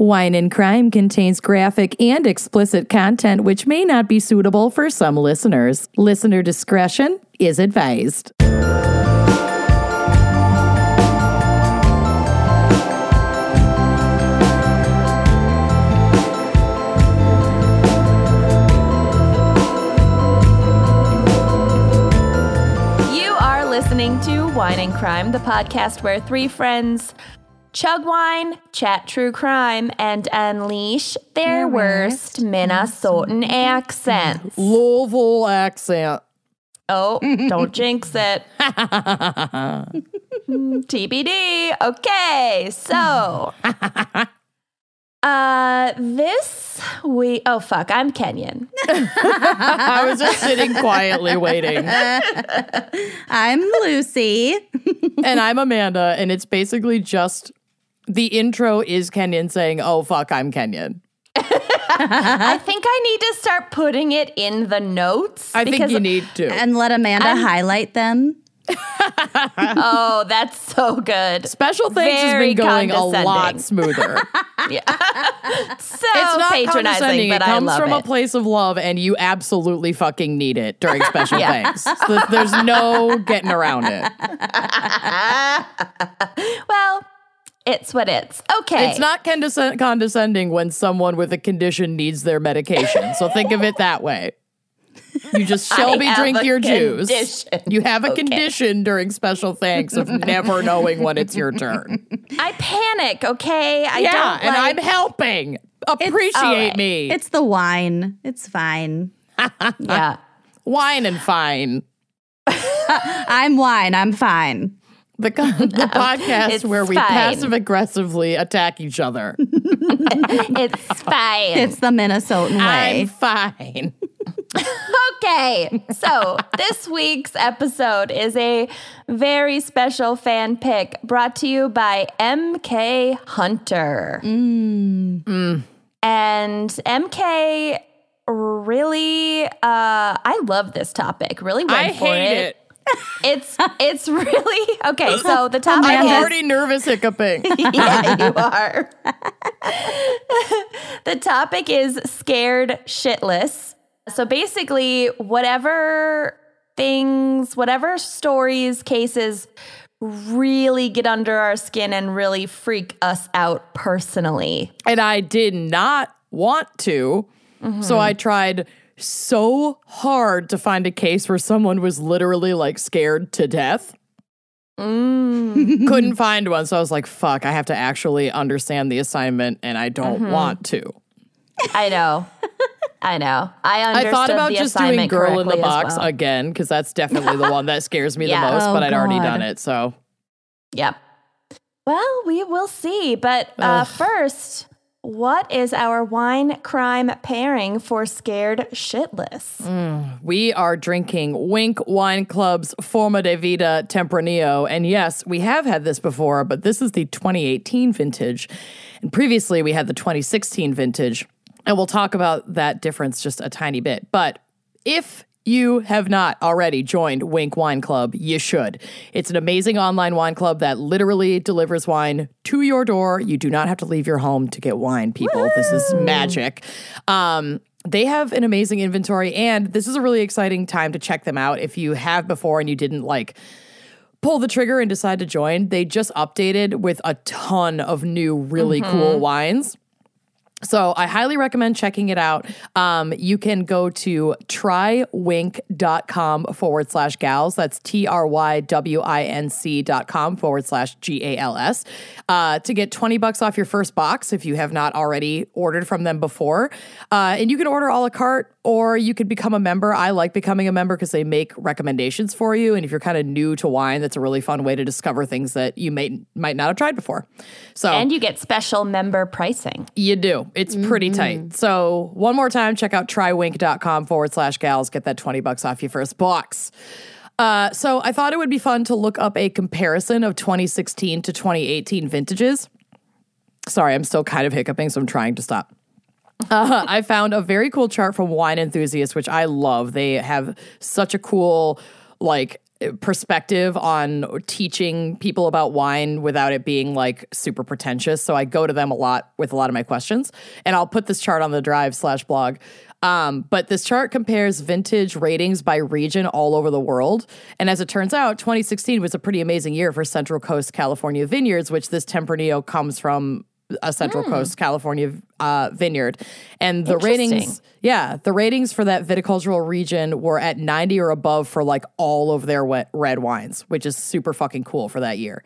Wine and Crime contains graphic and explicit content which may not be suitable for some listeners. Listener discretion is advised. You are listening to Wine and Crime, the podcast where three friends chug wine, chat true crime, and unleash their worst Minnesotan accents. Louisville accent. Oh, don't jinx it. TBD. Okay, so uh this we oh fuck, I'm Kenyon. I was just sitting quietly waiting. I'm Lucy. and I'm Amanda, and it's basically just the intro is Kenyon saying, Oh, fuck, I'm Kenyon. I think I need to start putting it in the notes. I think because- you need to. And let Amanda highlight them. Oh, that's so good. Special thanks has been going a lot condescending. smoother. So it's not patronizing, condescending. but it I comes love from it. a place of love, and you absolutely fucking need it during special Yeah. thanks. So there's no getting around it. well, it's what it's. Okay. It's not condescend- condescending when someone with a condition needs their medication. So think of it that way. You just Shelby have drink a your juice. You have a Okay. condition during special thanks of never knowing when it's your turn. I panic, okay? I yeah, don't and like, I'm helping. Appreciate alright. me. It's the wine. It's fine. Yeah. wine and fine. I'm wine. I'm fine. The, co- the podcast it's where we fine. passive aggressively attack each other. It's fine. It's the Minnesotan way. I'm fine. Okay, so this week's episode is a very special fan pick brought to you by MK Hunter. And MK really, uh, I love this topic. Really went I for hate it. It's it's really okay. So the topic I'm is already nervous hiccuping. yeah, you are. the topic is scared shitless. So basically, whatever things, whatever stories, cases really get under our skin and really freak us out personally. and I did not want to. So mm-hmm. I tried so hard to find a case where someone was literally like scared to death. Couldn't find one. So I was like, fuck, I have to actually understand the assignment and I don't want to. I know. I know. I I thought about the just doing Girl in the Box well. again because that's definitely the one that scares me Yeah. the most, Oh, but I'd already done it. So Yep. Well, we will see. But uh, first, what is our wine crime pairing for scared shitless? Mm, we are drinking Winc Wine Club's Forma de Vida Tempranillo. And yes, we have had this before, but this is the 2018 vintage. And previously, we had the 2016 vintage. And we'll talk about that difference just a tiny bit. But if you have not already joined Winc Wine Club, you should. It's an amazing online wine club that literally delivers wine to your door. You do not have to leave your home to get wine, people. This is magic. Um, they have an amazing inventory, and this is a really exciting time to check them out. If you have before and you didn't like pull the trigger and decide to join, they just updated with a ton of new, really cool wines. So I highly recommend checking it out. Um, you can go to trywinc.com forward slash gals. That's T R Y W I N C dot com forward slash G A L S uh, to get 20 bucks off your first box if you have not already ordered from them before. Uh, and you can order a la carte or you could become a member. I like becoming a member because they make recommendations for you. And if you're kind of new to wine, that's a really fun way to discover things that you may might not have tried before. So And you get special member pricing. you do. It's pretty tight. So, one more time, check out trywinc.com forward slash gals. Get that 20 bucks off your first box. Uh, so, I thought it would be fun to look up a comparison of 2016 to 2018 vintages. Sorry, I'm still kind of hiccuping, so I'm trying to stop. Uh, I found a very cool chart from Wine Enthusiast, which I love. They have such a cool, like, perspective on teaching people about wine without it being like super pretentious. So I go to them a lot with a lot of my questions, and I'll put this chart on the drive slash blog. Um, but this chart compares vintage ratings by region all over the world. And as it turns out, 2016 was a pretty amazing year for Central Coast California vineyards, which this Tempranillo comes from a Central Coast California uh, vineyard. And the ratings, yeah, the ratings for that viticultural region were at 90 or above for like all of their wet, red wines, which is super fucking cool for that year.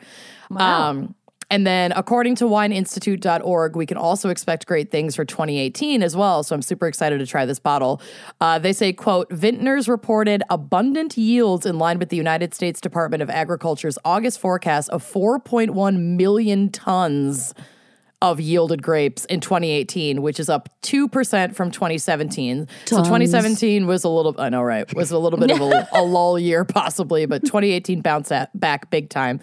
Um, and then, according to wineinstitute.org, we can also expect great things for 2018 as well. So I'm super excited to try this bottle. Uh, they say, quote, vintners reported abundant yields in line with the United States Department of Agriculture's August forecast of 4.1 million tons of yielded grapes in 2018, which is up 2% from 2017. So 2017 was a little, I know, right, was a little bit of a, a lull year possibly, but 2018 bounced at, back big time.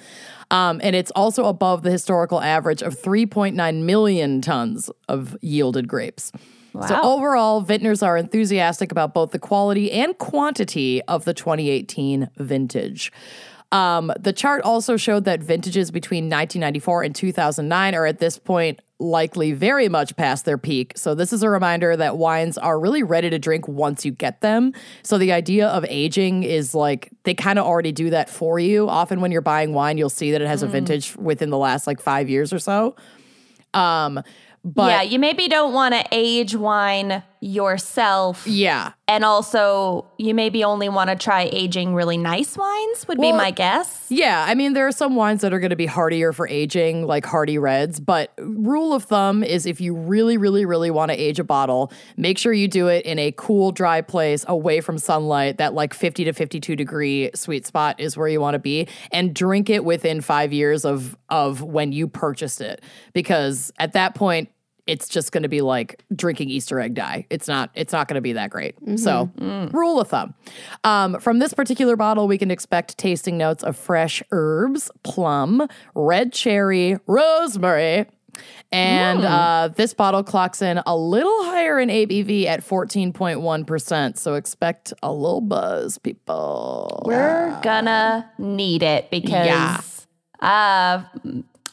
Um, and it's also above the historical average of 3.9 million tons of yielded grapes. So overall, vintners are enthusiastic about both the quality and quantity of the 2018 vintage. Um, the chart also showed that vintages between 1994 and 2009 are at this point likely very much past their peak. So this is a reminder that wines are really ready to drink once you get them. So the idea of aging is like they kind of already do that for you. Often when you're buying wine, you'll see that it has a vintage within the last like 5 years or so. Um but yeah, you maybe don't want to age wine yourself. yeah. And also, you maybe only want to try aging really nice wines, would be my guess. Yeah, I mean, there are some wines that are going to be hardier for aging, like hardy reds. But rule of thumb is if you really, really, really want to age a bottle, make sure you do it in a cool, dry place away from sunlight. That like 50 to 52 degree sweet spot is where you want to be, and drink it within five years of of when you purchased it, because at that point. It's just going to be like drinking Easter egg dye. It's not. It's not going to be that great. So, rule of thumb. Um, from this particular bottle, we can expect tasting notes of fresh herbs, plum, red cherry, rosemary. And uh, this bottle clocks in a little higher in ABV at 14.1%. So expect a little buzz, people. We're gonna need it because uh,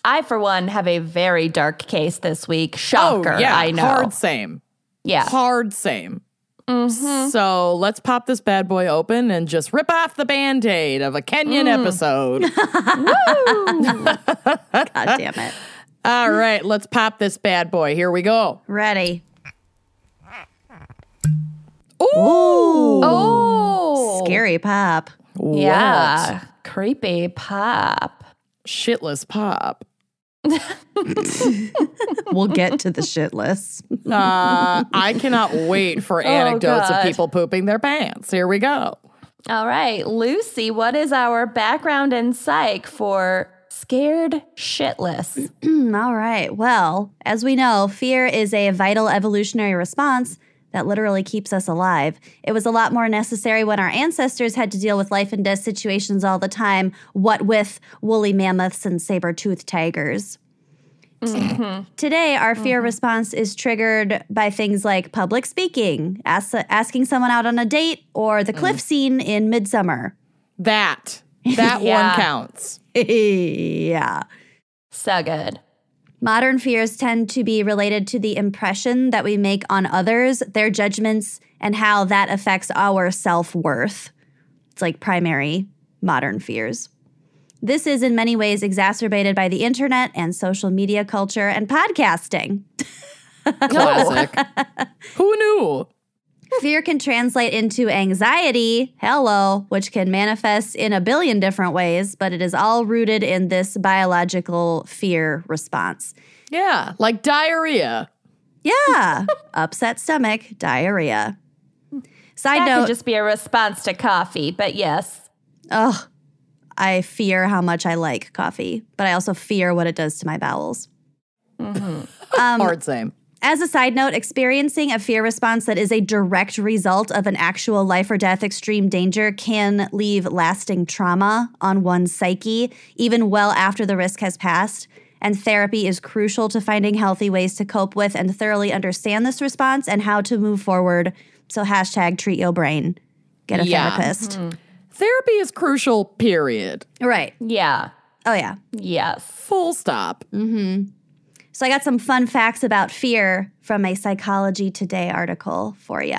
I, for one, have a very dark case this week. Shocker, Oh, yeah. I know. Hard same. Yeah. Hard same. Mm-hmm. So let's pop this bad boy open and just rip off the band aid of a Kenyon mm. episode. God damn it. All right, let's pop this bad boy. Here we go. Ready. Ooh. Oh, Scary pop. Yeah. Creepy pop. Shitless pop. We'll get to the shit list. Uh, I cannot wait for anecdotes of people pooping their pants. Here we go. All right, Lucy, what is our background and psych for scared shitless? All right. Well, as we know, fear is a vital evolutionary response that literally keeps us alive. It was a lot more necessary when our ancestors had to deal with life and death situations all the time, what with woolly mammoths and saber toothed tigers. Mm-hmm. Today, our fear mm-hmm. response is triggered by things like public speaking, ask, asking someone out on a date, or the mm. cliff scene in Midsummer. That. That Yeah. one counts. yeah. So good. Modern fears tend to be related to the impression that we make on others, their judgments, and how that affects our self worth. It's like primary modern fears. This is in many ways exacerbated by the internet and social media culture and podcasting. Classic. Who knew? Fear can translate into anxiety, hello, which can manifest in a billion different ways, but it is all rooted in this biological fear response. Yeah, like diarrhea. Yeah. Upset stomach, diarrhea. Side That note, could just be a response to coffee, but yes. ugh, I fear how much I like coffee, but I also fear what it does to my bowels. Um, Hard same. As a side note, experiencing a fear response that is a direct result of an actual life or death extreme danger can leave lasting trauma on one's psyche, even well after the risk has passed. And therapy is crucial to finding healthy ways to cope with and thoroughly understand this response and how to move forward. So, hashtag treat your brain. Get a Yeah. therapist. Mm-hmm. therapy is crucial, period. Right. Yeah. Oh, yeah. Yes. Full stop. Mm-hmm. So I got some fun facts about fear from a Psychology Today article for you.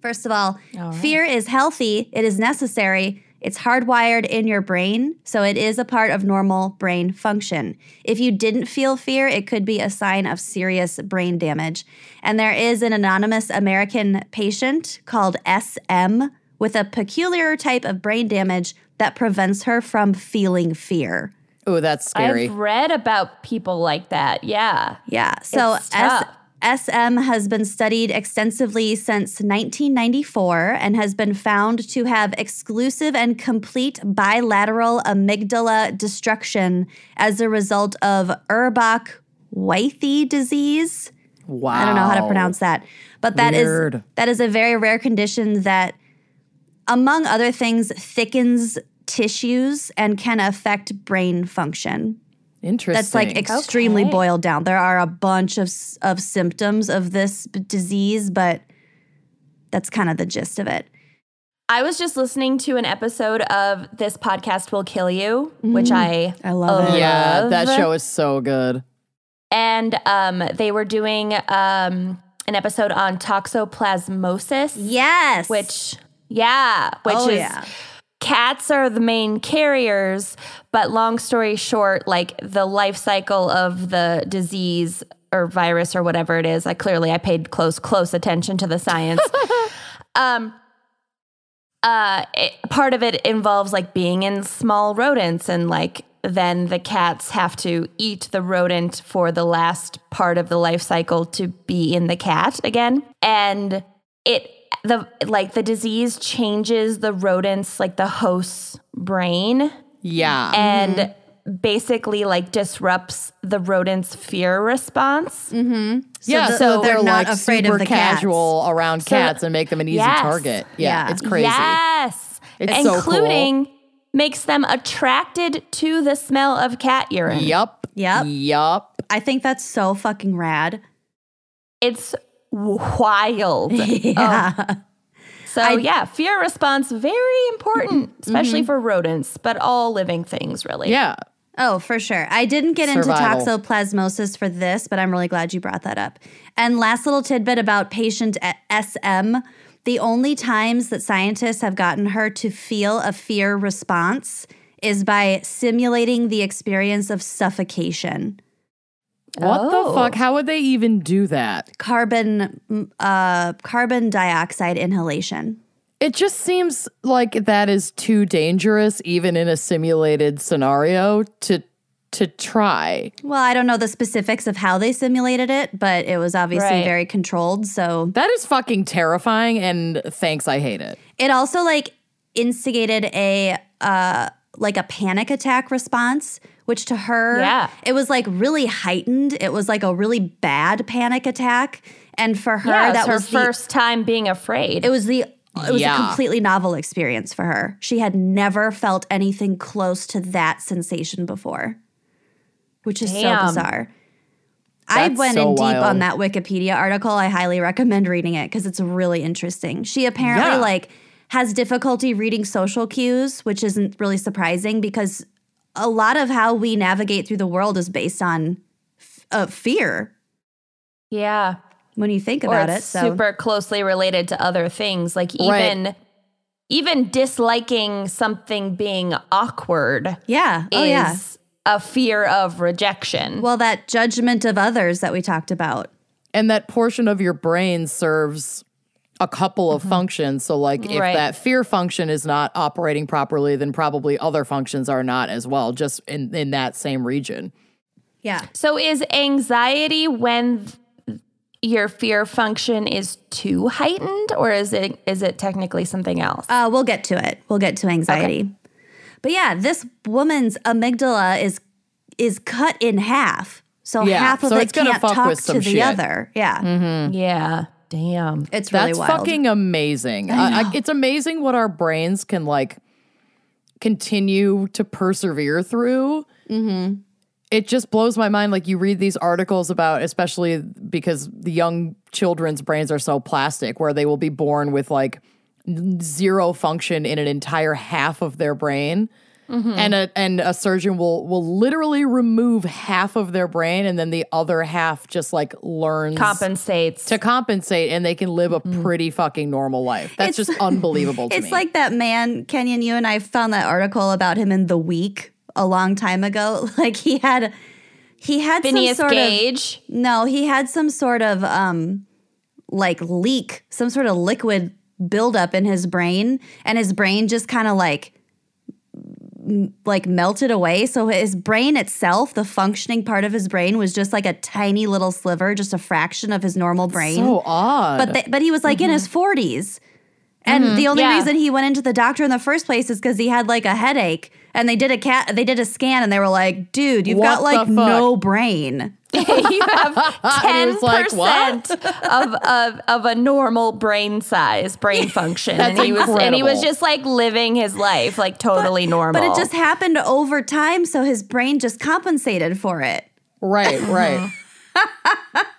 First of all, fear is healthy, it is necessary, it's hardwired in your brain, so it is a part of normal brain function. If you didn't feel fear, it could be a sign of serious brain damage. And there is an anonymous American patient called SM with a peculiar type of brain damage that prevents her from feeling fear. Oh, that's scary. I've read about people like that. Yeah. Yeah. So S- SM has been studied extensively since 1994 and has been found to have exclusive and complete bilateral amygdala destruction as a result of Urbach-Wiethe disease. wow. I don't know how to pronounce that, but that is Weird. that is a very rare condition that, among other things, thickens tissues and can affect brain function Interesting. that's like extremely Okay. boiled down. There are a bunch of of symptoms of this b- disease, but that's kind of the gist of it. I was just listening to an episode of This Podcast Will Kill You, which I I love it. yeah, that show is so good. and um, they were doing um, an episode on toxoplasmosis, Yes. which yeah, which Oh, is yeah. Cats are the main carriers, but long story short, like the life cycle of the disease or virus or whatever it is, I clearly I paid close close attention to the science. um uh it, part of it involves like being in small rodents and like then the cats have to eat the rodent for the last part of the life cycle to be in the cat again and it the like the disease changes the rodent's like the host's brain Yeah. and mm-hmm. basically like disrupts the rodent's fear response mm-hmm. yeah, the- so, so they're, they're not like afraid super of the cats. casual around cats and make them an easy Yes. target. Yeah, Yeah. it's crazy. Yes. It's so cool. including makes them attracted to the smell of cat urine. Yup. Yep. Yup. I think that's so fucking rad. It's wild. Um, yeah. So yeah, fear response very important, mm-hmm. especially for rodents, but all living things really. Yeah. Oh, for sure. I didn't get Survival. into toxoplasmosis for this, but I'm really glad you brought that up. And last little tidbit about patient a- SM. The only times that scientists have gotten her to feel a fear response is by simulating the experience of suffocation. What Oh. the fuck? How would they even do that? Carbon uh, carbon dioxide inhalation. It just seems like that is too dangerous, even in a simulated scenario, to to try. Well, I don't know the specifics of how they simulated it, but it was obviously Right. very controlled. So That is fucking terrifying, and thanks, I hate it. it also like instigated a uh like a panic attack response which to her Yeah. it was like really heightened it was like a really bad panic attack and for her Yeah, it was that her was first time being afraid. it was the it was Yeah. a completely novel experience for her she had never felt anything close to that sensation before which is so Damn. bizarre I went so in deep wild. on that Wikipedia article. I highly recommend reading it because it's really interesting. She apparently Yeah. like has difficulty reading social cues, which isn't really surprising because a lot of how we navigate through the world is based on f- uh, fear yeah. when you think Or about it's it. So super closely related to other things. Like even even disliking something being awkward yeah, oh is yeah. a fear of rejection. Well, that judgment of others that we talked about. And that portion of your brain serves a couple of functions. So, like, if Right. that fear function is not operating properly, then probably other functions are not as well, just in, in that same region. Yeah. So is anxiety when th- your fear function is too heightened or is it is it technically something else? Uh, we'll get to it. We'll get to anxiety. But yeah, this woman's amygdala is is cut in half. So Yeah, half of so it it's gonna can't fuck talk with to some the shit. other. Yeah. Mm-hmm. yeah. Damn. It's really That's wild. fucking amazing. I I- it's amazing what our brains can like continue to persevere through. Mm-hmm. It just blows my mind. Like you read these articles about, especially because the young children's brains are so plastic, where they will be born with like zero function in an entire half of their brain. Mm-hmm. And a and a surgeon will will literally remove half of their brain and then the other half just like learns Compensates. to compensate and they can live a pretty fucking normal life. That's It's- just unbelievable to It's me. like that man, Kenyon, you and I found that article about him in The Week a long time ago. Like he had he had Phineas some sort of No, he had some sort of um like leak, some sort of liquid buildup in his brain and his brain just kind of like m- like melted away. So his brain itself the functioning part of his brain was just like a tiny little sliver just a fraction of his normal brain. so odd. but they, but he was like in his mm-hmm. 40s and mm-hmm. the only Yeah. reason he went into the doctor in the first place is because he had like a headache and they did a cat they did a scan and they were like dude you've got like fuck? no brain you have ten he was like, "What?" percent of, of of a normal brain size, brain function, That's and he was and he was just like living his life like totally normal. but it just happened over time so his brain just compensated for it right, right.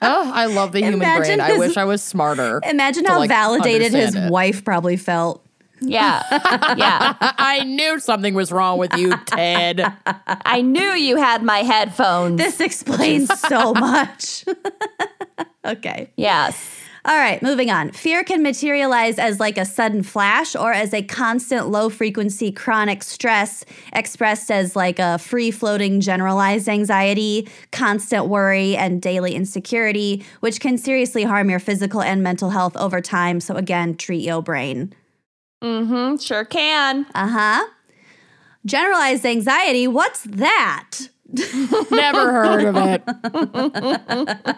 oh, I love the human Imagine brain. I wish I was smarter. imagine to, how like, validated his it. wife probably felt yeah, yeah. I knew something was wrong with you, Ted. I knew you had my headphones. this explains so much okay yes. All right, moving on. Fear can materialize as like a sudden flash or as a constant low frequency chronic stress expressed as like a free floating generalized anxiety, constant worry, and daily insecurity, which can seriously harm your physical and mental health over time. So, again, treat your brain. Mm-hmm. Sure can. Uh huh. Generalized anxiety, what's that? Never heard of it.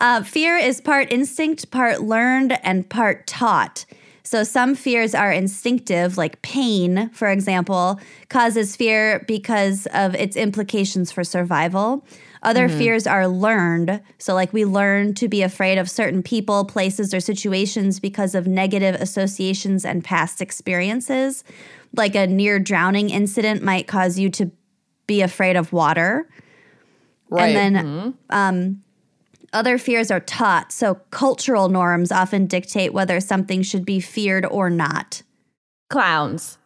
Uh, fear is part instinct, part learned, and part taught. So some fears are instinctive, like pain, for example, causes fear because of its implications for survival. Other fears are learned. So, like, we learn to be afraid of certain people, places, or situations because of negative associations and past experiences. Like, a near drowning incident might cause you to be afraid of water. Right. And then um, other fears are taught. So cultural norms often dictate whether something should be feared or not. Clowns.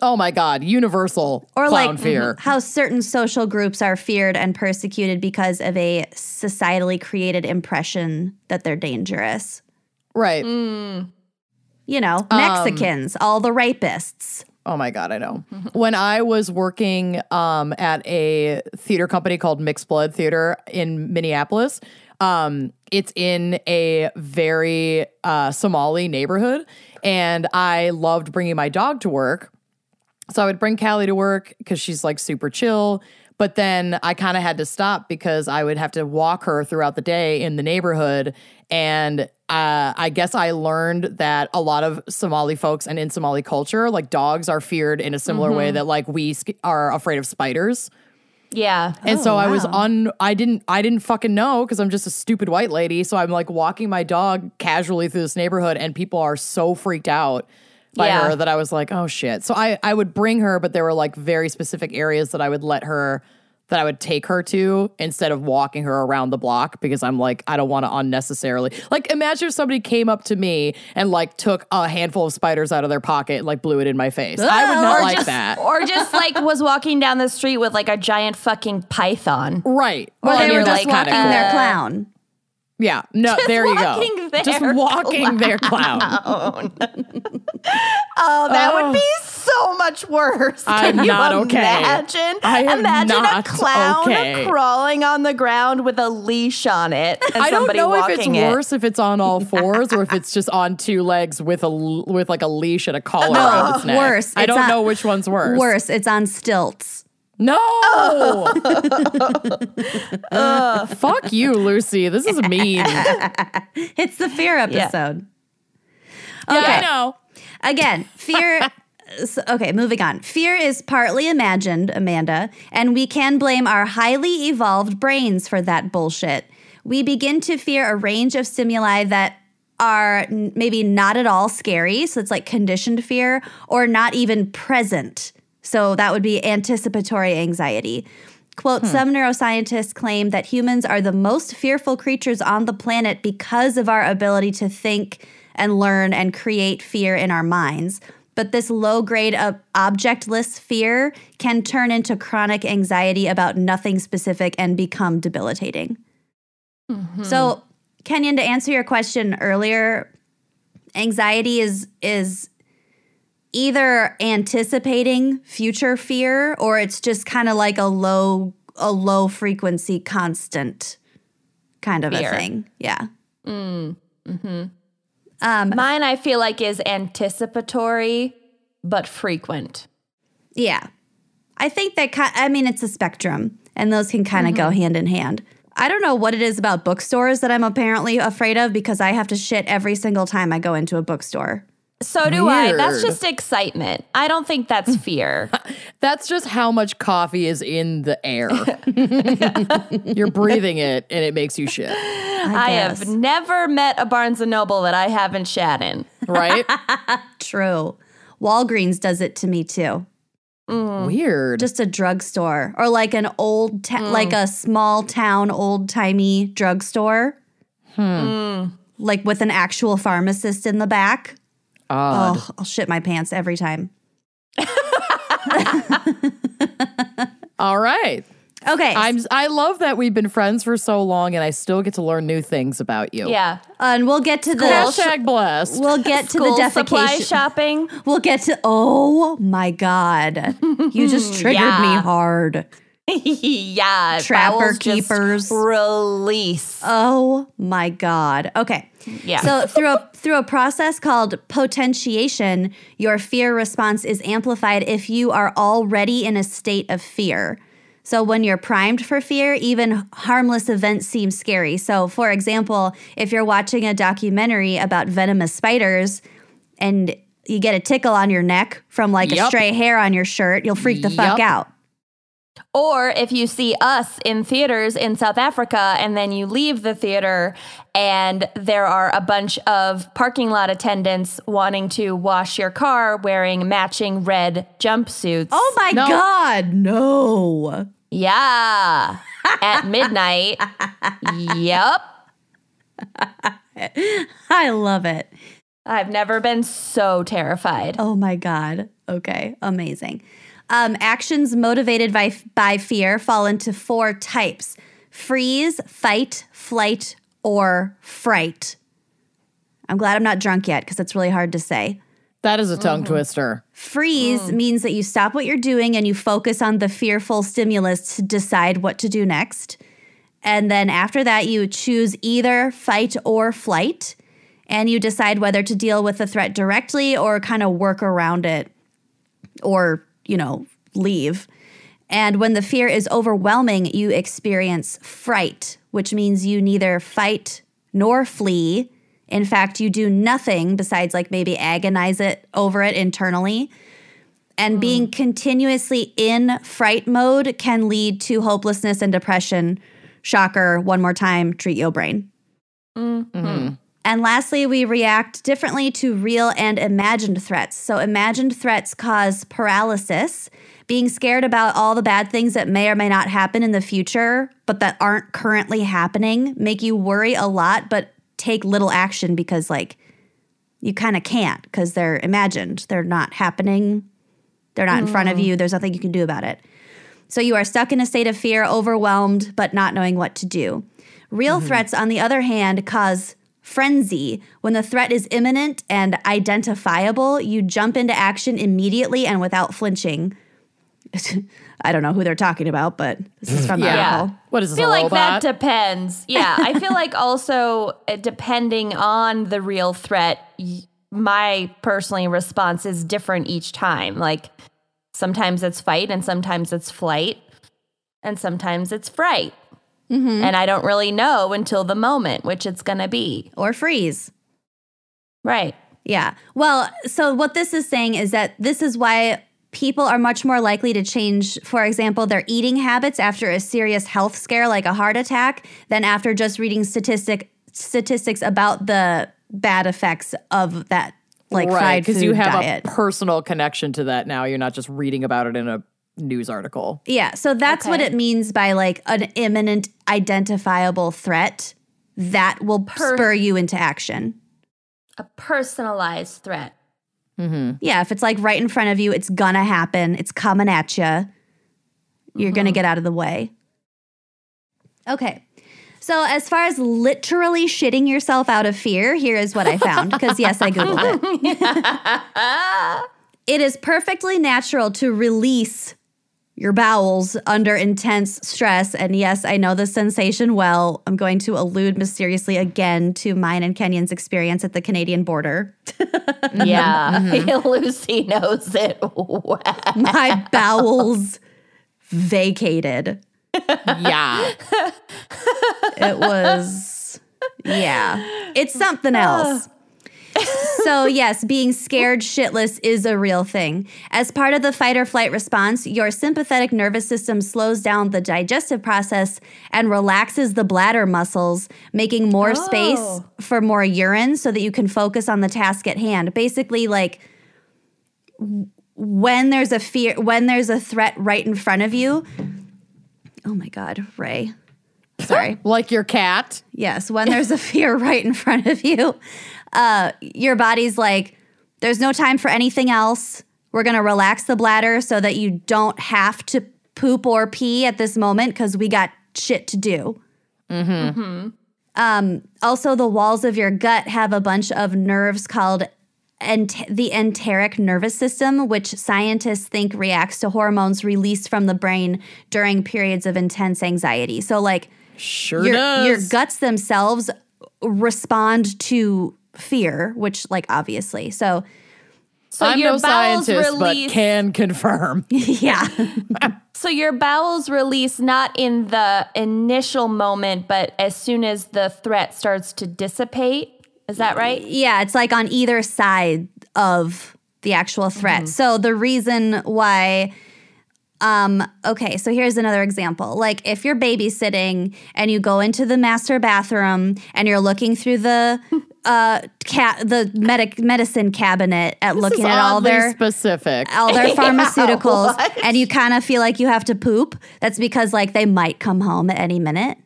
Oh my God, universal Or clown like fear. how certain social groups are feared and persecuted because of a societally created impression that they're dangerous. Right. You know, Mexicans, all the rapists. Oh my god, I know. when I was working um, at a theater company called Mixed Blood Theater in Minneapolis, um, it's in a very uh, Somali neighborhood, and I loved bringing my dog to work. So I would bring Callie to work because she's like super chill. But then I kind of had to stop because I would have to walk her throughout the day in the neighborhood. And uh, I guess I learned that a lot of Somali folks and in Somali culture, like dogs are feared in a similar way that like we sk- are afraid of spiders. Yeah. And so I was on I didn't I didn't fucking know because I'm just a stupid white lady. So I'm like walking my dog casually through this neighborhood and people are so freaked out by Yeah. her that I was like, oh shit. So I I would bring her, but there were like very specific areas that I would let her that I would take her to instead of walking her around the block because I'm like, I don't want to unnecessarily like imagine if somebody came up to me and like took a handful of spiders out of their pocket and like blew it in my face. I would not like just, that. Or just like was walking down the street with like a giant fucking python. Right. Or Well, they were that's just kinda walking cool. their clown. Yeah, no, there you walking go. their Just walking there, clown. Oh, that Oh. would be oh. so much worse. I'm Can you not okay. imagine? I am imagine a clown okay. crawling on the ground with a leash on it and I don't know if it's it. worse if it's on all fours or if it's just on two legs with a with like a leash and a collar oh, around its neck. worse. I It's don't on- know which one's worse. Worse, it's on stilts. No. Fuck you, Lucy. This is mean. It's the fear episode. Yeah, I know. Again, fear. okay, moving on. Fear is partly imagined, Amanda, and we can blame our highly evolved brains for that bullshit. We begin to fear a range of stimuli that are maybe not at all scary, so it's like conditioned fear, or not even present. So that would be anticipatory anxiety. Quote, hmm. some neuroscientists claim that humans are the most fearful creatures on the planet because of our ability to think and learn and create fear in our minds. But this low grade of objectless fear can turn into chronic anxiety about nothing specific and become debilitating. Mm-hmm. So, Kenyon, to answer your question earlier, anxiety is is either anticipating future fear or it's just kind of like a low a low frequency constant kind of Fear. a thing. Yeah. Mm, mm-hmm. um, Mine, I feel like, is anticipatory but frequent. Yeah. I think that I mean it's a spectrum and those can kind of go mm-hmm. hand in hand. I don't know what it is about bookstores that I'm apparently afraid of because I have to shit every single time I go into a bookstore. So do I. That's just excitement. I don't think that's fear. That's just how much coffee is in the air. You're breathing it and it makes you shit, I guess. have never met a Barnes and Noble that I haven't shat in. right? True. Walgreens does it to me too. Mm. Weird. Just a drugstore or like an old, ta- mm. like a small town, old timey drugstore. Hmm. Mm. Like with an actual pharmacist in the back. Odd. Oh, I'll shit my pants every time. All right. Okay. I'm I love that we've been friends for so long and I still get to learn new things about you. Yeah. and we'll get to the Hashtag blessed. we'll get to School the defecation. shopping. We'll get to oh my god. You just triggered me hard. yeah. Trapper keepers. Release. Oh my god. Okay. Yeah. So through a through a process called potentiation, your fear response is amplified if you are already in a state of fear. So when you're primed for fear, even harmless events seem scary. So for example, if you're watching a documentary about venomous spiders and you get a tickle on your neck from like a stray hair on your shirt, you'll freak the fuck out. Or if you see us in theaters in South Africa and then you leave the theater and there are a bunch of parking lot attendants wanting to wash your car wearing matching red jumpsuits. Oh my No. god, no. Yeah. At midnight. yep. I love it. I've never been so terrified. Oh my God. Okay. Amazing. Um, actions motivated by, by fear fall into four types freeze, fight, flight, or fright. I'm glad I'm not drunk yet because it's really hard to say. that is a tongue twister. Freeze means that you stop what you're doing and you focus on the fearful stimulus to decide what to do next. And then after that, you choose either fight or flight, and you decide whether to deal with the threat directly or kind of work around it or, you know, leave. And when the fear is overwhelming, you experience fright, which means you neither fight nor flee. In fact, you do nothing besides like maybe agonize it over it internally. And hmm. being continuously in fright mode can lead to hopelessness and depression. Shocker, one more time, treat your brain. Mm-hmm. Mm-hmm. And lastly, we react differently to real and imagined threats. So, imagined threats cause paralysis, being scared about all the bad things that may or may not happen in the future, but that aren't currently happening, make you worry a lot, but take little action because, like, you kind of can't because they're imagined. They're not happening. They're not in front of hmm. you. There's nothing you can do about it. So you are stuck in a state of fear, overwhelmed, but not knowing what to do. Real mm-hmm. threats, on the other hand, cause frenzy. When the threat is imminent and identifiable, you jump into action immediately and without flinching. I don't know who they're talking about, but this is from the Yeah. article. What is this? I feel a like that robot? depends. Yeah, I feel like also uh, depending on the real threat, my personally response is different each time. Like sometimes it's fight and sometimes it's flight and sometimes it's fright. Mm-hmm. And I don't really know until the moment which it's going to be. Or freeze. Right. Yeah. Well, so what this is saying is that this is why people are much more likely to change, for example, their eating habits after a serious health scare like a heart attack than after just reading statistic statistics about the bad effects of that like right, fried food because you have diet. a personal connection to that now. You're not just reading about it in a news article. Yeah, so that's what it means by like an imminent identifiable threat that will spur you into action. A personalized threat. Mm-hmm. Yeah, if it's like right in front of you, it's gonna happen. It's coming at you. You're gonna mm-hmm. get out of the way. Okay. So, as far as literally shitting yourself out of fear, here is what I found. Because, yes, I Googled it. it is perfectly natural to release your bowels under intense stress. And yes, I know this sensation well. I'm going to allude mysteriously again to mine and Kenyon's experience at the Canadian border. Yeah. Mm-hmm. Lucy knows it well. My bowels vacated. Yeah. It was, yeah, it's something ah. else. So, yes, being scared shitless is a real thing. As part of the fight or flight response, your sympathetic nervous system slows down the digestive process and relaxes the bladder muscles, making more oh. space Oh. for more urine so that you can focus on the task at hand. Basically, like when there's a fear, when there's a threat right in front of you. Oh my God, Ray. Sorry. like your cat. Yes, when there's a fear right in front of you, uh, your body's like, there's no time for anything else. We're going to relax the bladder so that you don't have to poop or pee at this moment because we got shit to do. Um, also, the walls of your gut have a bunch of nerves called ent- the enteric nervous system, which scientists think reacts to hormones released from the brain during periods of intense anxiety. So, like, Sure your, does. your guts themselves respond to fear, which, like, obviously. So, So I'm your no bowels scientist, release. but can confirm. yeah. so your bowels release not in the initial moment, but as soon as the threat starts to dissipate. Is that right? yeah, it's like on either side of the actual threat. So, the reason why. Um, okay, so here's another example. Like if you're babysitting and you go into the master bathroom and you're looking through the uh cat the medic medicine cabinet at looking This is at all their specific. all their pharmaceuticals what? and you kind of feel like you have to poop that's because like they might come home at any minute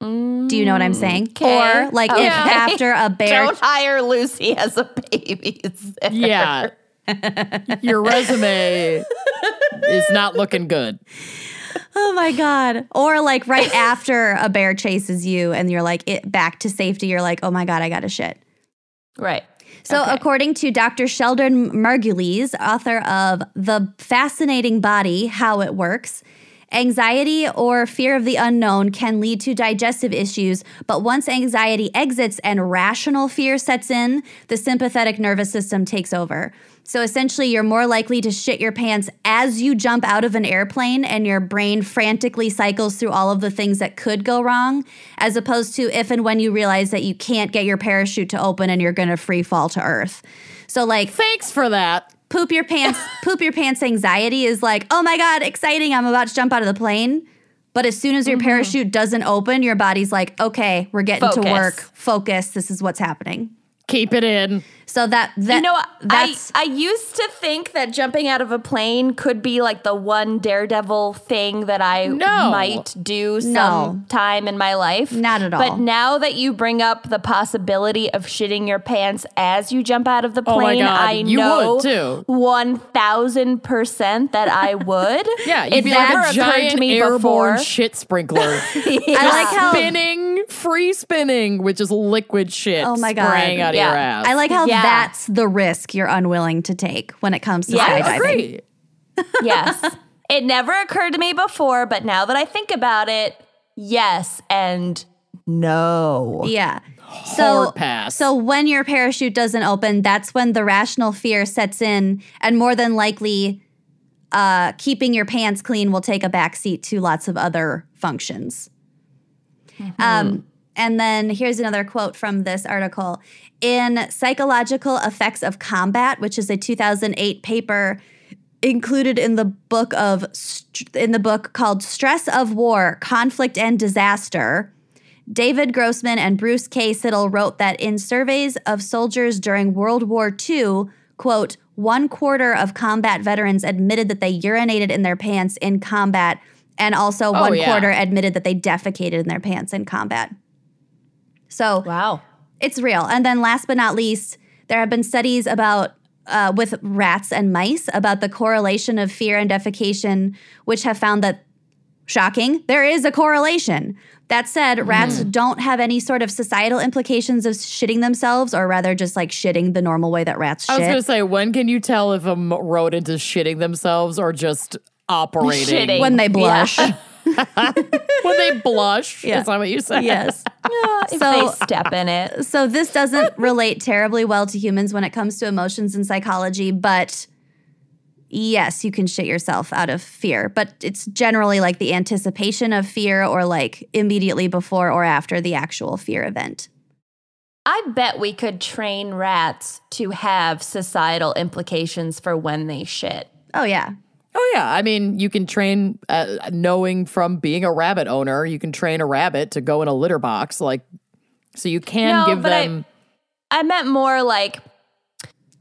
do you know what i'm saying Okay. or like Okay. if after a bear Don't hire Lucy as a babysitter. yeah. your resume is not looking good. Oh my god or like right after a bear chases you and you're like it back to safety you're like oh my god i got a shit Right. So, Okay. according to Dr. Sheldon Margulies, author of The Fascinating Body How It Works, anxiety or fear of the unknown can lead to digestive issues, but once anxiety exits and rational fear sets in, the sympathetic nervous system takes over. So, essentially, you're more likely to shit your pants as you jump out of an airplane and your brain frantically cycles through all of the things that could go wrong, as opposed to if and when you realize that you can't get your parachute to open and you're going to free fall to earth. So, like, Thanks for that. poop your pants, poop your pants anxiety is like, oh my God, exciting. I'm about to jump out of the plane. But as soon as your mm-hmm. parachute doesn't open, your body's like, okay, we're getting to work. Focus. This is what's happening. Keep it in. So that, that You know, I, that's I used to think that jumping out of a plane could be like the one daredevil thing that I No. might do No. sometime in my life. Not at all. But now that you bring up the possibility of shitting your pants as you jump out of the Oh plane, God, I you know one thousand percent that I would. Yeah, you'd it be never like a giant to me airborne before. shit sprinkler. I like how spinning, free spinning, which is liquid shit Oh my God. spraying out of your ass. I like how Yeah. that's the risk you're unwilling to take when it comes to Yeah, I skydiving. agree. yes. It never occurred to me before, but now that I think about it, yes and no. Yeah. So, pass. so when your parachute doesn't open, that's when the rational fear sets in, and more than likely, uh, keeping your pants clean will take a backseat to lots of other functions. Um, and then here's another quote from this article. In Psychological Effects of Combat, which is a 2008 paper included in the book of in the book called Stress of War: Conflict and Disaster, David Grossman and Bruce K. Siddle wrote that in surveys of soldiers during World War II, quote, one quarter of combat veterans admitted that they urinated in their pants in combat, and also oh, one Oh, yeah. quarter admitted that they defecated in their pants in combat. So Wow. It's real. And then last but not least, there have been studies about uh, with rats and mice about the correlation of fear and defecation, which have found that shocking, there is a correlation. That said, rats don't have any sort of societal implications of shitting themselves, or rather, just like shitting the normal way that rats I was going to say, when can you tell if a rodent is shitting themselves or just operating? Shitting. when they blush. When they blush? Yeah. Is that what you said? yes. if So- they step in it. So this doesn't relate terribly well to humans when it comes to emotions and psychology, but yes, you can shit yourself out of fear, but it's generally like the anticipation of fear or like immediately before or after the actual fear event. I bet we could train rats to have societal implications for when they shit. Oh yeah. Oh, yeah. I mean, you can train, uh, knowing from being a rabbit owner, you can train a rabbit to go in a litter box. Like, so you can No, give but I- them I meant more like,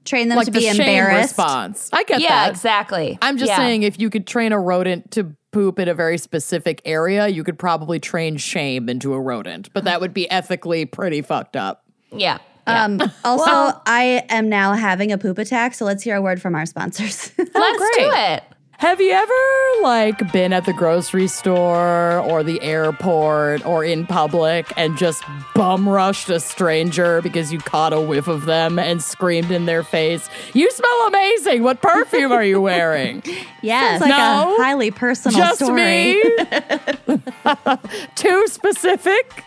Train them like to the be embarrassed. response. I get yeah, that. Yeah, exactly. I'm just Yeah. saying, if you could train a rodent to poop in a very specific area, you could probably train shame into a rodent, but that would be ethically pretty fucked up. Yeah. yeah. Um, also, Well- I am now having a poop attack, so let's hear a word from our sponsors. Let's great. do it. Have you ever like been at the grocery store or the airport or in public and just bum rushed a stranger because you caught a whiff of them and screamed in their face, "You smell amazing! What perfume are you wearing?" yes, like No. a highly personal just story. me. Too specific.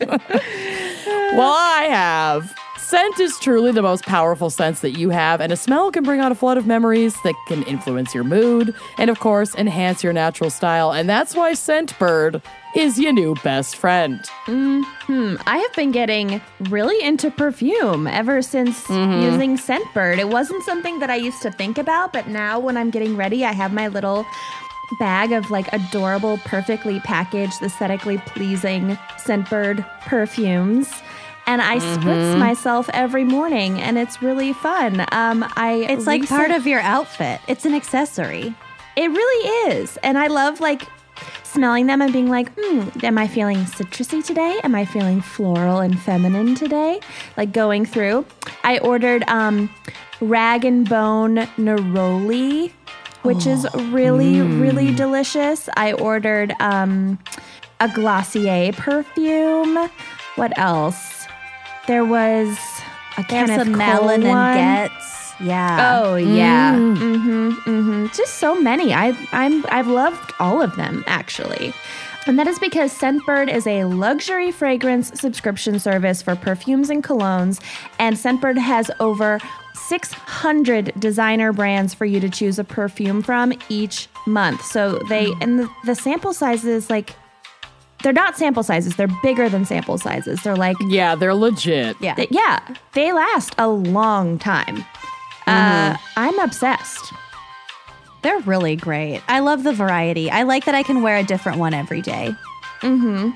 well, I have. Scent is truly the most powerful sense that you have, and a smell can bring out a flood of memories that can influence your mood and, of course, enhance your natural style. And that's why Scentbird is your new best friend. Hmm. I have been getting really into perfume ever since using Scentbird. It wasn't something that I used to think about, but now when I'm getting ready, I have my little bag of like adorable, perfectly packaged, aesthetically pleasing Scentbird perfumes. And I spritz myself every morning, and it's really fun. Um, I It's like part of your outfit. It's an accessory. it really is. And I love like smelling them and being like, hmm, am I feeling citrusy today? Am I feeling floral and feminine today? Like going through. I ordered um rag and bone neroli, which is really, really delicious. I ordered um a Glossier perfume. What else? There was a They have Kenneth Cole Malin one. and Goetz. Yeah. Oh yeah, mm-hmm, mm-hmm. just so many. I've I'm I've loved all of them actually, and that is because Scentbird is a luxury fragrance subscription service for perfumes and colognes, and Scentbird has over 600 designer brands for you to choose a perfume from each month. So they and the, the sample sizes like. They're not sample sizes. They're bigger than sample sizes. They're like Yeah, they're legit. Yeah. Th- yeah, they last a long time. Uh, I'm obsessed. They're really great. I love the variety. I like that I can wear a different one every day. Mm-hmm.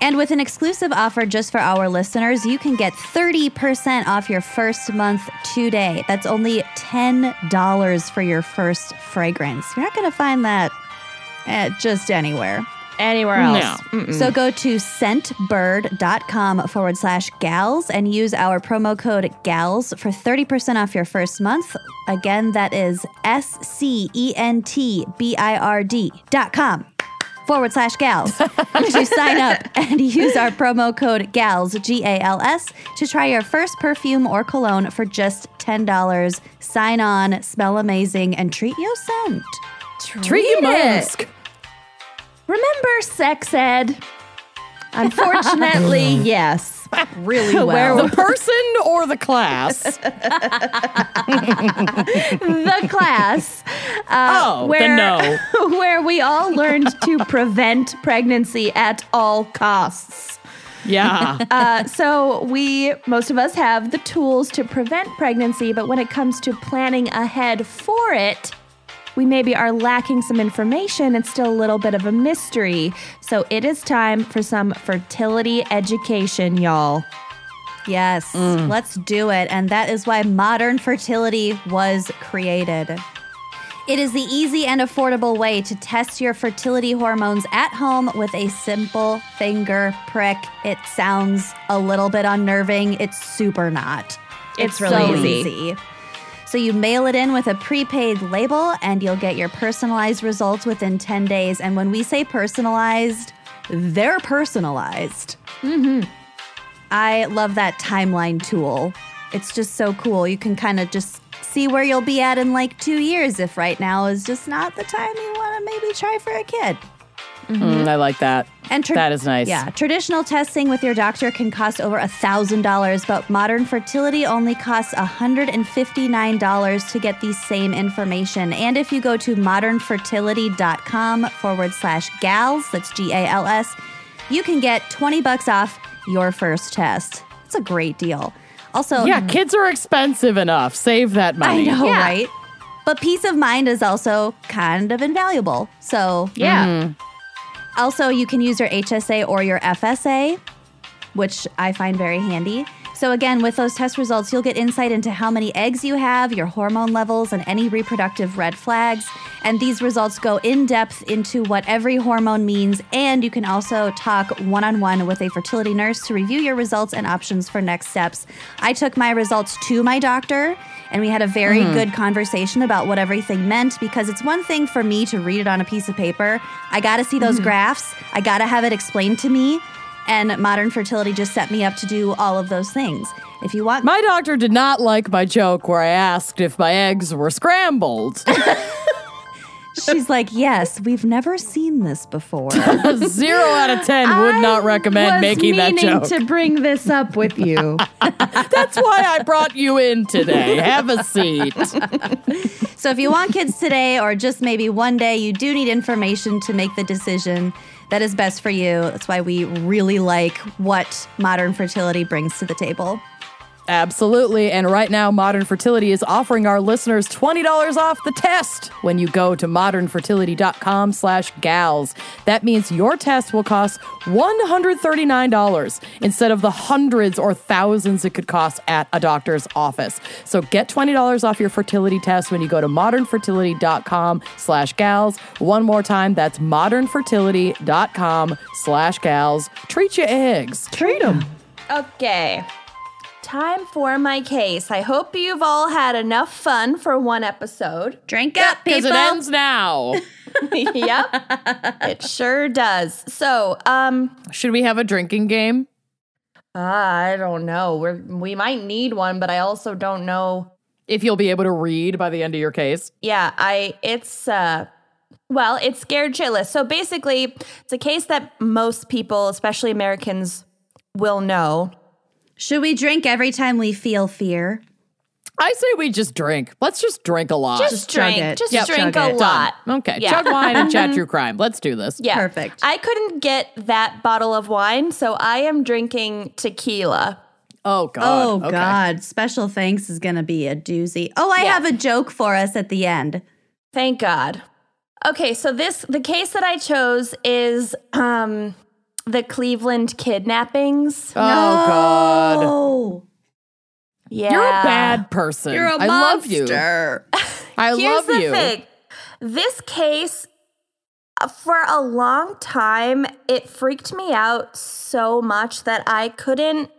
And with an exclusive offer just for our listeners, you can get 30% off your first month today. That's only $10 for your first fragrance. You're not going to find that at just anywhere. Anywhere else? No. So go to scentbird.com forward slash gals and use our promo code gals for 30% off your first month. Again, that is S C E N T B I R D dot com forward slash gals to sign up and use our promo code gals, G A L S, to try your first perfume or cologne for just $10. Sign on, smell amazing, and treat your scent. Treat you it. musk. Remember sex ed? Unfortunately, yes. Really Where well. The person or the class? The class. Uh, Oh, where, then no. where we all learned to prevent pregnancy at all costs. Yeah. Uh, so we, most of us, have the tools to prevent pregnancy, but when it comes to planning ahead for it, we maybe are lacking some information. It's still a little bit of a mystery. So it is time for some fertility education, y'all. Yes, mm. let's do it. And that is why modern fertility was created. It is the easy and affordable way to test your fertility hormones at home with a simple finger prick. It sounds a little bit unnerving. It's super not. It's so really easy. easy. So you mail it in with a prepaid label and you'll get your personalized results within 10 days. And when we say personalized, they're personalized. Mm-hmm. I love that timeline tool. It's just so cool. You can kind of just see where you'll be at in like two years if right now is just not the time you want to maybe try for a kid. Mm, I like that. And tra- That is nice. Yeah, traditional testing with your doctor can cost over a thousand dollars, but modern fertility only costs hundred and fifty nine dollars to get the same information. And if you go to modernfertility.com forward slash gals, that's G A L S, you can get twenty bucks off your first test. It's a great deal. Also, Yeah, kids are expensive enough. Save that I money. know, Yeah. right? But peace of mind is also kind of invaluable. So Yeah. Also, you can use your HSA or your FSA, which I find very handy. So, again, with those test results, you'll get insight into how many eggs you have, your hormone levels, and any reproductive red flags. And these results go in depth into what every hormone means. And you can also talk one on one with a fertility nurse to review your results and options for next steps. I took my results to my doctor, and we had a very mm-hmm. good conversation about what everything meant because it's one thing for me to read it on a piece of paper. I got to see those mm-hmm. graphs, I got to have it explained to me. And modern fertility just set me up to do all of those things. If you want My doctor did not like my joke where I asked if my eggs were scrambled. She's like, yes, we've never seen this before. Zero out of ten would not recommend making that meaning joke. to bring this up with you. That's why I brought you in today. Have a seat. so if you want kids today or just maybe one day, you do need information to make the decision that is best for you. That's why we really like what modern fertility brings to the table. Absolutely. And right now, Modern Fertility is offering our listeners $20 off the test when you go to modernfertility.com slash gals. That means your test will cost $139 instead of the hundreds or thousands it could cost at a doctor's office. So get $20 off your fertility test when you go to modernfertility.com slash gals. One more time, that's modernfertility.com slash gals. Treat your eggs. Treat them. Okay. Time for my case. I hope you've all had enough fun for one episode. Drink up, Because people. it ends now. yep. It sure does. So, um, Should we have a drinking game? Uh, I don't know. We're we might need one, but I also don't know. If you'll be able to read by the end of your case. Yeah, I it's uh well, it's scared shitless. So basically, it's a case that most people, especially Americans, will know. Should we drink every time we feel fear? I say we just drink. Let's just drink a lot. Just, chug drink, it. just Yep, drink chug a it. lot. okay. Yeah. Chug wine and chat true crime. Let's do this. Yeah. Perfect. I couldn't get that bottle of wine, so I am drinking tequila. Oh God. Oh, Okay. God. Special thanks is going to be a doozy. Oh, I Yeah. have a joke for us at the end. Thank God. Okay, so this the case that I chose is um the Cleveland kidnappings. Oh God. Oh, Yeah. You're a bad person. you're a I love you. monster. I Here's love the you. thing. This case uh, for a long time it freaked me out so much that I couldn't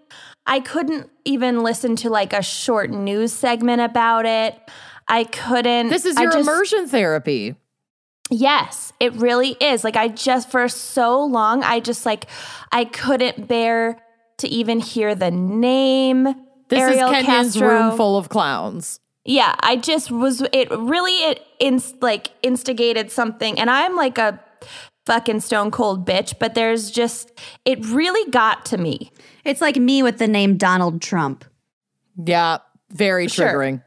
I couldn't even listen to like a short news segment about it. I couldn't This is your just- immersion therapy. Yes, it really is. Like I just for so long I just like I couldn't bear to even hear the name This Ariel is Kenyon's Castro. room full of clowns. Yeah, I just was it really it inst, like instigated something and I'm like a fucking stone cold bitch, but there's just it really got to me. It's like me with the name Donald Trump. Yeah. Very Sure. triggering.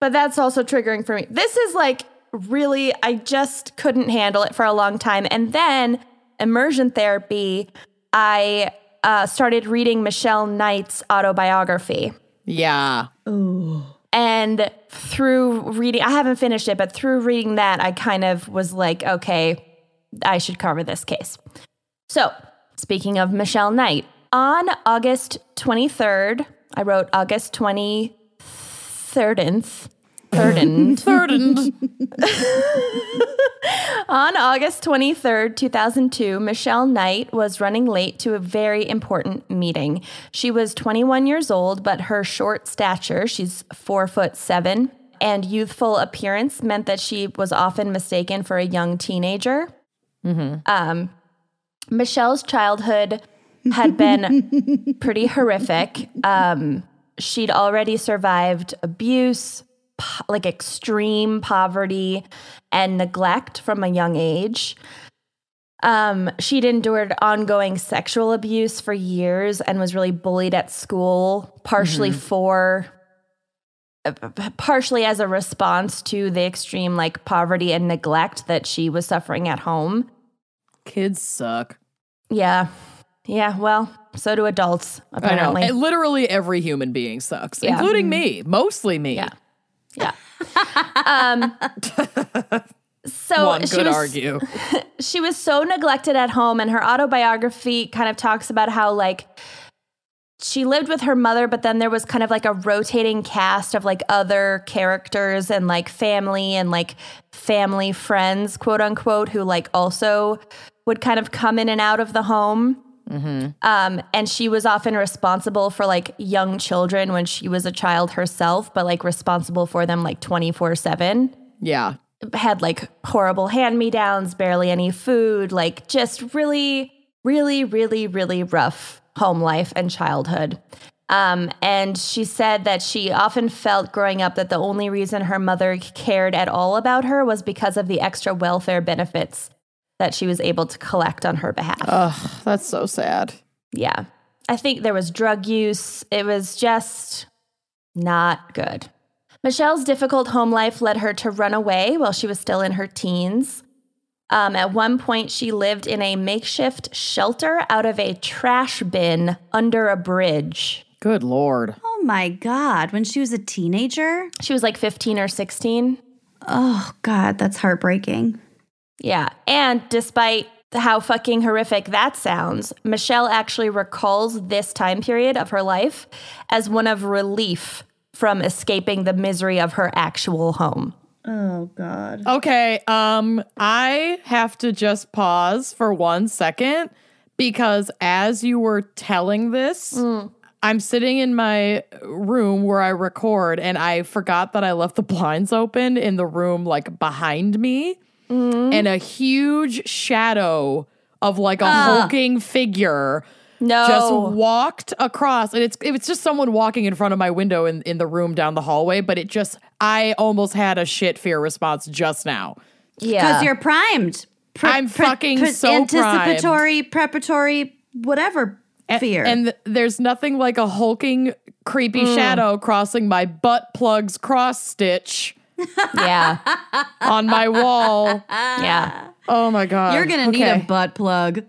But that's also triggering for me. This is like really, I just couldn't handle it for a long time. And then immersion therapy, I uh, started reading Michelle Knight's autobiography. Yeah. Ooh. And through reading, I haven't finished it, but through reading that, I kind of was like, okay, I should cover this case. So, speaking of Michelle Knight, on August 23rd, I wrote August 23rd. Third and Third and On August 23rd, 2002, Michelle Knight was running late to a very important meeting. She was 21 years old, but her short stature, she's four foot seven, and youthful appearance meant that she was often mistaken for a young teenager. Um, Michelle's childhood had been pretty horrific. Um, she'd already survived abuse, po- like extreme poverty and neglect from a young age. Um, she'd endured ongoing sexual abuse for years and was really bullied at school, partially for uh, partially as a response to the extreme like poverty and neglect that she was suffering at home. kids suck. Yeah. Yeah, well, so do adults, I know. apparently. Literally every human being sucks, Yeah. including me. Mostly me. Yeah. Yeah. um, so One she could was, argue. she was so neglected at home, and her autobiography kind of talks about how like she lived with her mother, but then there was kind of like a rotating cast of like other characters and like family and like family friends, quote unquote, who like also would kind of come in and out of the home. Um, and she was often responsible for like young children when she was a child herself, but like responsible for them like 24 7 Yeah. had like horrible hand me downs, barely any food, like just really, really, really, really rough home life and childhood. Um, and she said that she often felt growing up that the only reason her mother cared at all about her was because of the extra welfare benefits that she was able to collect on her behalf. Ugh, that's so sad. Yeah. I think there was drug use. It was just not good. Michelle's difficult home life led her to run away while she was still in her teens. Um, at one point, she lived in a makeshift shelter out of a trash bin under a bridge. Good lord. Oh my God. When she was a teenager? She was like 15 or 16. Oh God, that's heartbreaking. Yeah. And despite how fucking horrific that sounds, Michelle actually recalls this time period of her life as one of relief from escaping the misery of her actual home. Oh God. Okay, um I have to just pause for 1 second because as you were telling this, I'm sitting in my room where I record and I forgot that I left the blinds open in the room like behind me and a huge shadow of like a hulking figure No. just walked across and it's it was just someone walking in front of my window in, in the room down the hallway but it just i almost had a shit fear response just now Yeah. Because you're primed. Pre- I'm fucking so anticipatory, preparatory, whatever A- fear. and th- there's nothing like a hulking creepy Mm. shadow crossing my butt plugs cross stitch yeah. on my wall Yeah. oh my god you're gonna need a butt plug.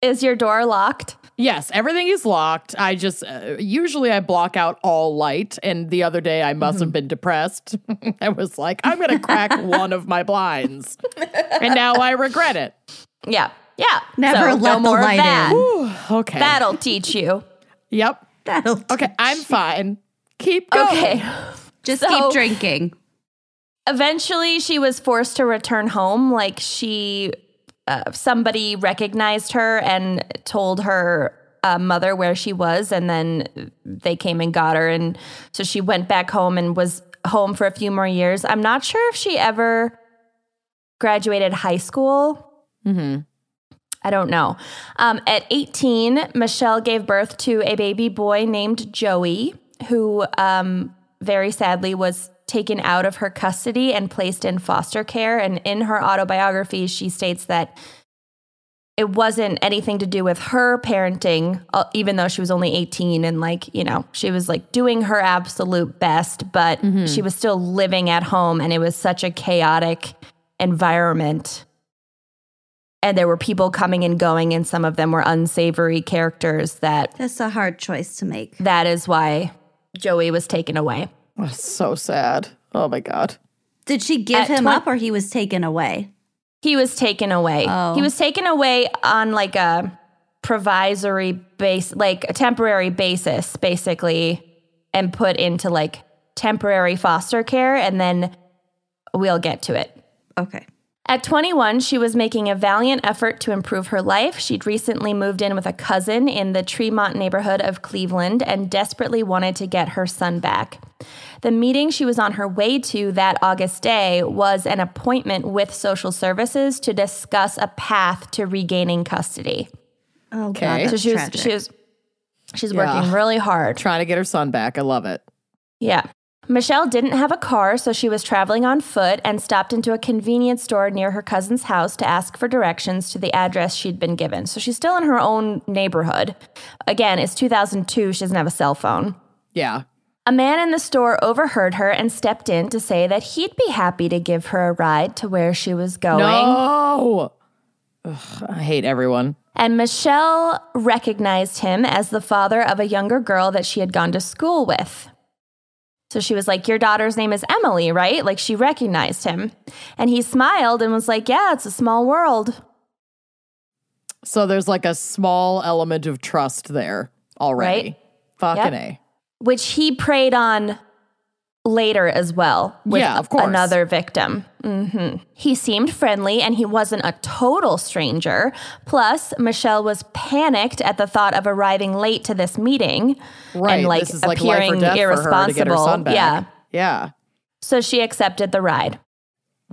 Is your door locked? Yes, everything is locked. I just uh, usually I block out all light, and the other day I must Mm-hmm. have been depressed. I was like, I'm gonna crack one of my blinds, and now I regret it. Yeah. Yeah. Never so let no the more light of that. in. Whew, okay. That'll teach you. Yep. That'll Okay, I'm fine. Keep going. Okay. just So- keep drinking. Eventually, she was forced to return home. Like she, uh, somebody recognized her and told her uh, mother where she was, and then they came and got her. And so she went back home and was home for a few more years. I'm not sure if she ever graduated high school. Mm-hmm. I don't know. Um, at 18, Michelle gave birth to a baby boy named Joey, who um, very sadly was taken out of her custody and placed in foster care. And in her autobiography, she states that it wasn't anything to do with her parenting, uh, even though she was only 18 and like, you know, she was like doing her absolute best, but she was still living at home and it was such a chaotic environment and there were people coming and going and some of them were unsavory characters that That's a hard choice to make. that is why joey was taken away That's so sad. Oh my god. Did she give At him twen- up or he was taken away? he was taken away Oh. he was taken away on like a provisory base like a temporary basis basically and put into like temporary foster care, and then we'll get to it. Okay. At 21, she was making a valiant effort to improve her life. She'd recently moved in with a cousin in the Tremont neighborhood of Cleveland and desperately wanted to get her son back. The meeting she was on her way to that August day was an appointment with social services to discuss a path to regaining custody. Oh, Okay. God. So That's she was she was she's Yeah. working really hard. Trying to get her son back. I love it. Yeah. Michelle didn't have a car, so she was traveling on foot and stopped into a convenience store near her cousin's house to ask for directions to the address she'd been given. So she's still in her own neighborhood. Again, it's 2002. She doesn't have a cell phone. Yeah. A man in the store overheard her and stepped in to say that he'd be happy to give her a ride to where she was going. No. Ugh, I hate everyone. And Michelle recognized him as the father of a younger girl that she had gone to school with. So she was like, Your daughter's name is Emily, right? Like she recognized him. And he smiled and was like, Yeah, it's a small world. So there's like a small element of trust there already. Right. Fucking Yep. A. Which he preyed on later as well with Yeah, of course. another victim. hmm He seemed friendly and he wasn't a total stranger. Plus, Michelle was panicked at the thought of arriving late to this meeting Right. and like this is like life appearing death irresponsible. her her. Yeah. Yeah. So she accepted the ride.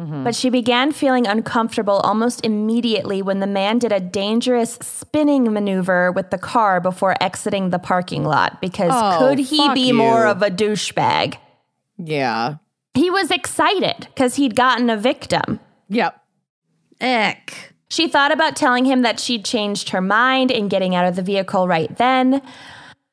But she began feeling uncomfortable almost immediately when the man did a dangerous spinning maneuver with the car before exiting the parking lot because Oh, could he be more of a douchebag? Yeah. He was excited because he'd gotten a victim. Yep. Ick. She thought about telling him that she'd changed her mind and getting out of the vehicle right then,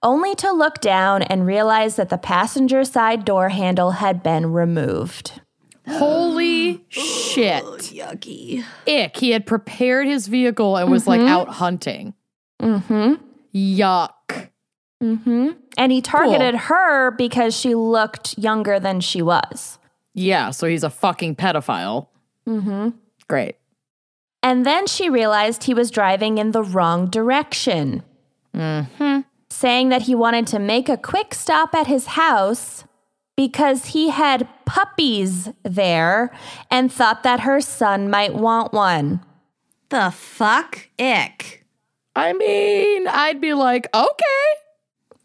only to look down and realize that the passenger side door handle had been removed. Holy shit. Yucky. Ick. He had prepared his vehicle and was like out hunting. Mm-hmm. Yuck. Mm-hmm. And he targeted her because she looked younger than she was. Yeah. So he's a fucking pedophile. Mm-hmm. Great. And then she realized he was driving in the wrong direction, hmm saying that he wanted to make a quick stop at his house because he had puppies there and thought that her son might want one. The fuck? Ick. I mean, I'd be like, okay.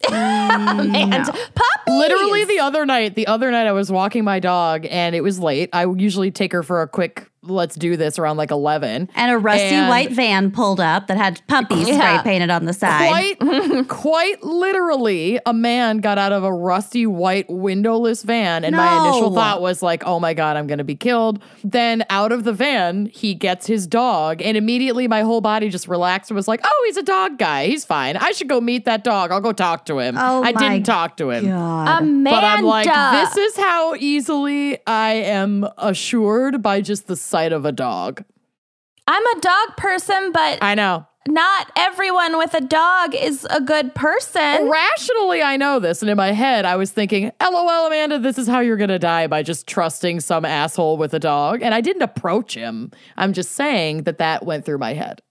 Mm, and puppies! Literally the other night, the other night I was walking my dog and it was late. I usually take her for a quick let's do this around like 11. And a rusty And- white van pulled up that had puppies Yeah. spray painted on the side. Quite quite literally a man got out of a rusty white windowless van and my initial thought was like, "Oh my god, I'm going to be killed." Then out of the van, he gets his dog and immediately my whole body just relaxed and was like, "Oh, he's a dog guy. He's fine. I should go meet that dog. I'll go talk to him." Oh I didn't talk to him. God. Amanda. But I'm like, this is how easily I am assured by just the sight of a dog. I'm a dog person, but I know. not everyone with a dog is a good person. Rationally, I know this. And in my head, I was thinking, LOL, Amanda, this is how you're going to die by just trusting some asshole with a dog. And I didn't approach him. I'm just saying that that went through my head.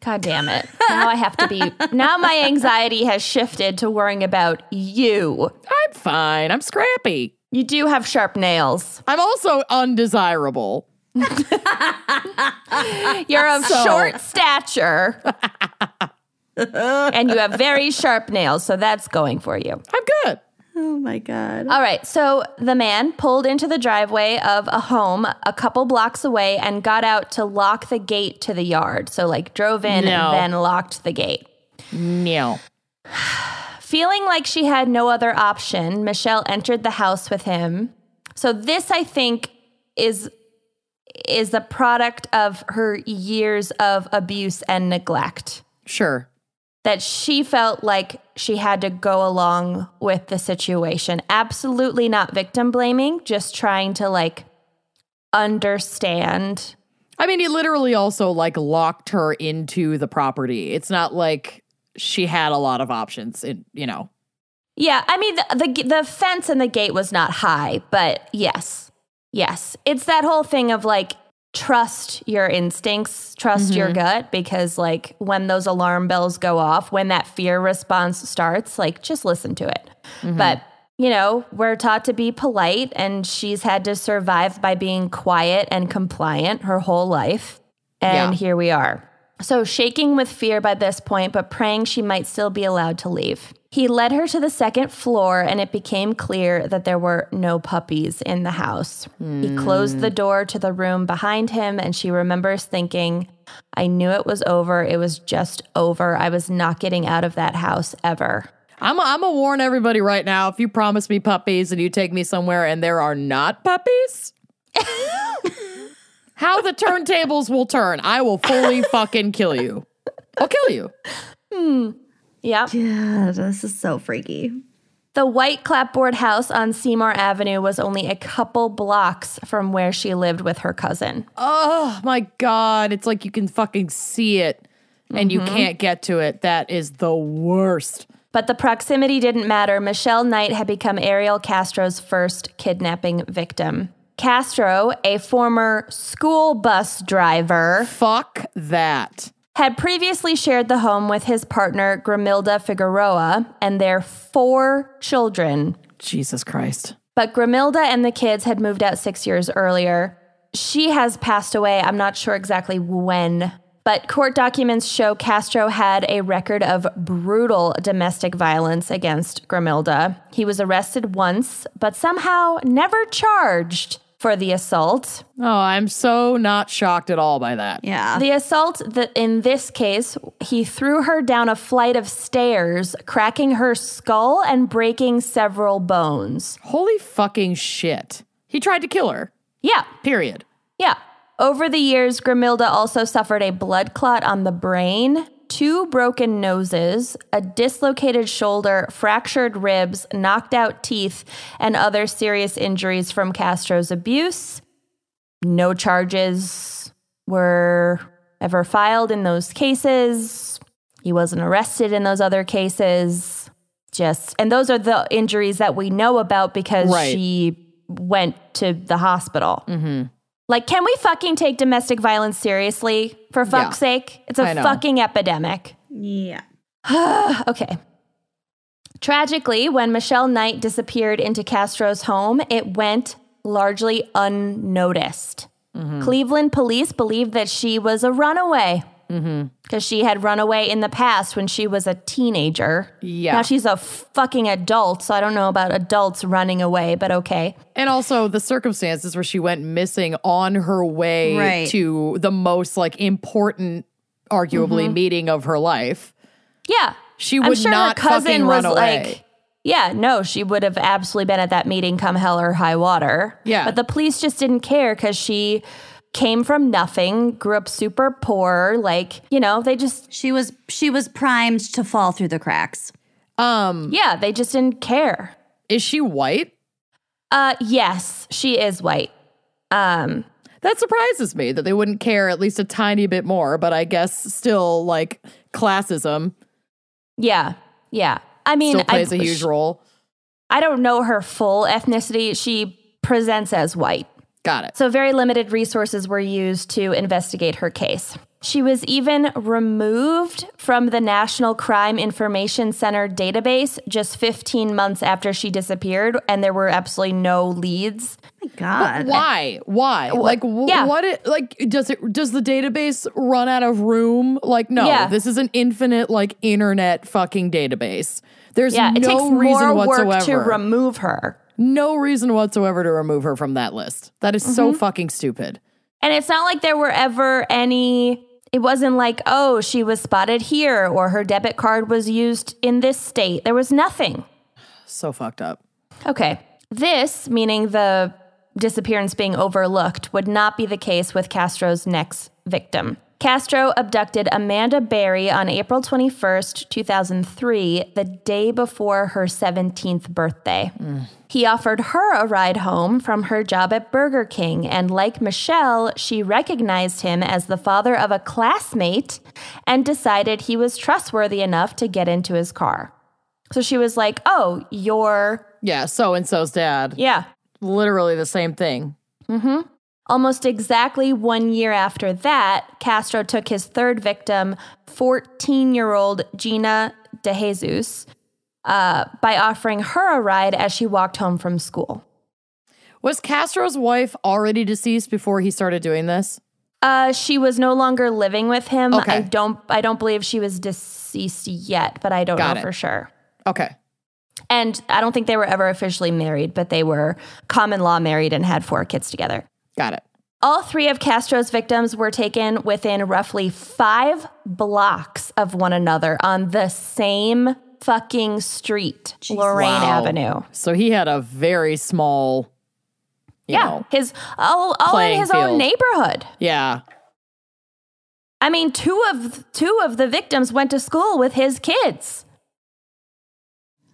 God damn it. Now I have to be. Now my anxiety has shifted to worrying about you. I'm fine. I'm scrappy. You do have sharp nails. I'm also undesirable. You're of So- short stature. and you have very sharp nails, so that's going for you. I'm good. oh my God. All right, so the man pulled into the driveway of a home a couple blocks away and got out to lock the gate to the yard. So, like, drove in No. and then locked the gate. No. Feeling like she had no other option, Michelle entered the house with him. So this I think is is a product of her years of abuse and neglect. Sure. That she felt like she had to go along with the situation. Absolutely not victim blaming, just trying to like understand. I mean, he literally also like locked her into the property. It's not like she had a lot of options. It, you know, Yeah, I mean the, the the fence and the gate was not high, but yes. Yes. It's that whole thing of like trust your instincts, trust your mm-hmm. gut because like when those alarm bells go off, when that fear response starts, like just listen to it. Mm-hmm. But you know, we're taught to be polite, and she's had to survive by being quiet and compliant her whole life. And Yeah. here we are. So, shaking with fear by this point, but praying she might still be allowed to leave. He led her to the second floor, and it became clear that there were no puppies in the house. He closed the door to the room behind him, and she remembers thinking, I knew it was over. It was just over. I was not getting out of that house ever. I'm I'm gonna warn everybody right now. If you promise me puppies and you take me somewhere and there are not puppies, how the turntables will turn. I will fully fucking kill you. I'll kill you. Hmm. Yeah. Yeah, this is so freaky. The white clapboard house on Seymour Avenue was only a couple blocks from where she lived with her cousin. Oh my god, it's like you can fucking see it and you mm-hmm. can't get to it. That is the worst. But the proximity didn't matter. Michelle Knight had become Ariel Castro's first kidnapping victim. Castro, a former school bus driver, Fuck that. had previously shared the home with his partner, Gramilda Figueroa, and their four children. Jesus Christ. But Gramilda and the kids had moved out six years earlier. She has passed away. I'm not sure exactly when. But court documents show Castro had a record of brutal domestic violence against Gramilda. He was arrested once, but somehow never charged for the assault. Oh, I'm so not shocked at all by that. Yeah. The assault that in this case, he threw her down a flight of stairs, cracking her skull and breaking several bones. Holy fucking shit. He tried to kill her. Yeah, Period. Yeah. Over the years, Gramilda also suffered a blood clot on the brain, two broken noses, a dislocated shoulder, fractured ribs, knocked out teeth, and other serious injuries from Castro's abuse. No charges were ever filed in those cases. He wasn't arrested in those other cases. Just, and those are the injuries that we know about because Right. she went to the hospital. Mm-hmm. Like, can we fucking take domestic violence seriously? For fuck's Yeah. sake? It's a fucking epidemic. yeah. Okay. Tragically, when Michelle Knight disappeared into Castro's home, it went largely unnoticed. Mm-hmm. Cleveland police believed that she was a runaway Mm-hmm. because she had run away in the past when she was a teenager. Yeah. Now she's a fucking adult, so I don't know about adults running away, but okay. And also the circumstances where she went missing on her way Right. to the most like important, arguably, mm-hmm. meeting of her life. Yeah. She I'm would sure not her cousin fucking was run away. like, yeah, no, she would have absolutely been at that meeting come hell or high water. Yeah. But the police just didn't care because she came from nothing, grew up super poor. Like, you know, they just, She was she was primed to fall through the cracks. Um, yeah, they just didn't care. is she white? Uh, yes, she is white. Um, That surprises me that they wouldn't care at least a tiny bit more, but I guess still like classism yeah, yeah. I mean, still plays I, a huge role. I don't know her full ethnicity. She presents as white. Got it. So, very limited resources were used to investigate her case. She was even removed from the National Crime Information Center database just 15 months after she disappeared, and there were absolutely no leads. My God. Why? Why? Like, wh- yeah. what? It, like, does it? Does the database run out of room? Like, no. Yeah. This is an infinite, like, internet fucking database. There's Yeah, it no takes reason more whatsoever. work to remove her. No reason whatsoever to remove her from that list. That is so Mm-hmm. fucking stupid. And it's not like there were ever any, it wasn't like, oh, she was spotted here or her debit card was used in this state. There was nothing. So fucked up. Okay. This, meaning the disappearance being overlooked, would not be the case with Castro's next victim. Castro abducted Amanda Berry on April 21st, 2003, the day before her 17th birthday. He offered her a ride home from her job at Burger King, and like Michelle, she recognized him as the father of a classmate and decided he was trustworthy enough to get into his car. So she was like, Oh, you're, Yeah, so and so's dad. yeah. Literally the same thing. Mm-hmm. Almost exactly one year after that, Castro took his third victim, 14 year old Gina DeJesus, uh, by offering her a ride as she walked home from school. Was Castro's wife already deceased before he started doing this? Uh, she was no longer living with him. Okay. I don't. I don't believe she was deceased yet, but I don't Got know it. for sure. Okay. And I don't think they were ever officially married, but they were common law married and had four kids together. Got it. All three of Castro's victims were taken within roughly five blocks of one another on the same fucking street, Lorain Wow. Avenue. So he had a very small, you yeah, know, his all, all in playing his field. own neighborhood. yeah. I mean, two of two of the victims went to school with his kids.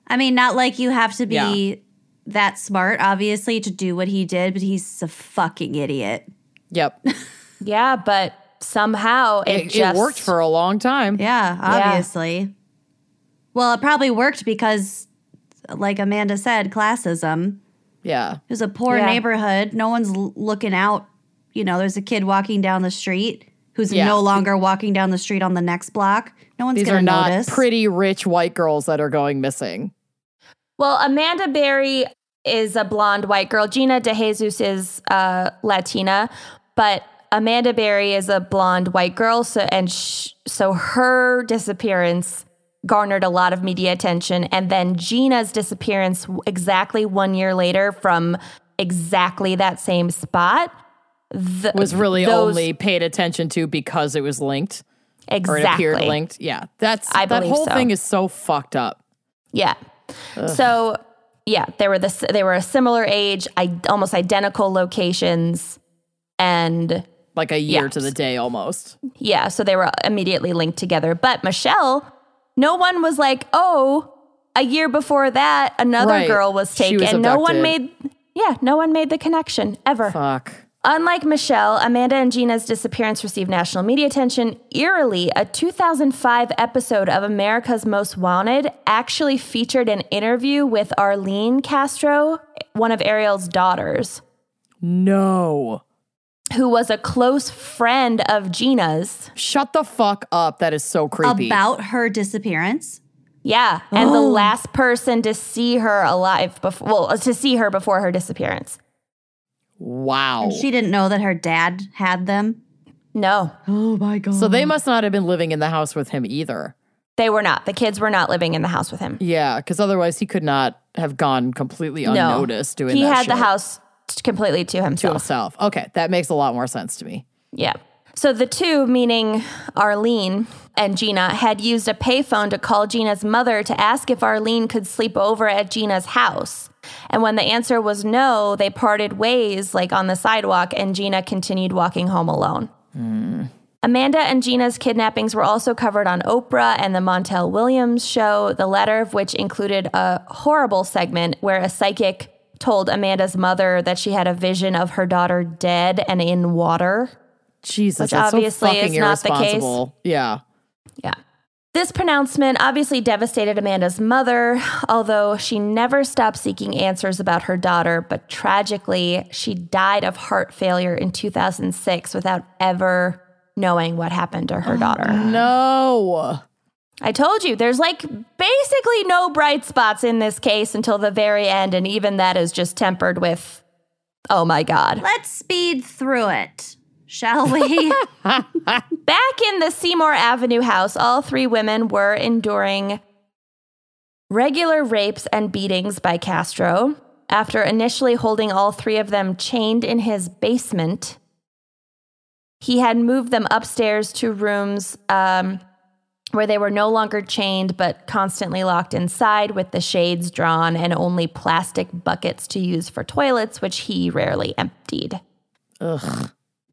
I mean, not like you have to be Yeah. That smart, obviously, to do what he did, but he's a fucking idiot. Yep. Yeah, but somehow it, It, it just worked for a long time. Yeah, obviously. Well, it probably worked because, like Amanda said, classism. Yeah. It was a poor Yeah. neighborhood. No one's l- looking out. You know, there's a kid walking down the street who's Yeah. no longer walking down the street on the next block. No one's going These going are not pretty rich white girls that are going missing. Well, Amanda Berry is a blonde white girl. Gina DeJesus is uh, Latina, but Amanda Berry is a blonde white girl. So and sh- so her disappearance garnered a lot of media attention, and then Gina's disappearance exactly one year later from exactly that same spot Was really those- only paid attention to because it was linked or it exactly appeared linked. Yeah. That's I that whole so. thing is so fucked up. Yeah. So yeah, they were this they were a similar age, I, almost identical locations, and Like a year Yeah. to the day almost. yeah, so they were immediately linked together. But Michelle, no one was like, oh, a year before that, another Right. girl was taken. was no one made yeah, no one made the connection ever. Fuck. Unlike Michelle, Amanda and Gina's disappearance received national media attention. Eerily, a 2005 episode of America's Most Wanted actually featured an interview with Arlene Castro, one of Ariel's daughters, No. who was a close friend of Gina's. Shut the fuck up. That is so creepy. About her disappearance. Yeah, and the oh. last person to see her alive before, well, to see her before her disappearance. Wow. And she didn't know that her dad had them. No, Oh my God. so they must not have been living in the house with him either. they were not. The kids were not living in the house with him. Yeah, because otherwise he could not have gone completely unnoticed doing he that had the house completely to himself. to himself. himself. Okay, that makes a lot more sense to me. Yeah. So the two, meaning Arlene and Gina, had used a payphone to call Gina's mother to ask if Arlene could sleep over at Gina's house. And when the answer was no, they parted ways, like on the sidewalk, and Gina continued walking home alone. Hmm. Amanda and Gina's kidnappings were also covered on Oprah and the Montel Williams show, the latter of which included a horrible segment where a psychic told Amanda's mother that she had a vision of her daughter dead and in water. Jesus, Which that's obviously so fucking is not the case. Yeah. Yeah. This pronouncement obviously devastated Amanda's mother, although she never stopped seeking answers about her daughter. But tragically, she died of heart failure in 2006 without ever knowing what happened to her oh, daughter. No. I told you, there's like basically no bright spots in this case until the very end. And even that is just tempered with, oh my God. Let's speed through it, shall we? Back in the Seymour Avenue house, all three women were enduring regular rapes and beatings by Castro. After initially holding all three of them chained in his basement, he had moved them upstairs to rooms um, where they were no longer chained but constantly locked inside with the shades drawn and only plastic buckets to use for toilets, which he rarely emptied Ugh.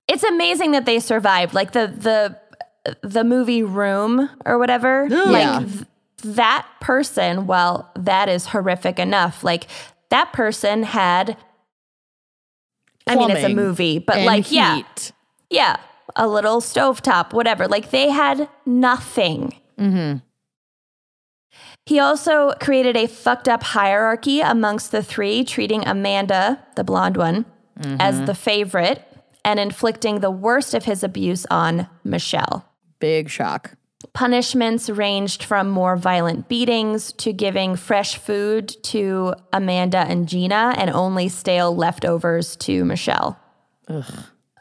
It's amazing that they survived. Like the the the movie room or whatever Yeah. like th- that person well that is horrific enough. Like that person had i mean it's a movie but like yeah. heat. yeah. A little stovetop whatever. Like they had nothing. Mm-hmm. he also created a fucked up hierarchy amongst the three, treating Amanda, the blonde one, as the favorite and inflicting the worst of his abuse on Michelle. Big shock. Punishments ranged from more violent beatings to giving fresh food to Amanda and Gina and only stale leftovers to Michelle.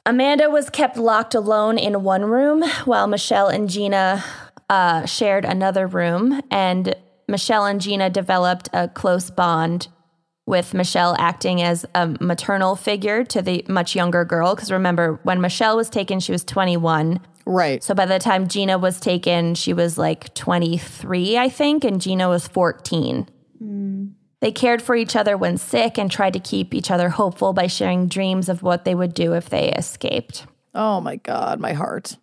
Amanda was kept locked alone in one room while Michelle and Gina uh, shared another room. And Michelle and Gina developed a close bond with Michelle acting as a maternal figure to the much younger girl. Because remember, when Michelle was taken, she was 21. Right. So by the time Gina was taken, she was like 23, I think, and Gina was 14. Hmm. They cared for each other when sick and tried to keep each other hopeful by sharing dreams of what they would do if they escaped. oh my God, my heart.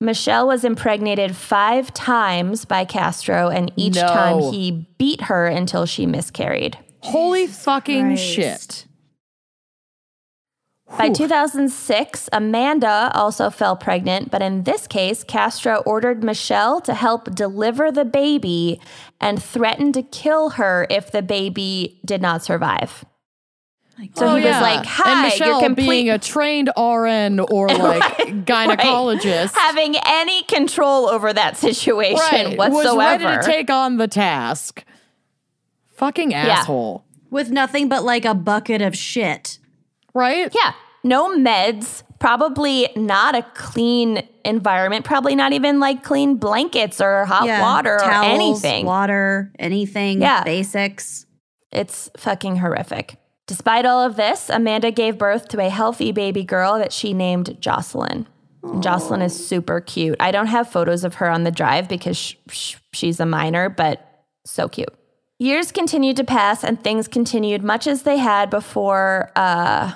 Michelle was impregnated five times by Castro, and each No. time he beat her until she miscarried. Holy fucking Christ. shit. By 2006, Amanda also fell pregnant, but in this case, Castro ordered Michelle to help deliver the baby and threatened to kill her if the baby did not survive. So Oh, he was yeah. like, and "Hi, Michelle you're complete." being a trained RN or like gynecologist. having any control over that situation right, whatsoever. was ready to take on the task. Fucking asshole. With nothing but like a bucket of shit. Right? yeah, no meds. Probably not a clean environment. Probably not even like clean blankets or hot Yeah. water or Towels, anything. Water, anything. Yeah. Basics. It's fucking horrific. Despite all of this, Amanda gave birth to a healthy baby girl that she named Jocelyn. And Jocelyn is super cute. I don't have photos of her on the drive because sh- sh- she's a minor, but so cute. Years continued to pass and things continued much as they had before uh,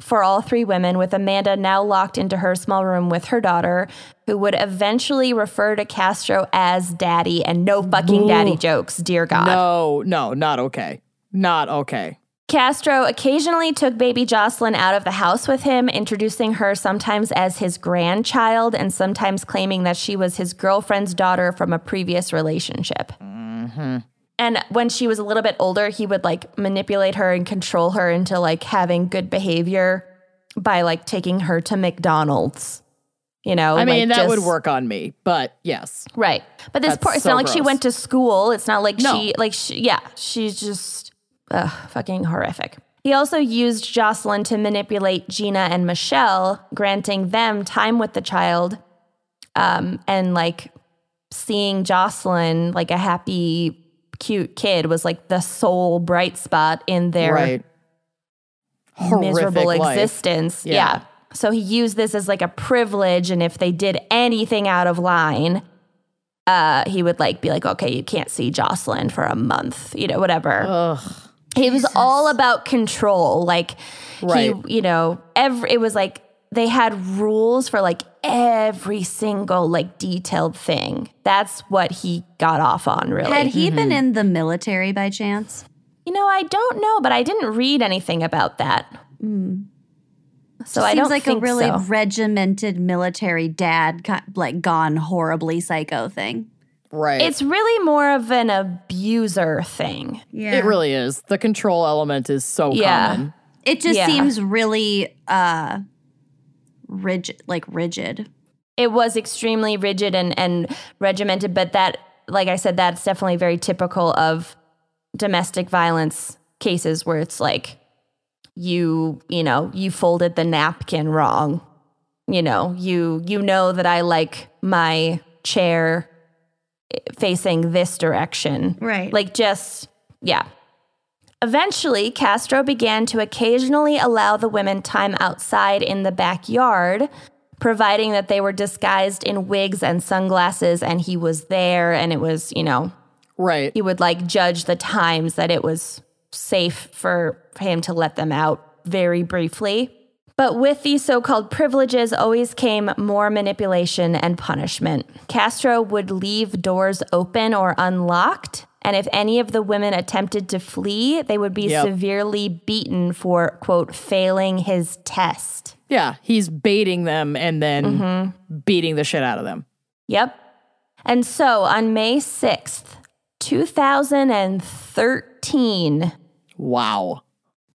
for all three women, with Amanda now locked into her small room with her daughter, who would eventually refer to Castro as daddy and no fucking daddy jokes, dear God. No, no, not okay. Not okay. Castro occasionally took baby Jocelyn out of the house with him, introducing her sometimes as his grandchild and sometimes claiming that she was his girlfriend's daughter from a previous relationship. And when she was a little bit older, he would like manipulate her and control her into like having good behavior by like taking her to McDonald's. You know, I mean, like, that would work on me, but yes. Right. But this poor, it's so not like she went to school. It's not like No. she, like, she, yeah, she's just ugh, fucking horrific. He also used Jocelyn to manipulate Gina and Michelle, granting them time with the child um, and like seeing Jocelyn, like a happy, cute kid, was like the sole bright spot in their right. miserable life. existence. Yeah. Yeah. So he used this as like a privilege, and if they did anything out of line, uh, he would like be like, "Okay, you can't see Jocelyn for a month," you know, whatever. Ugh. It was all about control. Like, Right. he, you know, every it was like they had rules for like every single like detailed thing. That's what he got off on, really. Had he been in the military by chance? you know, I don't know, but I didn't read anything about that. So I Seems don't like think a really so. regimented military dad, like gone horribly psycho thing. Right. It's really more of an abuser thing. Yeah, it really is. The control element is so Yeah. common. It just Yeah. seems really uh rigid, like rigid. It was extremely rigid and, and regimented, but that, like I said, that's definitely very typical of domestic violence cases where it's like you, you know, you folded the napkin wrong. You know, you you know that I like my chair eh, facing this direction. Right. Like just yeah. Eventually, Castro began to occasionally allow the women time outside in the backyard, providing that they were disguised in wigs and sunglasses and he was there and it was, you know, Right. he would like judge the times that it was safe for him to let them out very briefly. But with these so called privileges always came more manipulation and punishment. Castro would leave doors open or unlocked. And if any of the women attempted to flee, they would be Yep. severely beaten for, quote, failing his test. Yeah. He's baiting them and then Mm-hmm. beating the shit out of them. Yep. And so on May 6th, 2013, Wow.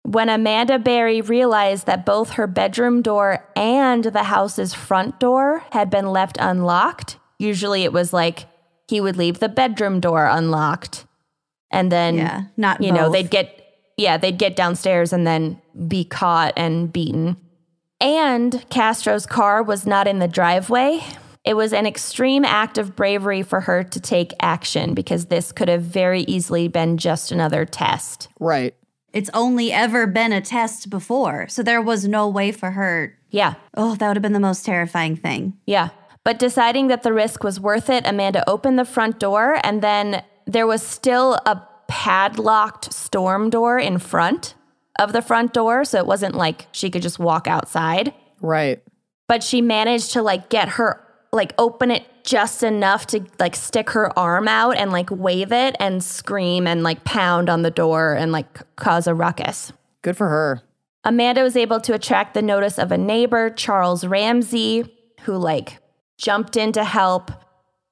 When Amanda Berry realized that both her bedroom door and the house's front door had been left unlocked, Usually it was like he would leave the bedroom door unlocked and then Yeah, not you know, they'd get yeah, they'd get downstairs and then be caught and beaten. And Castro's car was not in the driveway. It was an extreme act of bravery for her to take action because this could have very easily been just another test. Right. It's only ever been a test before, so there was no way for her. Yeah. Oh, that would have been the most terrifying thing. Yeah. But deciding that the risk was worth it, Amanda opened the front door and then there was still a padlocked storm door in front of the front door. So it wasn't like she could just walk outside. Right. But she managed to like get her, like open it just enough to like stick her arm out and like wave it and scream and like pound on the door and like cause a ruckus. Good for her. Amanda was able to attract the notice of a neighbor, Charles Ramsey, who like jumped in to help,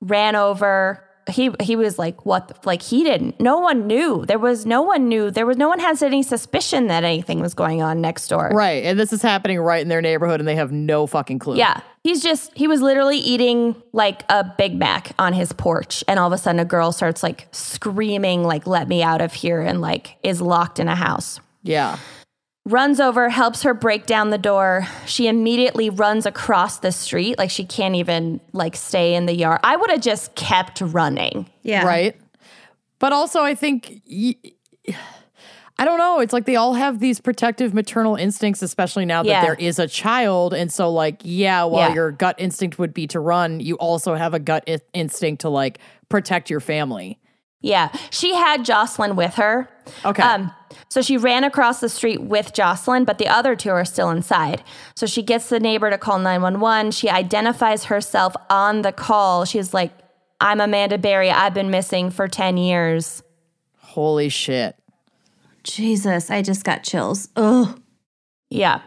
ran over. He he was like, what? The, like he didn't. No one knew. There was no one knew. There was no one has any suspicion that anything was going on next door. Right. And this is happening right in their neighborhood and they have no fucking clue. Yeah, he's just he was literally eating like a Big Mac on his porch, and all of a sudden a girl starts like screaming, like "Let me out of here!" and like is locked in a house. Yeah. Runs over, helps her break down the door. She immediately runs across the street. Like she can't even like stay in the yard. I would have just kept running. Yeah. Right. But also, I think, y- I don't know. It's like they all have these protective maternal instincts, especially now that Yeah. there is a child. And so, like, yeah, while Yeah. your gut instinct would be to run, you also have a gut I- instinct to like protect your family. Yeah. She had Jocelyn with her. Okay. Um, so she ran across the street with Jocelyn, but the other two are still inside. So she gets the neighbor to call 911. She identifies herself on the call. She's like, I'm Amanda Berry. I've been missing for 10 years. Holy shit. Jesus, I just got chills. Ugh. Yeah.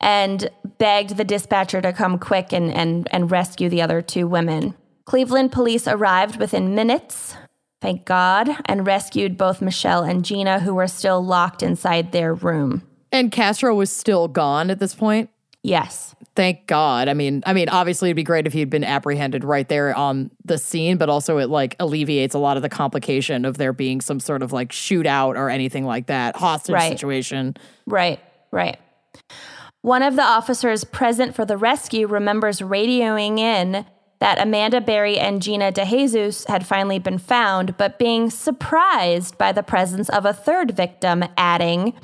And begged the dispatcher to come quick and, and, and rescue the other two women. Cleveland police arrived within minutes, thank God, and rescued both Michelle and Gina, who were still locked inside their room. And Castro was still gone at this point. Yes. Thank God. I mean, I mean, obviously it'd be great if he'd been apprehended right there on the scene, but also it like alleviates a lot of the complication of there being some sort of like shootout or anything like that, hostage Right. situation. Right, right. One of the officers present for the rescue remembers radioing in that Amanda Berry and Gina DeJesus had finally been found, but being surprised by the presence of a third victim, adding,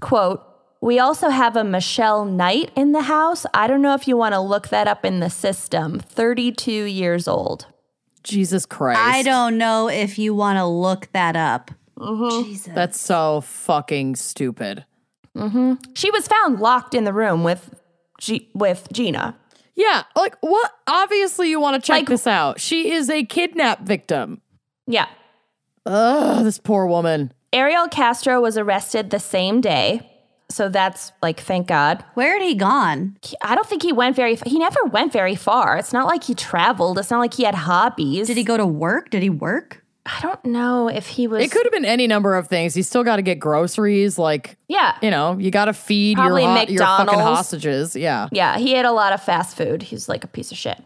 quote, we also have a Michelle Knight in the house. I don't know if you want to look that up in the system. 32 years old. Jesus Christ. I don't know if you want to look that up. Mm-hmm. Jesus. That's so fucking stupid. She was found locked in the room with G- with Gina. Yeah, like what? Obviously, you want to check Like- this out. She is a kidnap victim. Yeah. Ugh, this poor woman. Ariel Castro was arrested the same day. So that's like, thank God. Where had he gone? He- I don't think he went very He never went very far. It's not like he traveled. It's not like he had hobbies. Did he go to work? Did he work? I don't know if he was. It could have been any number of things. You still got to get groceries. Like, Yeah. you know, you got to feed your, ho- your fucking hostages. Yeah. Yeah, he ate a lot of fast food. He's like a piece of shit.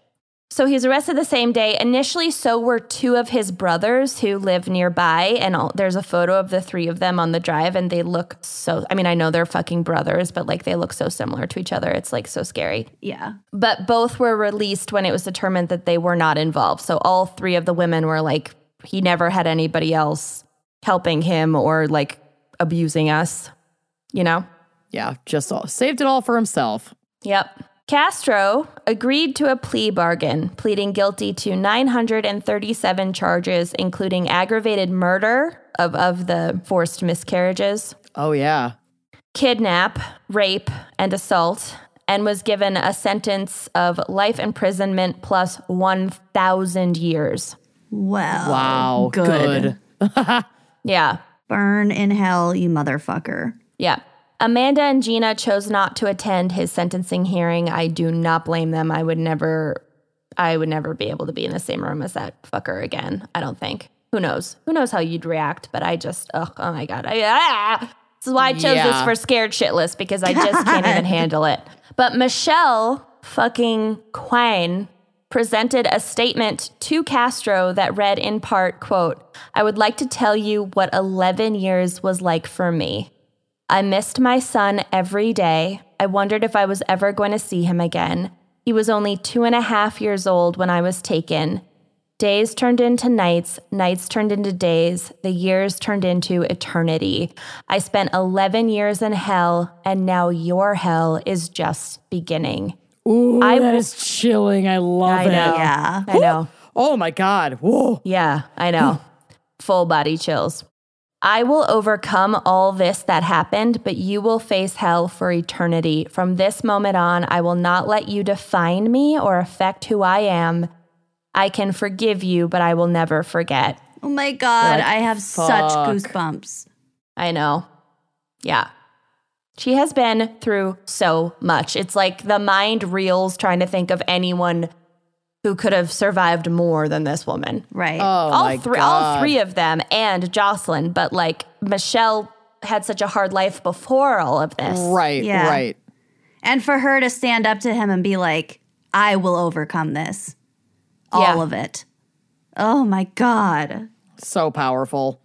So he's arrested the same day. Initially, so were two of his brothers who live nearby. And all, there's a photo of the three of them on the drive, and they look so. I mean, I know they're fucking brothers, but like they look so similar to each other. It's like so scary. Yeah. But both were released when it was determined that they were not involved. So all three of the women were like, he never had anybody else helping him or like abusing us, you know? Yeah. Just all, saved it all for himself. Yep. Castro agreed to a plea bargain, pleading guilty to 937 charges, including aggravated murder of, of the forced miscarriages, Oh, yeah. kidnap, rape, and assault, and was given a sentence of life imprisonment plus 1,000 years. Well. Wow. Good. Good. Yeah. Burn in hell, you motherfucker. Yeah. Amanda and Gina chose not to attend his sentencing hearing. I do not blame them. I would never I would never be able to be in the same room as that fucker again. I don't think. Who knows? Who knows how you'd react, but I just ugh, oh my god. I, ah! This is why I chose this for scared shitless because I just can't even handle it. But Michelle fucking Quine presented a statement to Castro that read in part, quote, I would like to tell you what 11 years was like for me. I missed my son every day. I wondered if I was ever going to see him again. He was only two and a half years old when I was taken. Days turned into nights, nights turned into days, the years turned into eternity. I spent 11 years in hell, and now your hell is just beginning. Ooh, I that will- is chilling. I love I it. know. Yeah. I know. Oh my God. Whoa. Yeah, I know. Hmm. Full body chills. I will overcome all this that happened, but you will face hell for eternity. From this moment on, I will not let you define me or affect who I am. I can forgive you, but I will never forget. Oh my God. Like, I have such goosebumps. I know. Yeah. She has been through so much. It's like the mind reels trying to think of anyone who could have survived more than this woman. Right. Oh all my three God. all three of them and Jocelyn, but like Michelle had such a hard life before all of this. Right. Yeah. Right. and for her to stand up to him and be like, I will overcome this. All Yeah. of it. Oh my God. So powerful.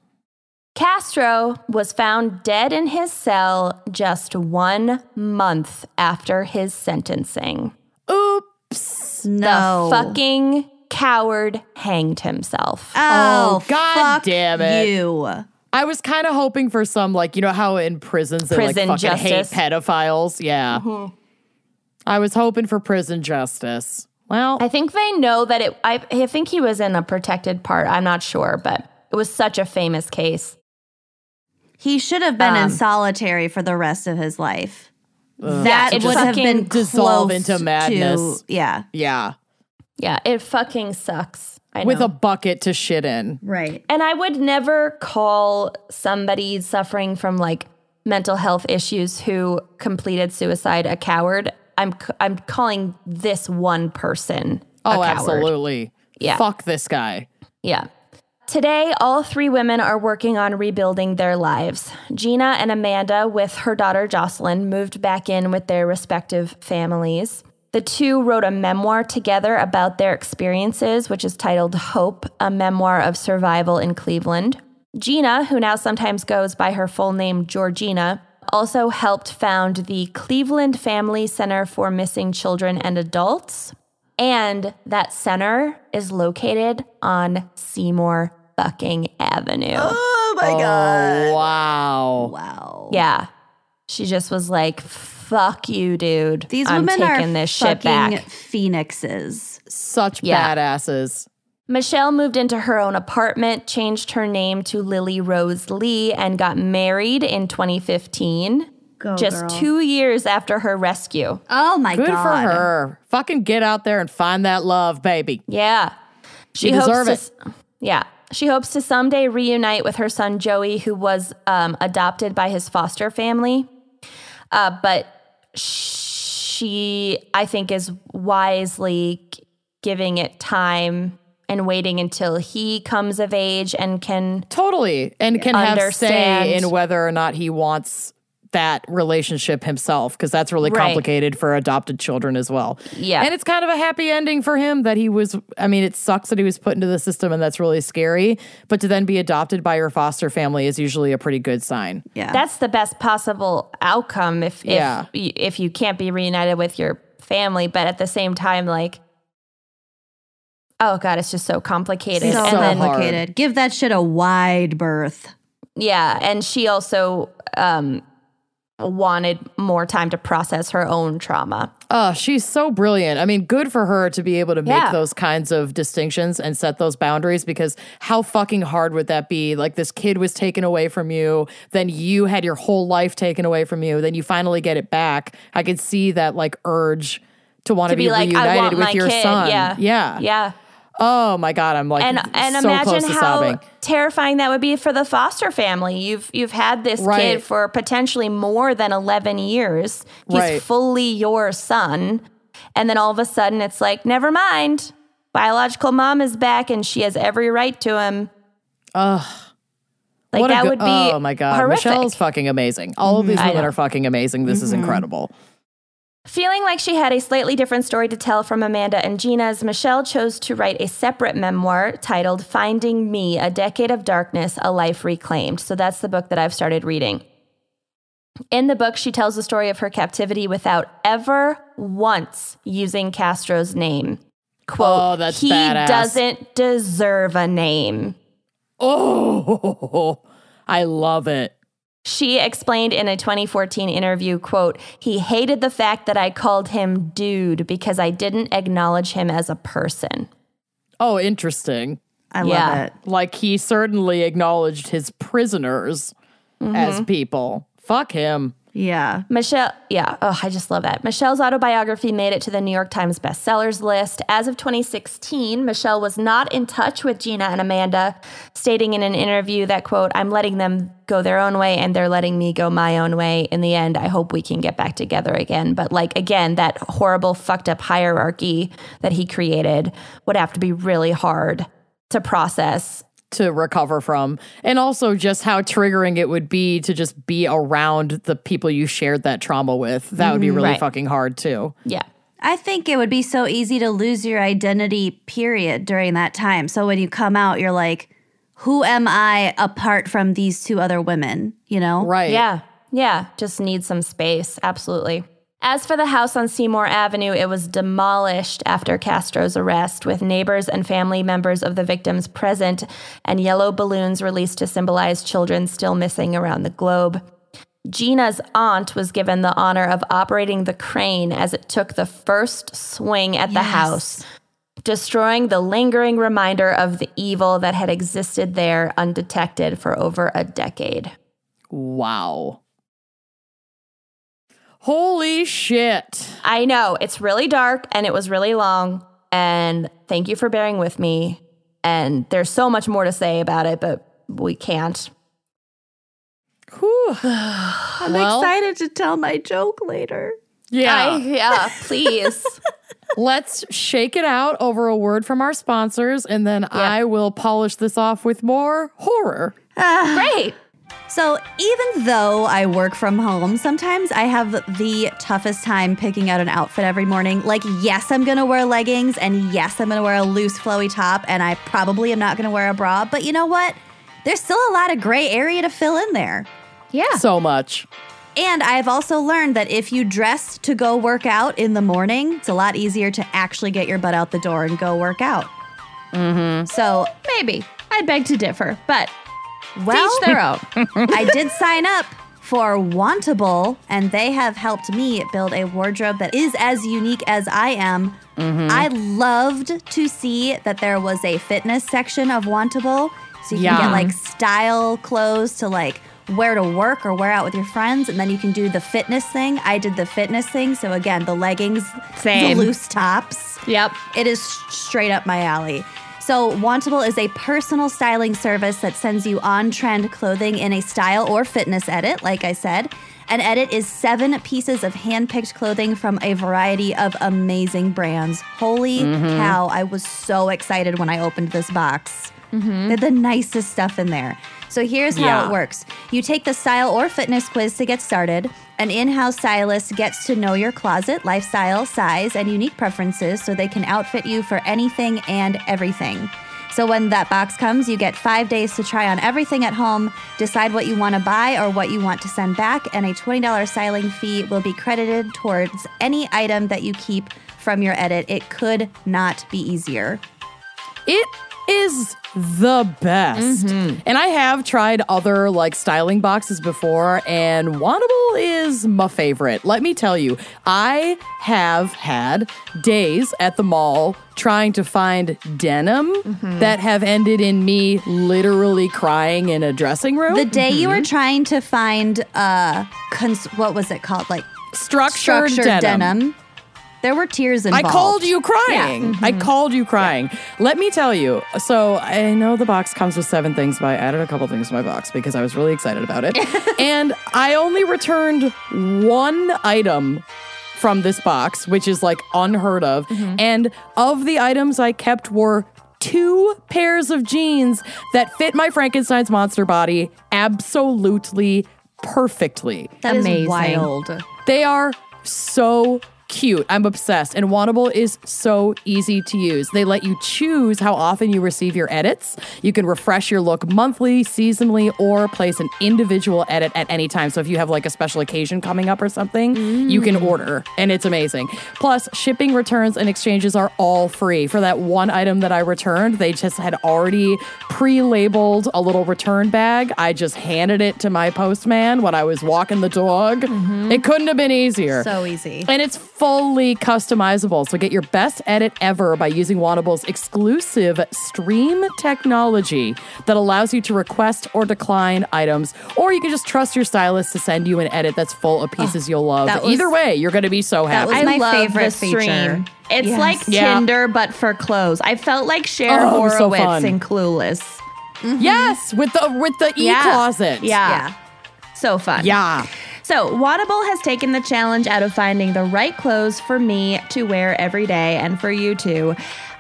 Castro was found dead in his cell just 1 month after his sentencing. Oops. No. The fucking coward hanged himself. Oh, Oh, God fuck damn it. You. I was kind of hoping for some, like, you know how in prisons they Prison like fucking justice. hate pedophiles? Yeah. Mm-hmm. I was hoping for prison justice. Well, I think they know that it I, I think he was in a protected part. I'm not sure, but it was such a famous case. He should have been in Um, solitary for the rest of his life. Yeah, That it would have been dissolve close into to- yeah. yeah. Yeah, it fucking sucks. I know. With a bucket to shit in. Right. And I would never call somebody suffering from like mental health issues who completed suicide a coward. I'm c- I'm calling this one person a Oh, coward. absolutely. Yeah. Fuck this guy. Yeah. Today, all three women are working on rebuilding their lives. Gina and Amanda, with her daughter Jocelyn, moved back in with their respective families. The two wrote a memoir together about their experiences, which is titled Hope, a memoir of survival in Cleveland. Gina, who now sometimes goes by her full name Georgina, also helped found the Cleveland Family Center for Missing Children and Adults. And that center is located on Seymour fucking Avenue. Oh my Oh, wow. Wow. Yeah. She just was like, fuck you, dude. These I'm women taking are this shit fucking back. phoenixes. Such Yeah. badasses. Michelle moved into her own apartment, changed her name to Lily Rose Lee, and got married in 2015. Go, just girl. two years after her rescue. Oh my Good god. for her. Fucking get out there and find that love, baby. Yeah. She You deserve hopes to, Yeah. She hopes to someday reunite with her son Joey, who was um, adopted by his foster family. Uh, but she, I think, is wisely giving it time and waiting until he comes of age and can. Totally. And can have Understand. say in whether or not he wants that relationship himself, because that's really Right. complicated for adopted children as well. Yeah. And it's kind of a happy ending for him that he was, I mean, it sucks that he was put into the system and that's really scary. But to then be adopted by your foster family is usually a pretty good sign. Yeah. That's the best possible outcome if if, Yeah. if you can't be reunited with your family, but at the same time, like, oh god, it's just so complicated. so and then complicated. Give that shit a wide berth. Yeah, and she also um, wanted more time to process her own trauma. Oh, she's so brilliant. I mean, good for her to be able to make Yeah. those kinds of distinctions and set those boundaries because how fucking hard would that be? Like, this kid was taken away from you, then you had your whole life taken away from you, then you finally get it back. I could see that, like, urge to want to be, be like, reunited with your kid. son. Yeah, Yeah. yeah. Oh my God. I'm like, And and so imagine how sobbing. terrifying that would be for the foster family. You've you've had this Right. kid for potentially more than eleven years. He's Right. fully your son, and then all of a sudden it's like, never mind. Biological mom is back, and she has every right to him. Ugh. Like that good- would be Oh my God. horrific. Michelle's fucking amazing. All of these mm-hmm. women are fucking amazing. This is mm-hmm. incredible. Feeling like she had a slightly different story to tell from Amanda and Gina's, Michelle chose to write a separate memoir titled Finding Me A Decade of Darkness, A Life Reclaimed. So that's the book that I've started reading. In the book, she tells the story of her captivity without ever once using Castro's name. Quote, Oh, he badass." doesn't deserve a name. Oh, I love it. She explained in a 2014 interview, quote, he hated the fact that I called him dude because I didn't acknowledge him as a person. Oh, interesting. I Yeah. love it. Like he certainly acknowledged his prisoners mm-hmm. as people. Fuck him. Yeah. Michelle, yeah, oh, I just love that. Michelle's autobiography made it to the New York Times bestsellers list. As of 2016, Michelle was not in touch with Gina and Amanda, stating in an interview that, quote, I'm letting them go their own way and they're letting me go my own way. In the end, I hope we can get back together again. But, like, again, that horrible, fucked up hierarchy that he created would have to be really hard to process. To recover from. And also just how triggering it would be to just be around the people you shared that trauma with. That would be mm-hmm. really Right. fucking hard too. Yeah. I think it would be so easy to lose your identity, period, during that time. So when you come out, you're like, who am I apart from these two other women? You know? Right. Yeah. Yeah. Just need some space. Absolutely. As for the house on Seymour Avenue, it was demolished after Castro's arrest, with neighbors and family members of the victims present and yellow balloons released to symbolize children still missing around the globe. Gina's aunt was given the honor of operating the crane as it took the first swing at the house, destroying the lingering reminder of the evil that had existed there undetected for over a decade. Wow. Holy shit. I know it's really dark and it was really long. And thank you for bearing with me. And there's so much more to say about it, but we can't. Whew. I'm Well- excited to tell my joke later. Yeah. I, yeah, please. Let's shake it out over a word from our sponsors, and then I will polish this off with more horror. Ah. Great. So, even though I work from home, sometimes I have the toughest time picking out an outfit every morning. Like, yes, I'm gonna wear leggings, and yes, I'm gonna wear a loose, flowy top, and I probably am not gonna wear a bra. But you know what? There's still a lot of gray area to fill in there. Yeah. So much. And I've also learned that if you dress to go work out in the morning, it's a lot easier to actually get your butt out the door and go work out. Mm-hmm. So, Maybe. I beg to differ, but well, each their own. I did sign up for Wantable, and they have helped me build a wardrobe that is as unique as I am. Mm-hmm. I loved to see that there was a fitness section of Wantable, so you can get like style clothes to like wear to work or wear out with your friends, and then you can do the fitness thing. I did the fitness thing, so again, the leggings, Same. the loose tops. Yep. It is straight up my alley. So, Wantable is a personal styling service that sends you on trend clothing in a style or fitness edit, like I said. An edit is seven pieces of hand picked clothing from a variety of amazing brands. Holy mm-hmm. cow, I was so excited when I opened this box. Mm-hmm. They're the nicest stuff in there. So here's how Yeah. it works you take the style or fitness quiz to get started. An in house stylist gets to know your closet, lifestyle, size, and unique preferences so they can outfit you for anything and everything. So when that box comes, you get five days to try on everything at home, decide what you want to buy or what you want to send back, and a $20 styling fee will be credited towards any item that you keep from your edit. It could not be easier. It is the best. Mm-hmm. And I have tried other like styling boxes before, and Wantable is my favorite. Let me tell you, I have had days at the mall trying to find denim mm-hmm. that have ended in me literally crying in a dressing room. The day you were mm-hmm. trying to find uh cons- what was it called? Like structured, structured denim. denim. There were tears involved. I called you crying. I mm-hmm. called you crying. Let me tell you. So I know the box comes with seven things, but I added a couple things to my box because I was really excited about it. and I only returned one item from this box, which is like unheard of. Mm-hmm. And of the items I kept were two pairs of jeans that fit my Frankenstein's monster body absolutely perfectly. That is Amazing. wild. They are so cute. I'm obsessed. And Wantable is so easy to use. They let you choose how often you receive your edits. You can refresh your look monthly, seasonally, or place an individual edit at any time. So if you have like a special occasion coming up or something, you can mm. order, and it's amazing. Plus, shipping, returns, and exchanges are all free. For that one item that I returned, they just had already pre labeled a little return bag. I just handed it to my postman when I was walking the dog. Mm-hmm. It couldn't have been easier. So easy. And it's fully customizable. So get your best edit ever by using Wantable's exclusive stream technology that allows you to request or decline items. Or you can just trust your stylist to send you an edit that's full of pieces oh, you'll love. was- Either way, you're going to be so happy. That was I my love favorite the stream. feature. It's Yes. like Yeah. Tinder, but for clothes. I felt like Cher Oh, it was so Horowitz fun. in Clueless. yes, with the with the e Yeah. closet. Yeah. Yeah. So fun. Yeah. So, Wantable has taken the challenge out of finding the right clothes for me to wear every day and for you too.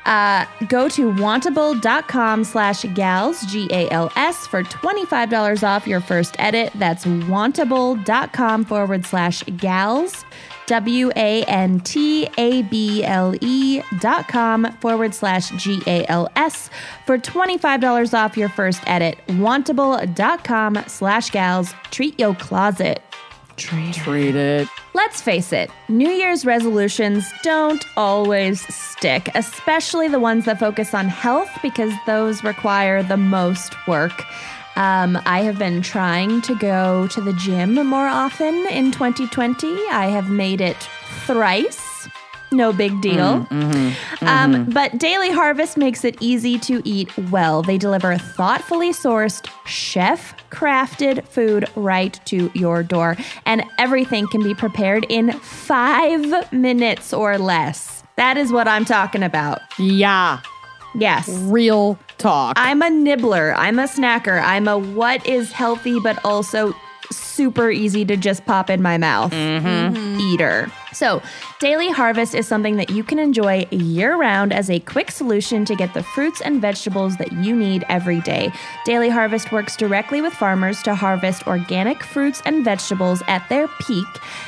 Uh, go to wantable.com slash gals, G A L S, for $25 off your first edit. That's wantable.com forward slash gals, W A N T A B L E dot com forward slash G A L S for $25 off your first edit. Wantable.com slash gals. Treat your closet. Treat it. Let's face it, New Year's resolutions don't always stick, especially the ones that focus on health because those require the most work. Um, I have been trying to go to the gym more often in 2020. I have made it thrice. No big deal. Mm-hmm, mm-hmm, um, mm-hmm. but Daily Harvest makes it easy to eat well. They deliver thoughtfully sourced, chef crafted food right to your door. And everything can be prepared in five minutes or less. That is what I'm talking about. Yeah. Yes. Real talk. I'm a nibbler. I'm a snacker. I'm a what is healthy but also super easy to just pop in my mouth mm-hmm. eater. So, Daily Harvest is something that you can enjoy year round as a quick solution to get the fruits and vegetables that you need every day. Daily Harvest works directly with farmers to harvest organic fruits and vegetables at their peak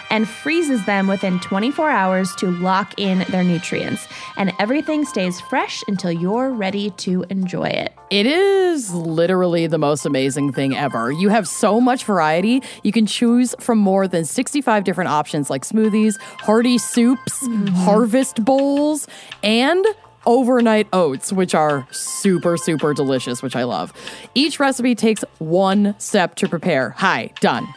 and freezes them within 24 hours to lock in their nutrients. And everything stays fresh until you're ready to enjoy it. It is literally the most amazing thing ever. You have so much variety. You can choose from more than 65 different options like smoothies, hearty soups, mm-hmm. harvest bowls, and overnight oats, which are super, super delicious, which I love. Each recipe takes one step to prepare. Hi, done.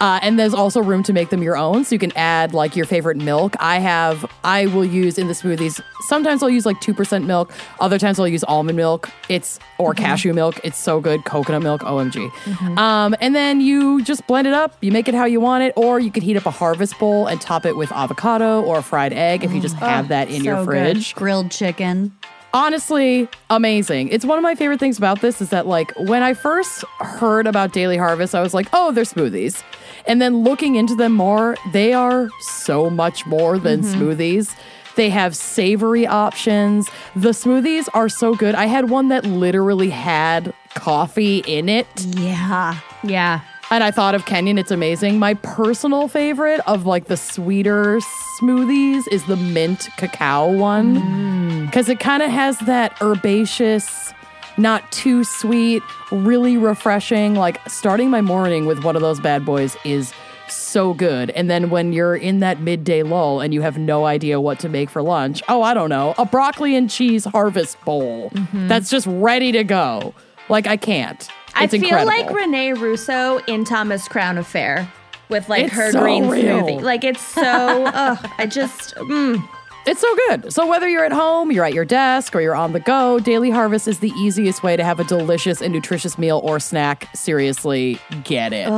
Uh, and there's also room to make them your own. So you can add like your favorite milk. I have, I will use in the smoothies. Sometimes I'll use like 2% milk. Other times I'll use almond milk. It's, or cashew milk. It's so good. Coconut milk, OMG. Um, and then you just blend it up. You make it how you want it. Or you could heat up a harvest bowl and top it with avocado or a fried egg if you just have that in your so good. fridge Grilled chicken. Honestly amazing. It's one of my favorite things about this is that like when i first heard about daily harvest i was like oh they're smoothies. And then looking into them more they are so much more than mm-hmm. smoothies. They have savory options. The smoothies are so good. I had one that literally had coffee in it. Yeah. Yeah. and I thought of Kenyon. It's amazing. My personal favorite of like the sweeter smoothies is the mint cacao one mm. Because it kind of has that herbaceous, not too sweet, really refreshing. Like starting my morning with one of those bad boys is so good. And then when you're in that midday lull and you have no idea what to make for lunch, oh, I don't know, a broccoli and cheese harvest bowl that's just ready to go. Like I can't. It's I feel incredible. like Rene Russo in Thomas Crown Affair with like It's her so green real. smoothie. Like it's so, ugh, I just, mm. It's so good. So whether you're at home, you're at your desk, or you're on the go, Daily Harvest is the easiest way to have a delicious and nutritious meal or snack. Seriously, get it.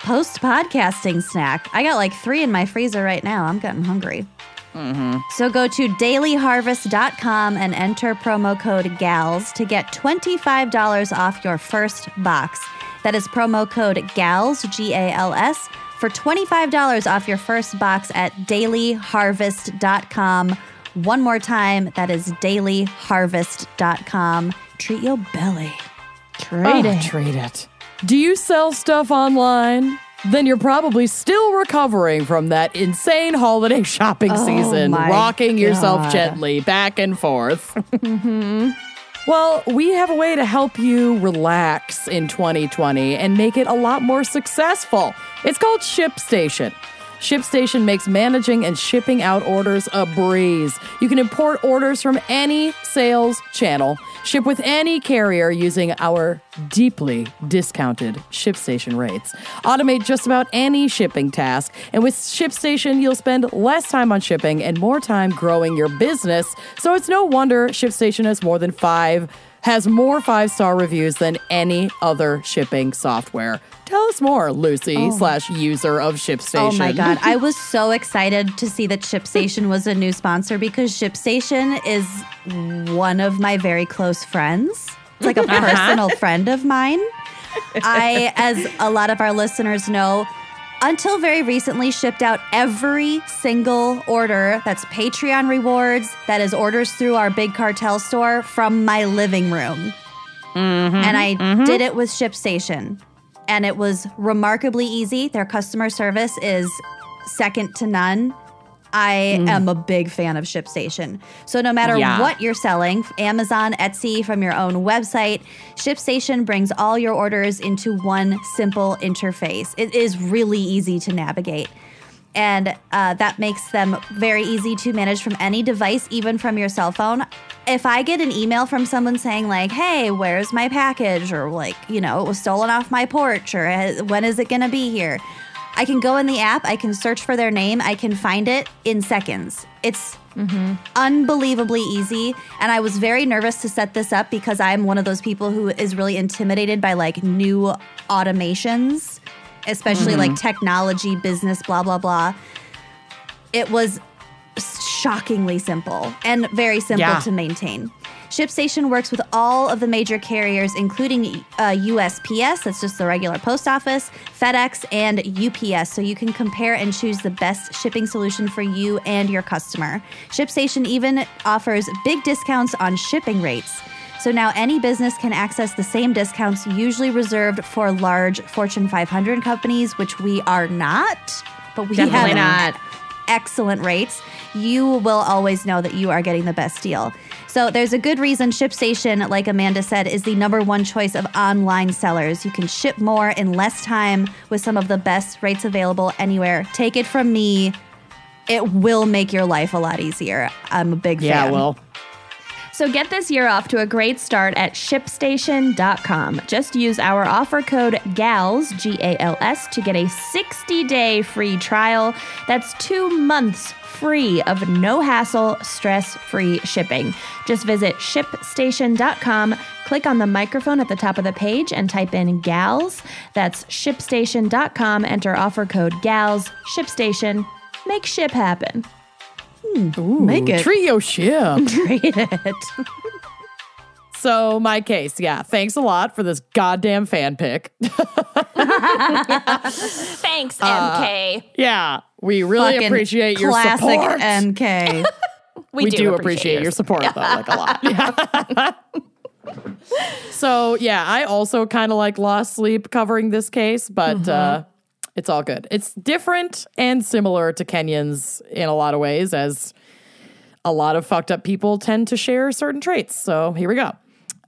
Post podcasting snack. I got like three in my freezer right now. I'm getting hungry. Mm-hmm. So go to dailyharvest.com and enter promo code GALS to get $25 off your first box. That is promo code GALS, G A L S, for $25 off your first box at dailyharvest.com. One more time, that is dailyharvest.com. Treat your belly. Treat Oh, it. treat it. Do you sell stuff online? then you're probably still recovering from that insane holiday shopping oh season, my rocking yourself gently back and forth. Mm-hmm. Well, we have a way to help you relax in 2020 and make it a lot more successful. It's called ShipStation. ShipStation makes managing and shipping out orders a breeze. You can import orders from any sales channel, ship with any carrier using our deeply discounted ShipStation rates, automate just about any shipping task, and with ShipStation, you'll spend less time on shipping and more time growing your business. So it's no wonder ShipStation has more than five has more five star reviews than any other shipping software. Tell us more, Lucy oh. slash user of ShipStation. Oh my god, I was so excited to see that ShipStation was a new sponsor because ShipStation is one of my very close friends. It's like a uh-huh. personal friend of mine. I, as a lot of our listeners know, until very recently shipped out every single order that's Patreon rewards, that is orders through our big cartel store from my living room. Mm-hmm. And I mm-hmm. did it with ShipStation. And it was remarkably easy. Their customer service is second to none. I am a big fan of ShipStation. So no matter Yeah. what you're selling, Amazon, Etsy, from your own website, ShipStation brings all your orders into one simple interface. It is really easy to navigate. And uh, that makes them very easy to manage from any device, even from your cell phone. If I get an email from someone saying, like, hey, where's my package? Or, like, you know, it was stolen off my porch, or "Uh, when is it going to be here? I can go in the app, I can search for their name, I can find it in seconds. It's mm-hmm. unbelievably easy. And I was very nervous to set this up because I'm one of those people who is really intimidated by like new automations, especially like mm-hmm. technology, business, blah, blah, blah. It was shockingly simple and very simple Yeah. to maintain. ShipStation works with all of the major carriers, including uh, USPS, that's just the regular post office, FedEx, and UPS, so you can compare and choose the best shipping solution for you and your customer. ShipStation even offers big discounts on shipping rates. So now any business can access the same discounts usually reserved for large Fortune 500 companies, which we are not. But we Definitely have not. excellent rates, you will always know that you are getting the best deal. So there's a good reason ShipStation, like Amanda said, is the number one choice of online sellers. You can ship more in less time with some of the best rates available anywhere. Take it from me, it will make your life a lot easier. I'm a big Yeah, fan. well, So get this year off to a great start at shipstation.com. Just use our offer code GALS, G A L S, to get a 60 day free trial. That's two months free of no hassle, stress free shipping. Just visit shipstation.com, click on the microphone at the top of the page, and type in GALS. That's shipstation.com, enter offer code GALS, ShipStation. Make ship happen. Hmm. Make it. trio ship. Trade it. So my case, yeah. Thanks a lot for this goddamn fan pick. Thanks, uh, MK. yeah, we really Fucking appreciate your classic support. MK. we, do, appreciate, your support though, like a lot. Yeah. so yeah, I also kind of like lost sleep covering this case, but mm-hmm. uh, it's all good. It's different and similar to Kenyon's in a lot of ways, as a lot of fucked up people tend to share certain traits. So here we go.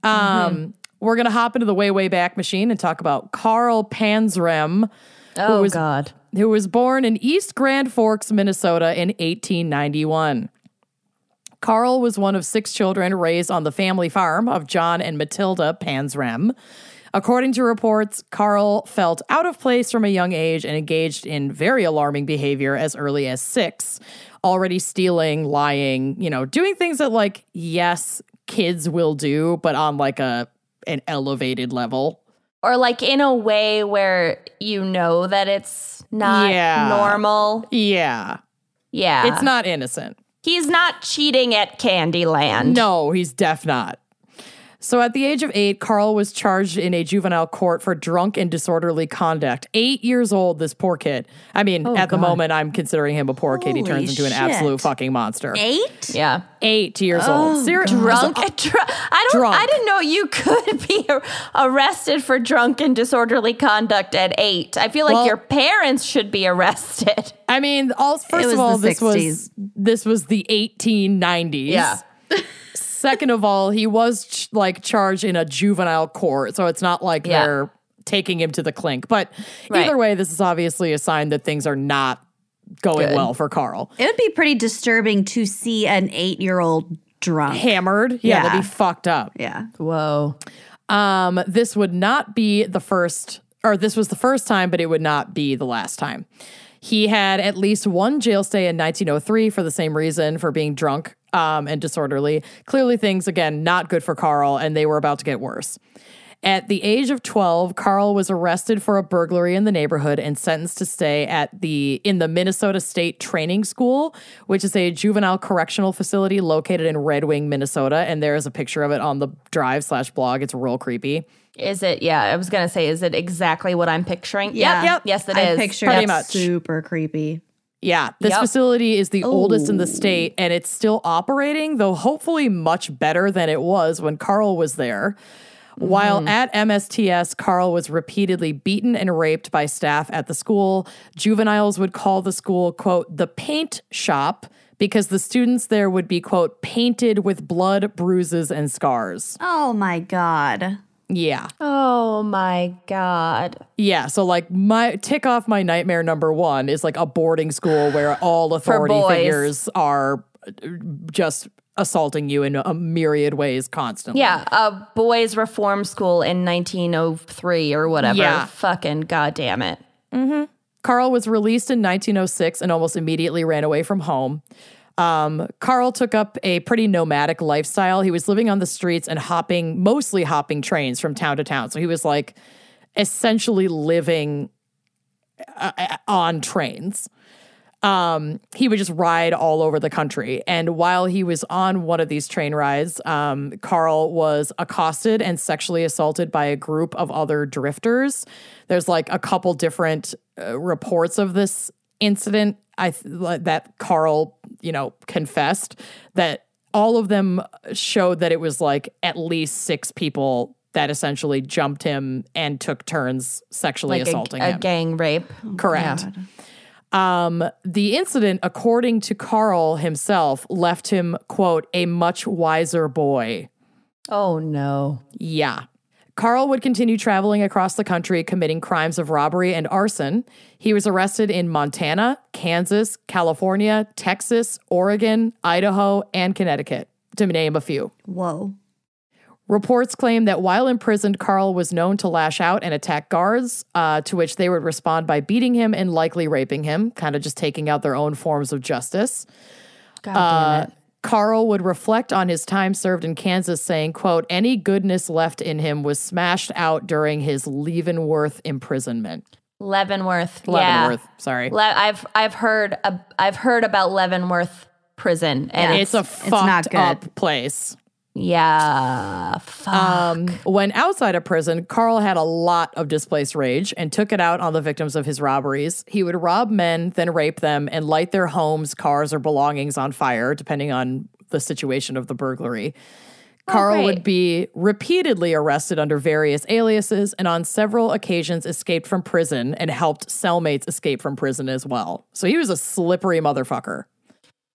Um, We're gonna hop into the way way back machine and talk about Carl Panzram Oh, was- God. who was born in East Grand Forks, Minnesota in 1891. Carl was one of six children raised on the family farm of John and Matilda Panzram. According to reports, Carl felt out of place from a young age and engaged in very alarming behavior as early as six, already stealing, lying, you know, doing things that, like, yes, kids will do, but on like a an elevated level. Or like in a way where you know that it's not Yeah. normal. Yeah. Yeah. It's not innocent. He's not cheating at Candyland. No, he's deaf not. So at the age of eight, Carl was charged in a juvenile court for drunk and disorderly conduct. Eight years old, this poor kid. I mean, oh, at the moment, I'm considering him a poor kid. He Holy turns into an shit. absolute fucking monster. Eight? Yeah. Eight years old. Oh, Seriously. Drunk, dr- I don't. Drunk. I didn't know you could be arrested for drunk and disorderly conduct at eight. I feel like Well- your parents should be arrested. I mean, all first of all, the this was this was the 1890s. Yeah. Second of all, he was ch- like charged in a juvenile court, so it's not like Yeah. they're taking him to the clink. But Right. either way, this is obviously a sign that things are not going Good. well for Carl. It would be pretty disturbing to see an eight year old drunk. Hammered, yeah, that'd be fucked up. Yeah. Whoa. Um, this would not be the first, or this was the first time, but it would not be the last time. He had at least one jail stay in 1903 for the same reason, for being drunk um, and disorderly. Clearly, things, again, not good for Carl, and they were about to get worse. At the age of 12, Carl was arrested for a burglary in the neighborhood and sentenced to stay at the in the Minnesota State Training School, which is a juvenile correctional facility located in Red Wing, Minnesota. And there is a picture of it on the drive slash blog. It's real creepy. Is it? Yeah, I was gonna say, is it exactly what I'm picturing? Yeah. Yep. Yes, it I is. picture Pretty much. super creepy. Yeah, this Yep. facility is the oldest in the state and it's still operating, though hopefully much better than it was when Carl was there. While mm-hmm. at MSTS, Carl was repeatedly beaten and raped by staff at the school. Juveniles would call the school, quote, the paint shop because the students there would be, quote, painted with blood, bruises, and scars. Oh my God. Yeah. Oh my god. Yeah. So, like, my tick off my nightmare number one is like a boarding school where all authority figures are uh, just assaulting you in a myriad ways constantly. Yeah, a boys' reform school in 1903 or whatever. Yeah. Fucking goddamn it. Carl was released in 1906 and almost immediately ran away from home. Um, Carl took up a pretty nomadic lifestyle. He was living on the streets and hopping, mostly hopping trains from town to town. So he was like essentially living uh, uh, on trains. Um, he would just ride all over the country. And while he was on one of these train rides, um, Carl was accosted and sexually assaulted by a group of other drifters. There's like a couple different uh, reports of this incident. I th- that Carl, you know, confessed that all of them showed that it was like at least six people that essentially jumped him and took turns sexually Like a, assaulting a him. gang rape. Correct. Um, the incident, according to Carl himself, left him, quote, a much wiser boy. Oh no. Yeah. Carl would continue traveling across the country committing crimes of robbery and arson. He was arrested in Montana, Kansas, California, Texas, Oregon, Idaho, and Connecticut, to name a few. Whoa. Reports claim that while imprisoned, Carl was known to lash out and attack guards, uh, to which they would respond by beating him and likely raping him, kind of just taking out their own forms of justice. God Uh, damn it. Carl would reflect on his time served in Kansas, saying, quote, any goodness left in him was smashed out during his Leavenworth imprisonment. Leavenworth. Leavenworth, Yeah. sorry. Le- I've I've heard uh, I've heard about Leavenworth prison and it's a not fucked good. up place. Yeah. Fuck. Um, when outside of prison, Carl had a lot of displaced rage and took it out on the victims of his robberies. He would rob men, then rape them, and light their homes, cars, or belongings on fire, depending on the situation of the burglary. Carl great. would be repeatedly arrested under various aliases and on several occasions escaped from prison and helped cellmates escape from prison as well. So he was a slippery motherfucker.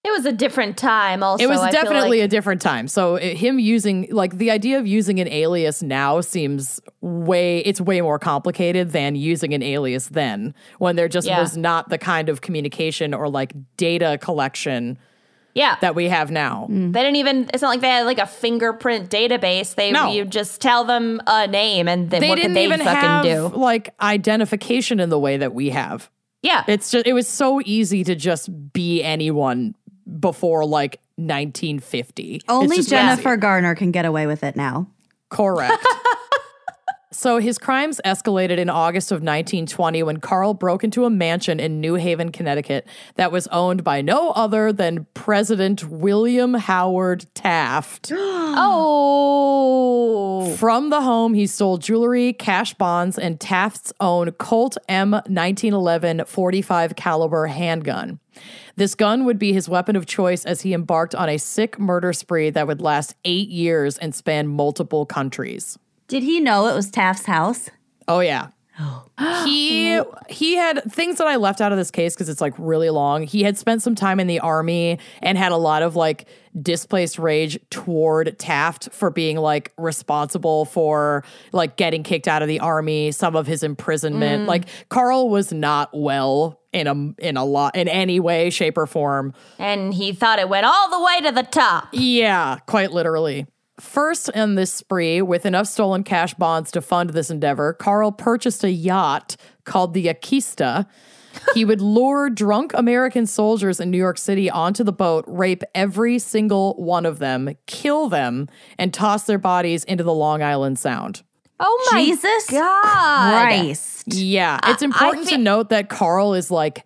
It was a different time. Also, It was I feel definitely like- a different time. So it, him using like the idea of using an alias now seems way it's way more complicated than using an alias then when there just Yeah. was not the kind of communication or like data collection yeah. that we have now. Mm. They didn't even. It's not like they had like a fingerprint database. They No. you just tell them a name and then They what didn't could they even fucking have do? like identification in the way that we have. Yeah, It's just it was so easy to just be anyone before like 1950. Only Jennifer crazy. Garner can get away with it now. Correct. So his crimes escalated in August of 1920 when Carl broke into a mansion in New Haven, Connecticut that was owned by no other than President William Howard Taft. Oh. From the home, he stole jewelry, cash bonds, and Taft's own Colt M1911 45 caliber handgun. This gun would be his weapon of choice as he embarked on a sick murder spree that would last eight years and span multiple countries. Did he know it was Taft's house? Oh yeah. he he had things that I left out of this case because it's like really long. He had spent some time in the army and had a lot of like displaced rage toward Taft for being like responsible for like getting kicked out of the army, some of his imprisonment. Mm. Like Carl was not well in a in a lot in any way, shape, or form. And he thought it went all the way to the top. Yeah, quite literally. First in this spree, with enough stolen cash bonds to fund this endeavor, Carl purchased a yacht called the Akiska. He would lure drunk American soldiers in New York City onto the boat, rape every single one of them, kill them, and toss their bodies into the Long Island Sound. Oh my Jesus God. Christ. Yeah, it's important to note that Carl is like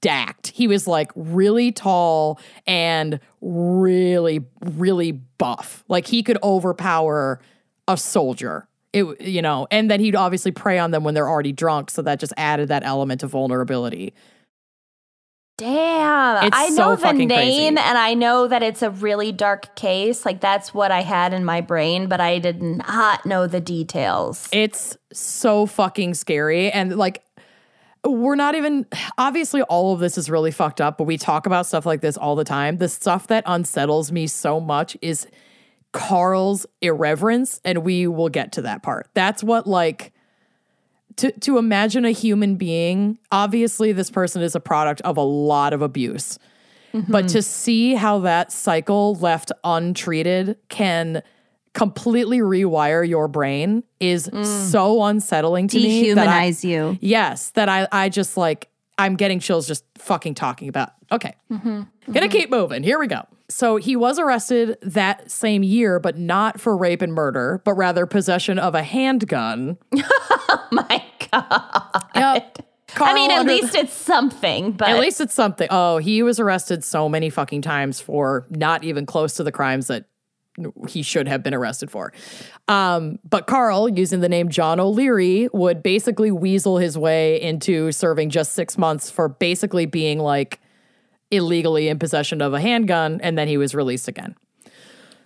stacked. He was like really tall and really, really buff. Like he could overpower a soldier. It, you know, and then he'd obviously prey on them when they're already drunk. So that just added that element of vulnerability. Damn. It's I so know the fucking name crazy. and I know that it's a really dark case. Like that's what I had in my brain, but I did not know the details. It's so fucking scary. And like, we're not even, obviously, all of this is really fucked up, but we talk about stuff like this all the time. The stuff that unsettles me so much is Carl's irreverence. And we will get to that part. That's what, like, to, to imagine a human being, obviously, this person is a product of a lot of abuse. But mm-hmm. to see how that cycle left untreated can completely rewire your brain is mm. so unsettling to me. Dehumanize you. Yes, that I I just like I'm getting chills just fucking talking about. Okay. Mm-hmm. Gonna mm-hmm. keep moving. Here we go. So he was arrested that same year, but not for rape and murder, but rather possession of a handgun. oh my God. Yep. I mean, at least it's something, but at least it's something. Oh, he was arrested so many fucking times for not even close to the crimes that he should have been arrested for. Um, but Carl, using the name John O'Leary, would basically weasel his way into serving just six months for basically being like illegally in possession of a handgun, and then he was released again.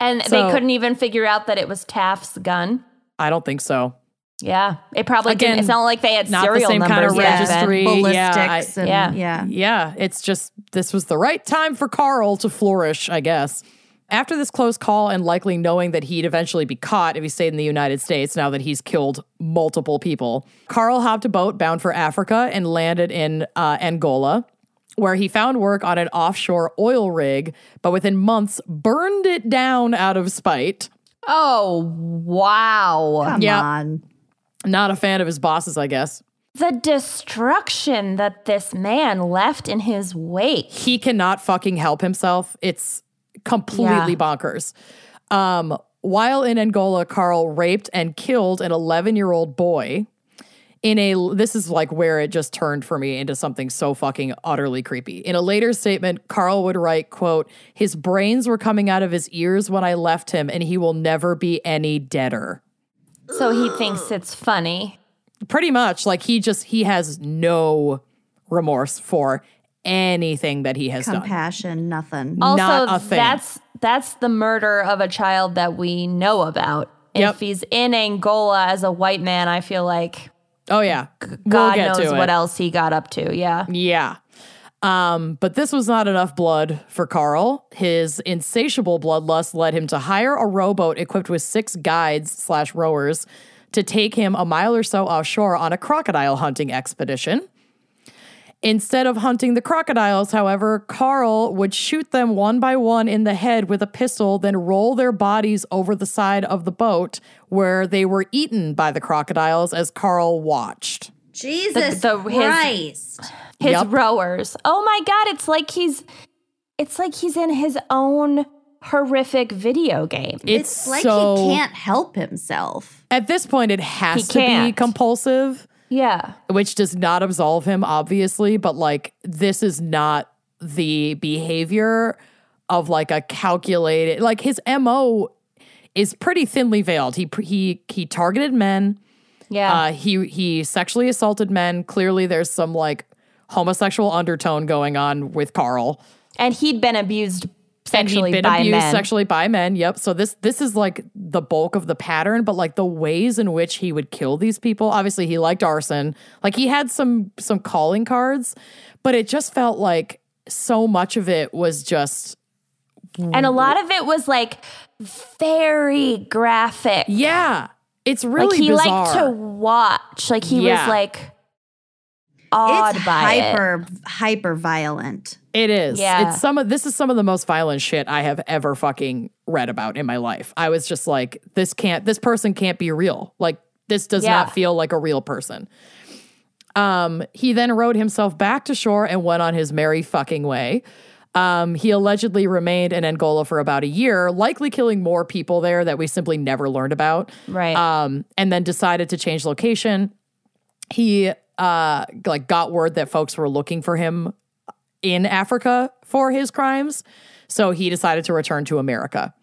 and so- they couldn't even figure out that it was Taft's gun. I don't think so. Yeah, it probably Again, didn't. It's not like they had not the serial same kind of back then. registry. Yeah, Ballistics I- and Yeah. yeah. Yeah, it's just this was the right time for Carl to flourish, I guess. After this close call, and likely knowing that he'd eventually be caught if he stayed in the United States now that he's killed multiple people, Carl hopped a boat bound for Africa and landed in uh, Angola, where he found work on an offshore oil rig, but within months burned it down out of spite. Oh, wow. Come Yeah. on. Not a fan of his bosses, I guess. The destruction that this man left in his wake. he cannot fucking help himself. It's completely Yeah. bonkers. Um, while in Angola, Carl raped and killed an 11 year old boy. In a, this is like where it just turned for me into something so fucking utterly creepy. In a later statement, Carl would write, "quote His brains were coming out of his ears when I left him, and he will never be any deader." So he thinks it's funny. Pretty much, like he just he has no remorse for anything that he has done. Compassion, nothing. Also, Not a thing. that's that's the murder of a child that we know about. Yep. If he's in Angola as a white man, I feel like Oh yeah, God we'll get knows to what it. else he got up to. Yeah. Yeah. Um, but this was not enough blood for Carl. His insatiable bloodlust led him to hire a rowboat equipped with six guides slash rowers to take him a mile or so offshore on a crocodile hunting expedition. Instead of hunting the crocodiles, however, Carl would shoot them one by one in the head with a pistol, then roll their bodies over the side of the boat where they were eaten by the crocodiles as Carl watched. Jesus the- his- Christ. His Yep. rowers. Oh my god, it's like he's it's like he's in his own horrific video game. It's, It's like so, he can't help himself. At this point, it has He to be can't. compulsive, yeah. which does not absolve him, obviously. But like, this is not the behavior of like a calculated. Like his mo is pretty thinly veiled. He he he targeted men. Yeah. Uh, he he sexually assaulted men. Clearly, there's some like homosexual undertone going on with Carl. and he'd been abused sexually and he'd been by abused men. sexually by men. Yep. So this this is like the bulk of the pattern, but like the ways in which he would kill these people. Obviously, he liked arson. Like he had some some calling cards, but it just felt like so much of it was just and a lot of it was like very graphic. yeah. It's really like he bizarre. liked to watch. Like he Yeah. was like awed it's by it. hyper hyper violent. It is. Yeah. It's some of this is some of the most violent shit I have ever fucking read about in my life. I was just like, this can't this person can't be real. Like this does Yeah. not feel like a real person. Um, he then rowed himself back to shore and went on his merry fucking way. Um, he allegedly remained in Angola for about a year, likely killing more people there that we simply never learned about. Right. Um, and then decided to change location. He uh like got word that folks were looking for him in Africa for his crimes. So he decided to return to America.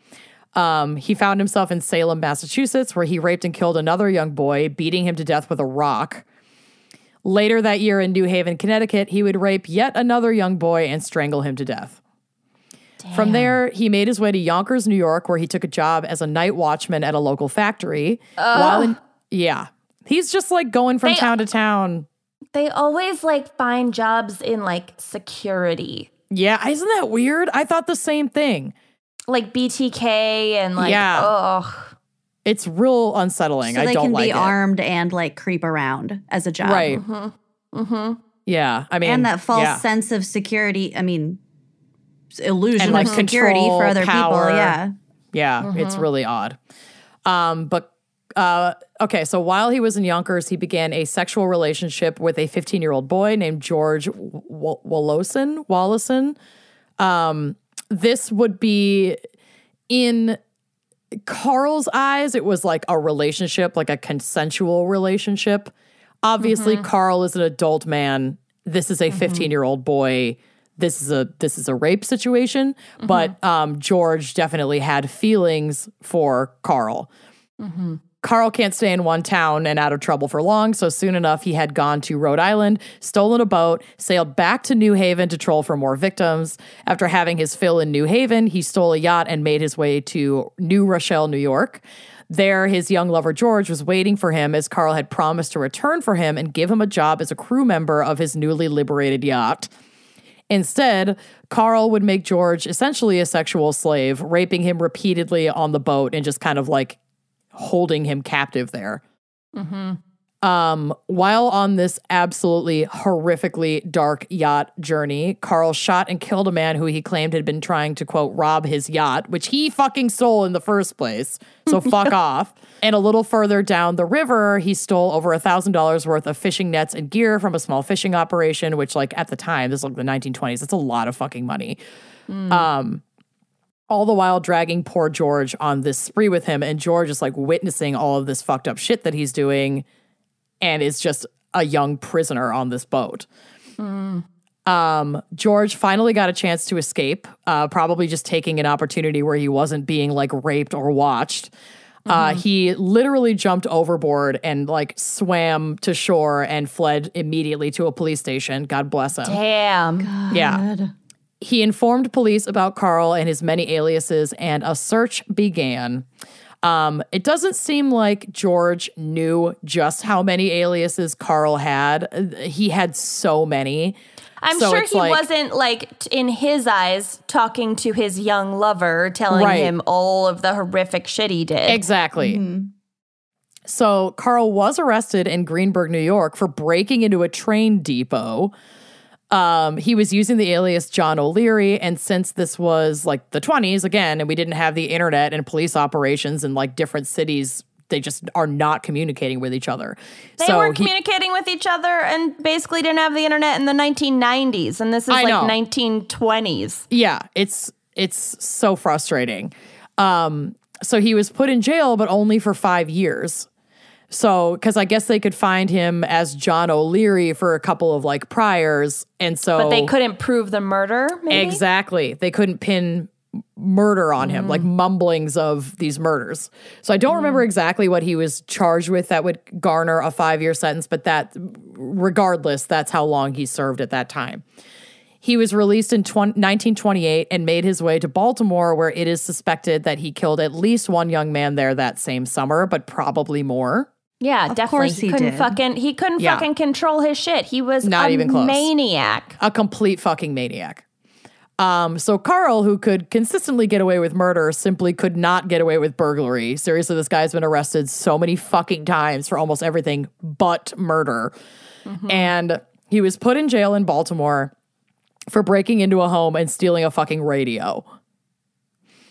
Um, he found himself in Salem, Massachusetts, where he raped and killed another young boy, beating him to death with a rock. Later that year in New Haven, Connecticut, he would rape yet another young boy and strangle him to death. From there, he made his way to Yonkers, New York, where he took a job as a night watchman at a local factory. While in, yeah, he's just like going from They- town to town. they always like find jobs in like security. Yeah, isn't that weird? I thought the same thing. Like BTK and like Yeah. oh It's real unsettling. So I they don't can like be it. armed and like creep around as a job. Right. mm-hmm. Yeah. I mean, And that false yeah. sense of security, I mean illusion And, like, of security control, for other power. people. Yeah. Yeah, it's really odd. Um, but uh, okay, so while he was in Yonkers, he began a sexual relationship with a 15 year old boy named George W- Walosin. Walosin. Um, this would be in Carl's eyes, it was like a relationship, like a consensual relationship. Obviously, Carl is an adult man. This is a 15 year old boy. This is a this is a rape situation, but um, George definitely had feelings for Carl. Carl can't stay in one town and out of trouble for long, so soon enough he had gone to Rhode Island, stolen a boat, sailed back to New Haven to troll for more victims. After having his fill in New Haven, he stole a yacht and made his way to New Rochelle, New York. There, his young lover George was waiting for him as Carl had promised to return for him and give him a job as a crew member of his newly liberated yacht. Instead, Carl would make George essentially a sexual slave, raping him repeatedly on the boat and just kind of like holding him captive there. Um, while on this absolutely horrifically dark yacht journey, Carl shot and killed a man who he claimed had been trying to quote rob his yacht, which he fucking stole in the first place. So fuck off. And a little further down the river, he stole over a thousand dollars worth of fishing nets and gear from a small fishing operation, which like at the time, this is like the 1920s, that's a lot of fucking money. Um, all the while dragging poor George on this spree with him. And George is like witnessing all of this fucked up shit that he's doing and is just a young prisoner on this boat. Um, George finally got a chance to escape, uh, probably just taking an opportunity where he wasn't being like raped or watched. Uh, he literally jumped overboard and like swam to shore and fled immediately to a police station. God bless him. damn. Yeah. He informed police about Carl and his many aliases, and a search began. Um, it doesn't seem like George knew just how many aliases Carl had. He had so many. I'm So sure he like- wasn't like t- in his eyes talking to his young lover, telling Right. him all of the horrific shit he did. Exactly. So Carl was arrested in Greenberg, New York for breaking into a train depot. Um, he was using the alias John O'Leary, and since this was like the 20s again, and we didn't have the internet and police operations in like different cities, they just are not communicating with each other. They so weren't he- communicating with each other and basically didn't have the internet in the 1990s, and this is I like know. 1920s. Yeah, it's It's so frustrating. Um, so he was put in jail, but only for five years. So, because I guess they could find him as John O'Leary for a couple of like priors, and so But they couldn't prove the murder, maybe? Exactly. They couldn't pin murder on him, like mm. mumblings of these murders. So I don't remember mm. exactly what he was charged with that would garner a five year sentence, but that, regardless, that's how long he served at that time. He was released in 20, 1928 and made his way to Baltimore, where it is suspected that he killed at least one young man there that same summer, but probably more. Yeah, definitely. course he, he couldn't did. fucking he couldn't Yeah. fucking control his shit. He was Not a even close. maniac. a complete fucking maniac. Um, so Carl, who could consistently get away with murder, simply could not get away with burglary. Seriously, this guy's been arrested so many fucking times for almost everything but murder. And he was put in jail in Baltimore for breaking into a home and stealing a fucking radio.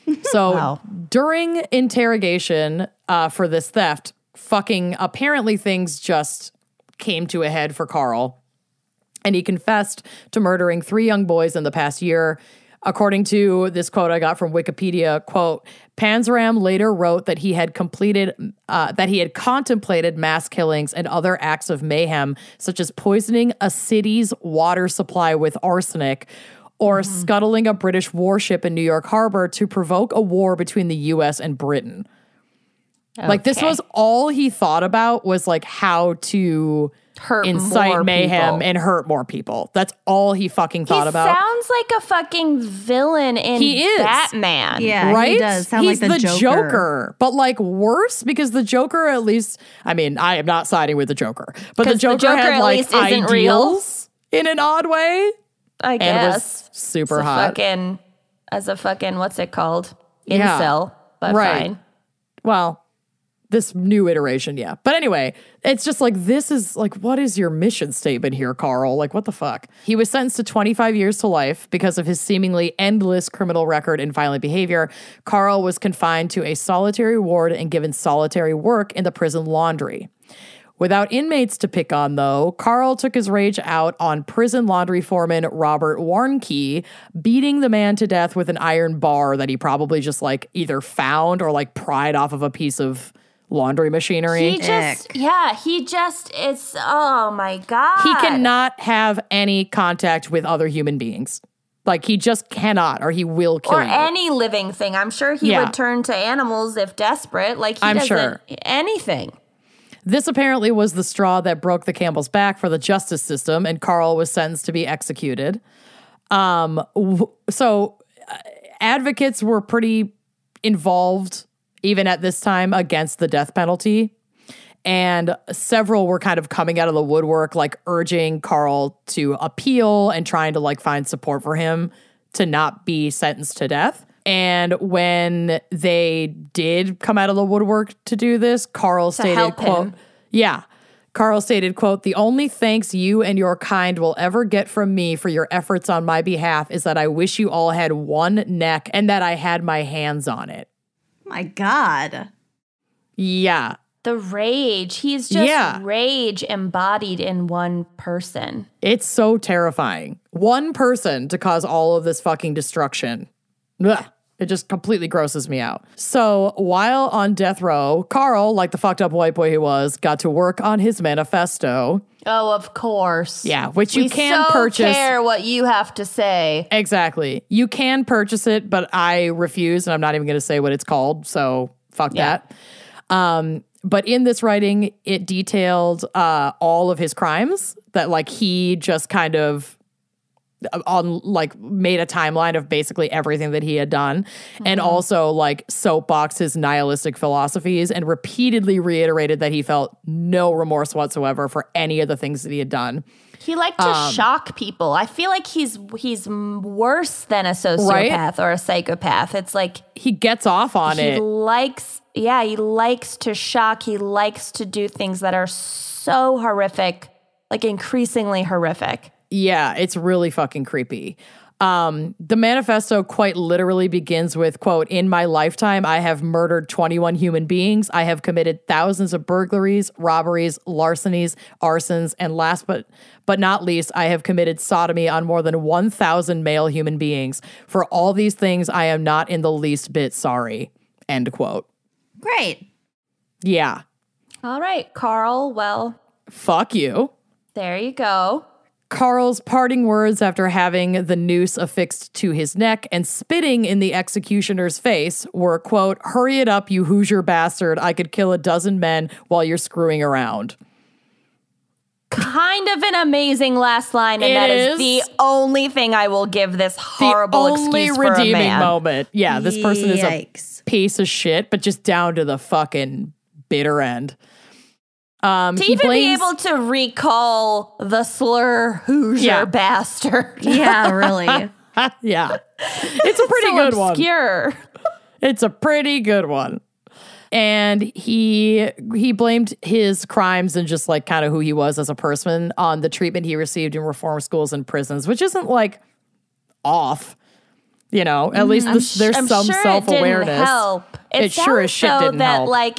So Wow. during interrogation uh, for this theft, fucking apparently things just came to a head for Carl and he confessed to murdering three young boys in the past year. According to this quote I got from Wikipedia, quote, Panzram later wrote that he had completed, uh, that he had contemplated mass killings and other acts of mayhem, such as poisoning a city's water supply with arsenic or scuttling a British warship in New York Harbor to provoke a war between the US and Britain. Like this was all he thought about was like how to Hurt incite more mayhem people. and hurt more people. That's all he fucking thought he about. sounds like a fucking villain in He is. Batman. Yeah, right? he does sound He's like the, the Joker. but like worse because the Joker at least. I mean, I am not siding with the Joker, but the Joker, Joker had at like least isn't real. in an odd way I and guess. was super As hot. Fucking as a fucking what's it called? Yeah. Incel, but Right. fine. well, this new iteration, yeah. But anyway, it's just like this is like what is your mission statement here, Carl? Like what the fuck? He was sentenced to 25 years to life because of his seemingly endless criminal record and violent behavior. Carl was confined to a solitary ward and given solitary work in the prison laundry. Without inmates to pick on, though, Carl took his rage out on prison laundry foreman Robert Warnke, beating the man to death with an iron bar that he probably just like either found or like pried off of a piece of laundry machinery. He just yeah, he just it's oh my god. he cannot have any contact with other human beings. Like he just cannot, or he will kill or you. any living thing. I'm sure he Yeah. would turn to animals if desperate. Like he I'm doesn't sure. anything. This apparently was the straw that broke the camel's back for the justice system, and Carl was sentenced to be executed. Um, w- so uh, advocates were pretty involved even at this time against the death penalty. And several were kind of coming out of the woodwork, like urging Carl to appeal and trying to like find support for him to not be sentenced to death. And when they did come out of the woodwork to do this, Carl stated, quote, yeah. Carl stated, quote, the only thanks you and your kind will ever get from me for your efforts on my behalf is that I wish you all had one neck and that I had my hands on it. My God. Yeah. The rage. He's just Yeah. rage embodied in one person. It's so terrifying. One person to cause all of this fucking destruction. Ugh. It just completely grosses me out. So while on death row, Carl, like the fucked up white boy he was, got to work on his manifesto. Oh, of course. Yeah, which you we can so purchase. care what you have to say. Exactly. You can purchase it, but I refuse, and I'm not even going to say what it's called. So fuck Yeah. that. Um, but in this writing, it detailed uh, all of his crimes that, like, he just kind of on like made a timeline of basically everything that he had done and also like soapboxed his nihilistic philosophies and repeatedly reiterated that he felt no remorse whatsoever for any of the things that he had done He liked to Um, shock people. I feel like he's he's worse than a sociopath or a psychopath. It's like he gets off on he it He likes yeah, he likes to shock. He likes to do things that are so horrific, like increasingly horrific. Yeah, it's really fucking creepy. Um, the manifesto quite literally begins with quote, in my lifetime, I have murdered 21 human beings. I have committed thousands of burglaries, robberies, larcenies, arsons, and last but but not least, I have committed sodomy on more than 1,000 male human beings. For all these things, I am not in the least bit sorry. End quote. Great. Yeah. All right, Carl. Well, Fuck you. there you go. Carl's parting words after having the noose affixed to his neck and spitting in the executioner's face were, quote, hurry it up, you Hoosier bastard. I could kill a dozen men while you're screwing around. Kind of an amazing last line, and It that is. is the only thing I will give this horrible the only excuse for a redeeming man. moment. Yeah, this person is a piece of shit, but just down to the fucking bitter end. Um, To even be able to recall the slur Hoosier Yeah. bastard. Yeah, really. yeah, it's a pretty so good one. It's a pretty good one. And he he blamed his crimes and just like kind of who he was as a person on the treatment he received in reform schools and prisons, which isn't like off. You know, at least this, there's I'm some sure self It didn't awareness. help. It, It sure as shit didn't that help. like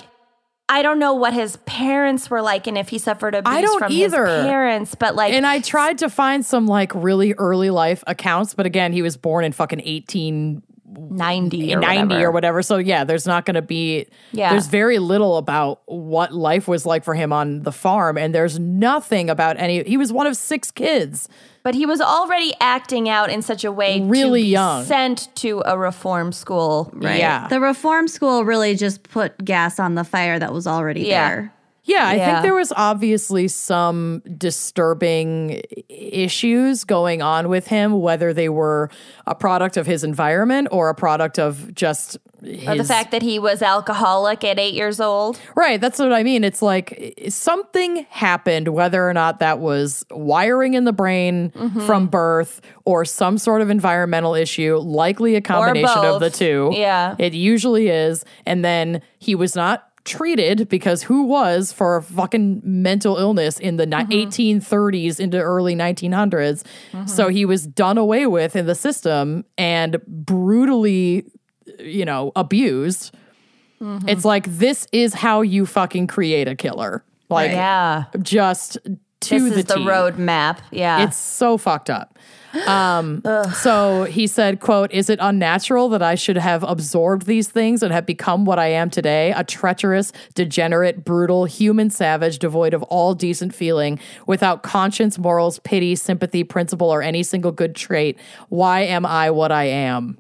I don't know what his parents were like and if he suffered abuse don't from either. his parents, but like And I tried to find some like really early life accounts, but again, he was born in fucking 18 90 or 90 whatever. or whatever. So yeah, there's not going to be Yeah. there's very little about what life was like for him on the farm and there's nothing about any he was one of six kids. But he was already acting out in such a way Really to be young. sent to a reform school. Right. Yeah. The reform school really just put gas on the fire that was already Yeah. there. Yeah, I think there was obviously some disturbing issues going on with him whether they were a product of his environment or a product of just his Or the fact that he was alcoholic at eight years old. Right, that's what I mean. It's like something happened, whether or not that was wiring in the brain Mm-hmm. from birth or some sort of environmental issue, likely a combination of the two. Yeah. It usually is. And then he was not treated because who was for a fucking mental illness in the Mm-hmm. 1830s into early 1900s. So he was done away with in the system and brutally, you know, abused. Mm-hmm. It's like this is how you fucking create a killer. Like Yeah. just to This the is the T. roadmap. Yeah. It's so fucked up. Um, so he said, quote, is it unnatural that I should have absorbed these things and have become what I am today? A treacherous, degenerate, brutal, human savage, devoid of all decent feeling, without conscience, morals, pity, sympathy, principle, or any single good trait. Why am I what I am?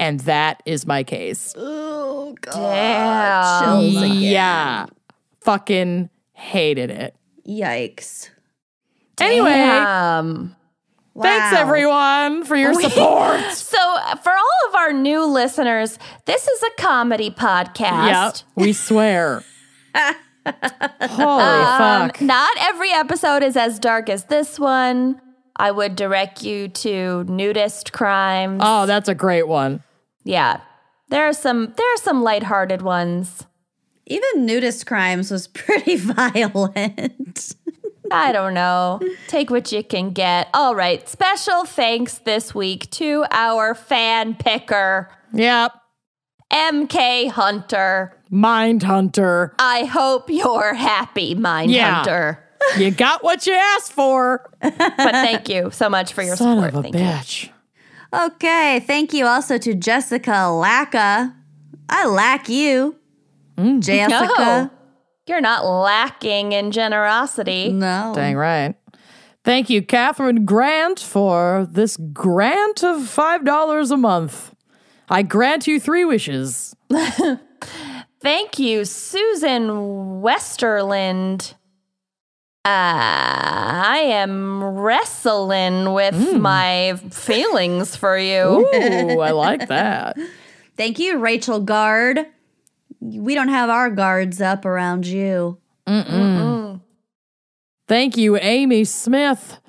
And that is my case. Oh, God. Damn. Yeah. Fucking hated it. Yikes. Anyway, Damn. Thanks everyone for your support. So, uh, for all of our new listeners, this is a comedy podcast. Yep, we swear. Holy Um, fuck. Not every episode is as dark as this one. I would direct you to nudist crimes. Oh, that's a great one. yeah. There are some there are some lighthearted ones. Even nudist crimes was pretty violent. I don't know. Take what you can get. All right. Special thanks this week to our fan picker, Yep. MK Hunter. Mind Hunter. I hope you're happy, Mind Yeah. Hunter. You got what you asked for. But thank you so much for your Son support. of a Thank you. bitch. okay. Thank you also to Jessica Lacka. I lack you. Mm. Jessica. No, you're not lacking in generosity. No. Dang right. Thank you, Catherine Grant, for this grant of $5 a month. I grant you three wishes. Thank you, Susan Westerland. Uh, I am wrestling with Mm. my feelings for you. Ooh, I like that. Thank you, Rachel Guard. We don't have our guards up around you. Thank you, Amy Smith.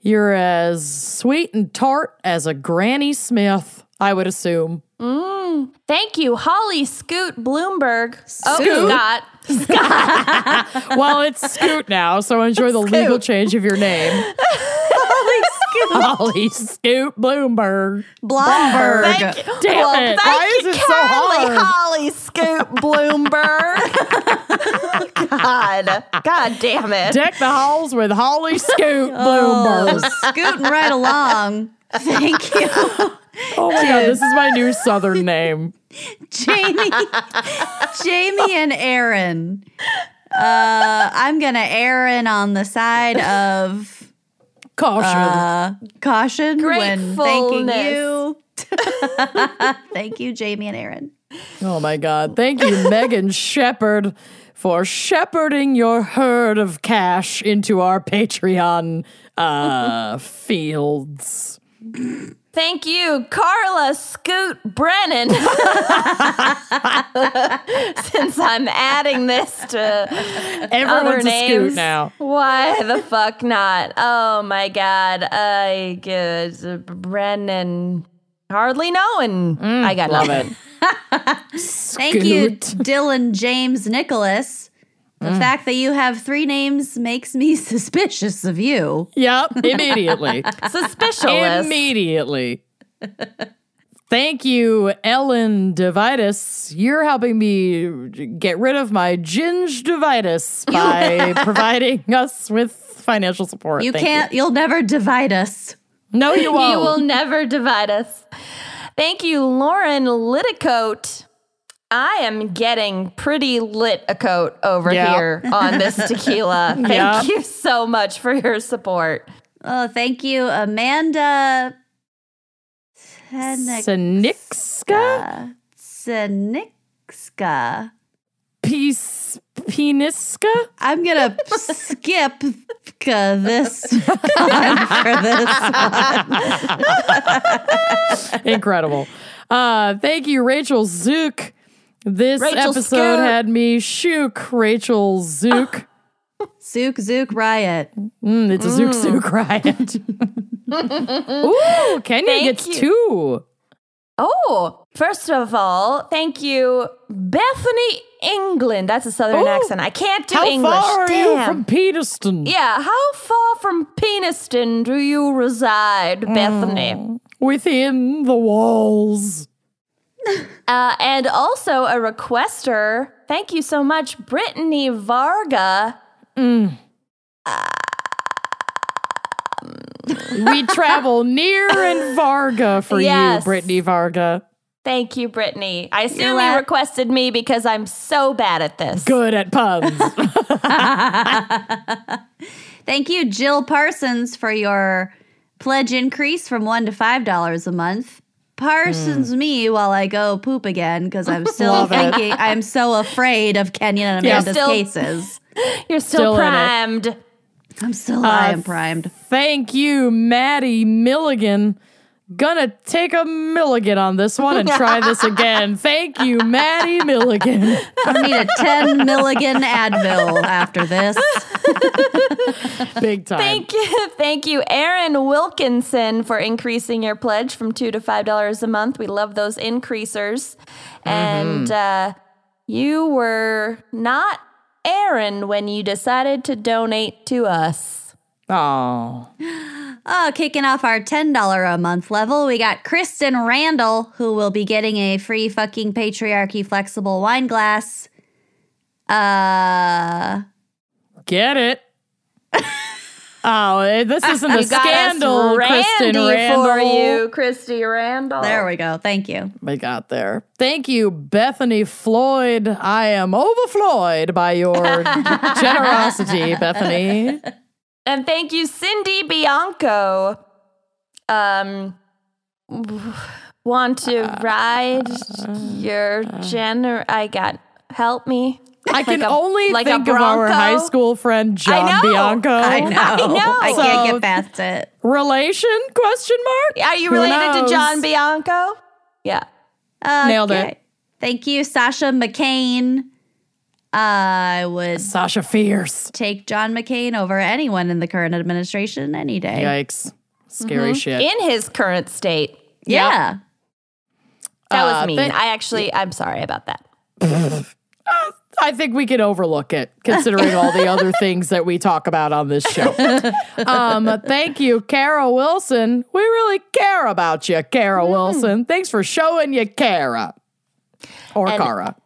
You're as sweet and tart as a Granny Smith, I would assume. Mm. Thank you, Holly Scoot Bloomberg. Oh, scoot? Oh, Scott. Well, it's Scoot now, so enjoy the legal change of your name. Holy scoot. Holly Scoop Bloomberg. Bloomberg. Thank you. Damn well, it. Thank Why you is it so hard? Holly Scoop Bloomberg. God, God damn it. Deck the halls with Holly Scoop Oh, Bloomberg. scooting right along. Thank you, Oh my god, this is my new southern name. Jamie. Jamie and Aaron. Uh, I'm gonna Aaron on the side of Caution. uh, caution when thanking you. Thank you, Jamie and Aaron. oh my god. Thank you, Megan Shepherd, for shepherding your herd of cash into our Patreon uh fields. Thank you, Carla Scoot Brennan. Since I'm adding this to other Everyone's a names. scoot now. Why the fuck not? Oh my god. I guess Brennan hardly knowing. Mm, I got Love nothing. it. Thank you, Dylan James Nicholas. The mm. fact that you have three names makes me suspicious of you. Yep, immediately. Suspicious. immediately. Thank you, Ellen Devitis. You're helping me get rid of my gingivitis by providing us with financial support. You Thank can't, you. will never divide us. No, you won't. You will never divide us. Thank you, Lauren Liticote. I am getting pretty lit a coat over Yeah. here on this tequila. Thank Yeah. you so much for your support. Oh, thank you, Amanda Senixka? Senixka. Peace Peniska? I'm gonna skip this one for this one. Incredible. Uh, thank you, Rachel Zook. This Rachel episode had me shook, Rachel Zook. Zook Zook Riot. Mm, it's a Zook Zook riot. Ooh, Kenya Thank gets you. two. Oh, first of all, thank you, Bethany England. That's a southern Ooh. accent. I can't do How English. far are Damn. you from Peterston? yeah, how far from Peniston do you reside, Mm. Bethany? Within the walls. Uh, and also a requester. Thank you so much, Brittany Varga. We travel near and Varga for Yes. you, Brittany Varga. Thank you, Brittany. I assume You're requested me because I'm so bad at this. Good at puns. Thank you, Jill Parsons, for your pledge increase from one to five dollars a month. Parsons hmm. me while I go poop again because I'm still Love it. thinking I'm so afraid of Kenyon and Amanda's still- cases. You're still, Still primed. I'm still I am uh, primed. Thank you, Maddie Milligan. Gonna take a Milligan on this one and try this again. Thank you, Maddie Milligan. I need a 10 milligan Advil after this. Big time. Thank you, thank you, Aaron Wilkinson, for increasing your pledge from two to five dollars a month. We love those increasers, and uh, you were not Aaron when you decided to donate to us. Oh, Oh, kicking off our $10 a month level, we got Kristen Randall, who will be getting a free fucking patriarchy flexible wine glass. Uh, get it. Oh, eh, this isn't a scandal, Kristen Randall. for you, Christy Randall. there we go. Thank you. We got there. Thank you, Bethany Floyd. I am overflowed by your generosity, Bethany. And thank you, Cindy Bianco. Um, want to ride your gener? I got help me. I can a- only like a think of our high school friend John know. Bianco. I know. I know. I can't get past it. Relation? Question mark? Are you related to? John Bianco? Yeah. Nailed it. Thank you, Sasha McCain. I would Sasha Fierce. take John McCain over anyone in the current administration any day. Yikes. Scary shit. In his current state. Yeah. That Uh, was mean. thank- I actually, I'm sorry about that. I think we can overlook it, considering all the other things that we talk about on this show. Um, thank you, Kara Wilson. We really care about you, Kara Wilson. Thanks for showing you Kara or And- Kara.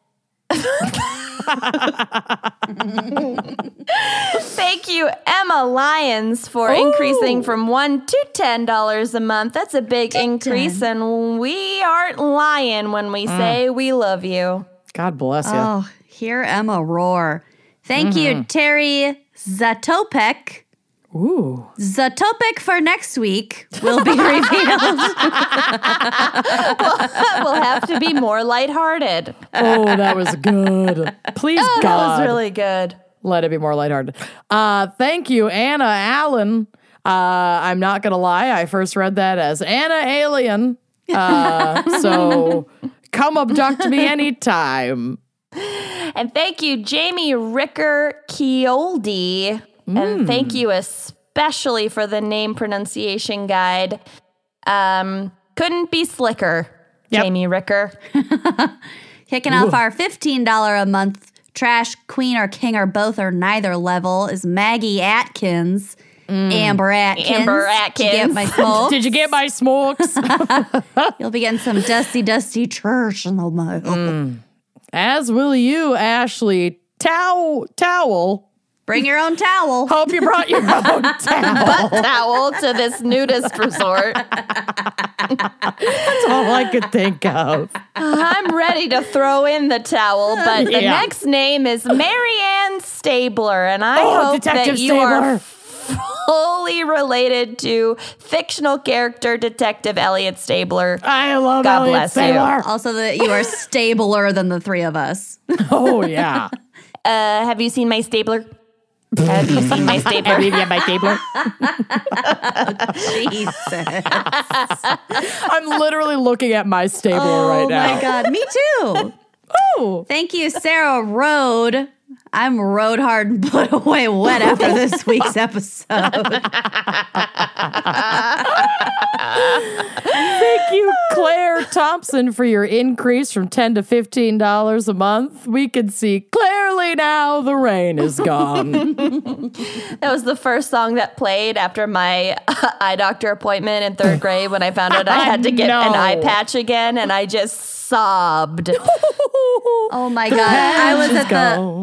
Thank you, Emma Lyons, for increasing from one to ten dollars a month. That's a big increase, and we aren't lying when we mm. say we love you. God bless you. Oh, hear Emma roar. Thank you, mm-hmm. Terry Zatopek. Ooh. topic for next week will be revealed. we'll have to be more lighthearted. Oh, that was good. Please, God. That was really good. let it be more lighthearted. Uh, thank you, Anna Allen. Uh, I'm not gonna lie, I first read that as Anna Alien. Uh, so come abduct me anytime. And thank you, Jamie Ricker Kioldi. And thank mm. you especially for the name pronunciation guide. Um, couldn't be slicker, Yep. Jamie Ricker. Kicking off our $15 a month trash queen or king or both or neither level is Maggie Atkins. Mm. Amber Atkins. Amber To get my smoke. Did you get my smokes? You'll be getting some dusty, dusty church in the mail. Mm. As will you, Ashley. Tow- towel. Bring your own towel. Hope you brought your own towel. Butt towel to this nudist resort. That's all I could think of. I'm ready to throw in the towel, but the Yeah. next name is Marianne Stabler, and I Oh, hope Detective that you are fully related to fictional character Detective Elliot Stabler. I love God Elliot bless you. Saylor. Also, that you are stabler than the three of us. Oh, yeah. Uh, have you seen my Stabler? Have you seen my Stabler? Olivia my Gabler. Jesus. I'm literally looking at my stable right oh now. oh now. my God. Me too. Oh. Thank you, Sarah Road. I'm road hard and put away wet after this week's episode. Thank you, Claire Thompson, for your increase from ten to fifteen dollars a month. We can see clearly now the rain is gone. That was the first song that played after my uh, eye doctor appointment in third grade when I found out I had to get an eye patch again, and I just sobbed. Oh my god! I was at is the.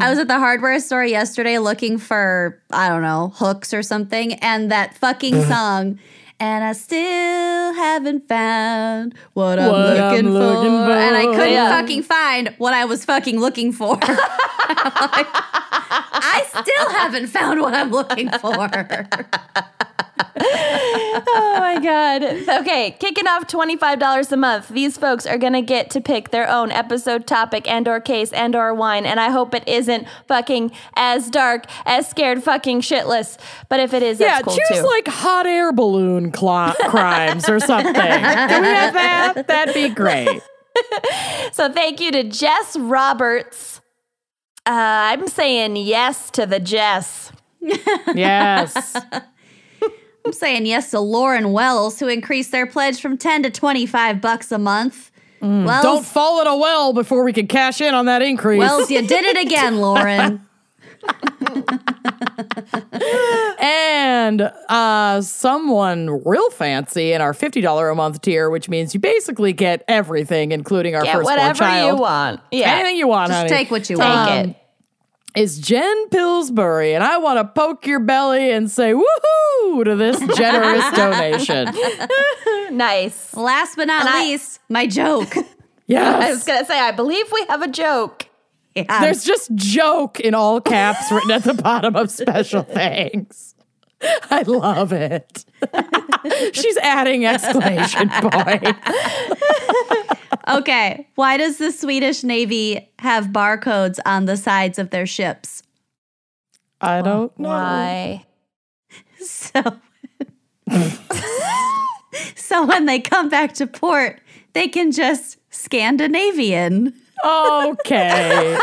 I was at the hardware store yesterday looking for I don't know hooks or something, and that fucking song. And I still haven't found what I'm, What I'm looking, looking for. And I couldn't Yeah. fucking find what I was fucking looking for. I'm like, I still haven't found what I'm looking for. Oh my god. Okay, kicking off $25 a month. These folks are going to get to pick their own episode topic and or case and or wine and I hope it isn't fucking as dark as scared fucking shitless. But if it is, yeah, that's cool choose too. like hot air balloon cl- crimes or something. Can we have that? That'd be great. so thank you to Jess Roberts. Uh, I'm saying yes to the Jess. Yes. I'm saying yes to Lauren Wells, who increased their pledge from 10 to 25 bucks a month. Wells, Don't fall in a well before we can cash in on that increase. Wells, you did it again, Lauren. and uh, someone real fancy in our $50 a month tier, which means you basically get everything, including our Get firstborn whatever child. you want. Yeah. Anything you want, Just honey. take what you Take want. it. Is Jen Pillsbury, and I want to poke your belly and say woohoo to this generous donation. Nice. Last but not And I- least, my joke. Yes. I was going to say, I believe we have a joke. Yeah. There's just joke in all caps written at the bottom of special thanks. I love it. She's adding exclamation point. Okay. Why does the Swedish Navy have barcodes on the sides of their ships? I don't know. Why? So, so when they come back to port, they can just Scandinavian. Okay.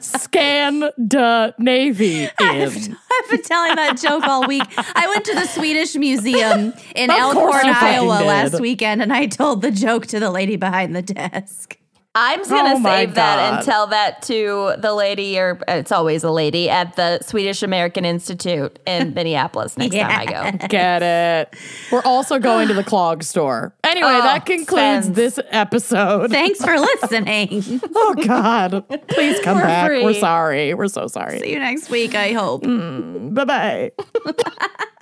Scan the Navy in. I've been telling that joke all week. I went to the Swedish Museum in Elkhorn, Iowa last weekend, and I told the joke to the lady behind the desk. I'm just gonna Oh my save that and tell that to the lady, or uh, it's always a lady, at the Swedish American Institute in Minneapolis next time I go. Get it. We're also going to the clog store. Anyway, Oh, that concludes Spence. this episode. Thanks for listening. Oh God! Please come For back. We're sorry. We're so sorry. See you next week, I hope. Mm, bye bye.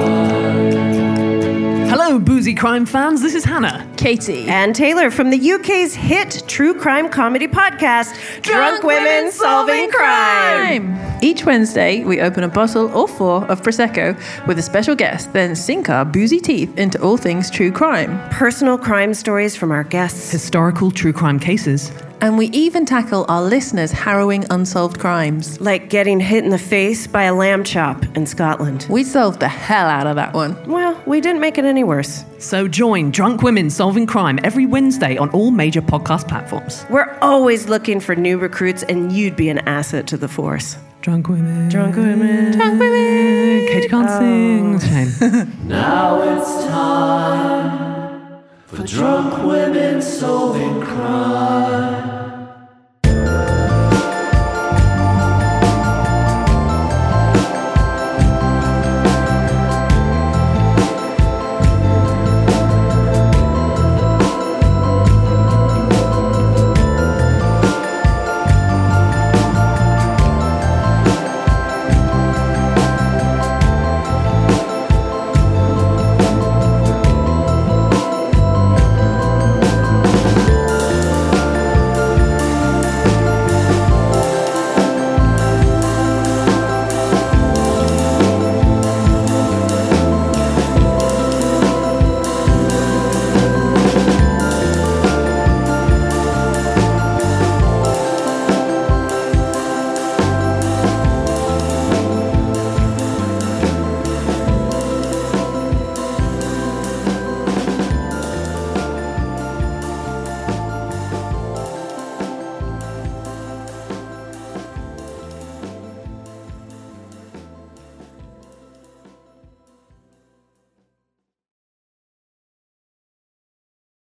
Hello, boozy crime fans. This is Hannah. Katie. And Taylor from the UK's hit true crime comedy podcast, Drunk, Women Solving Crime. Each Wednesday, we open a bottle or four of Prosecco with a special guest, then sink our boozy teeth into all things true crime. Personal crime stories from our guests. Historical true crime cases. And we even tackle our listeners' harrowing unsolved crimes. Like getting hit in the face by a lamb chop in Scotland. We solved the hell out of that one. Well, we didn't make it any worse. So join Drunk Women Solving Crime every Wednesday on all major podcast platforms. We're always looking for new recruits, and you'd be an asset to the force. Drunk women. Drunk women. Drunk women! Katie can't oh. sing. Shame. Now it's time for drunk women solving crime.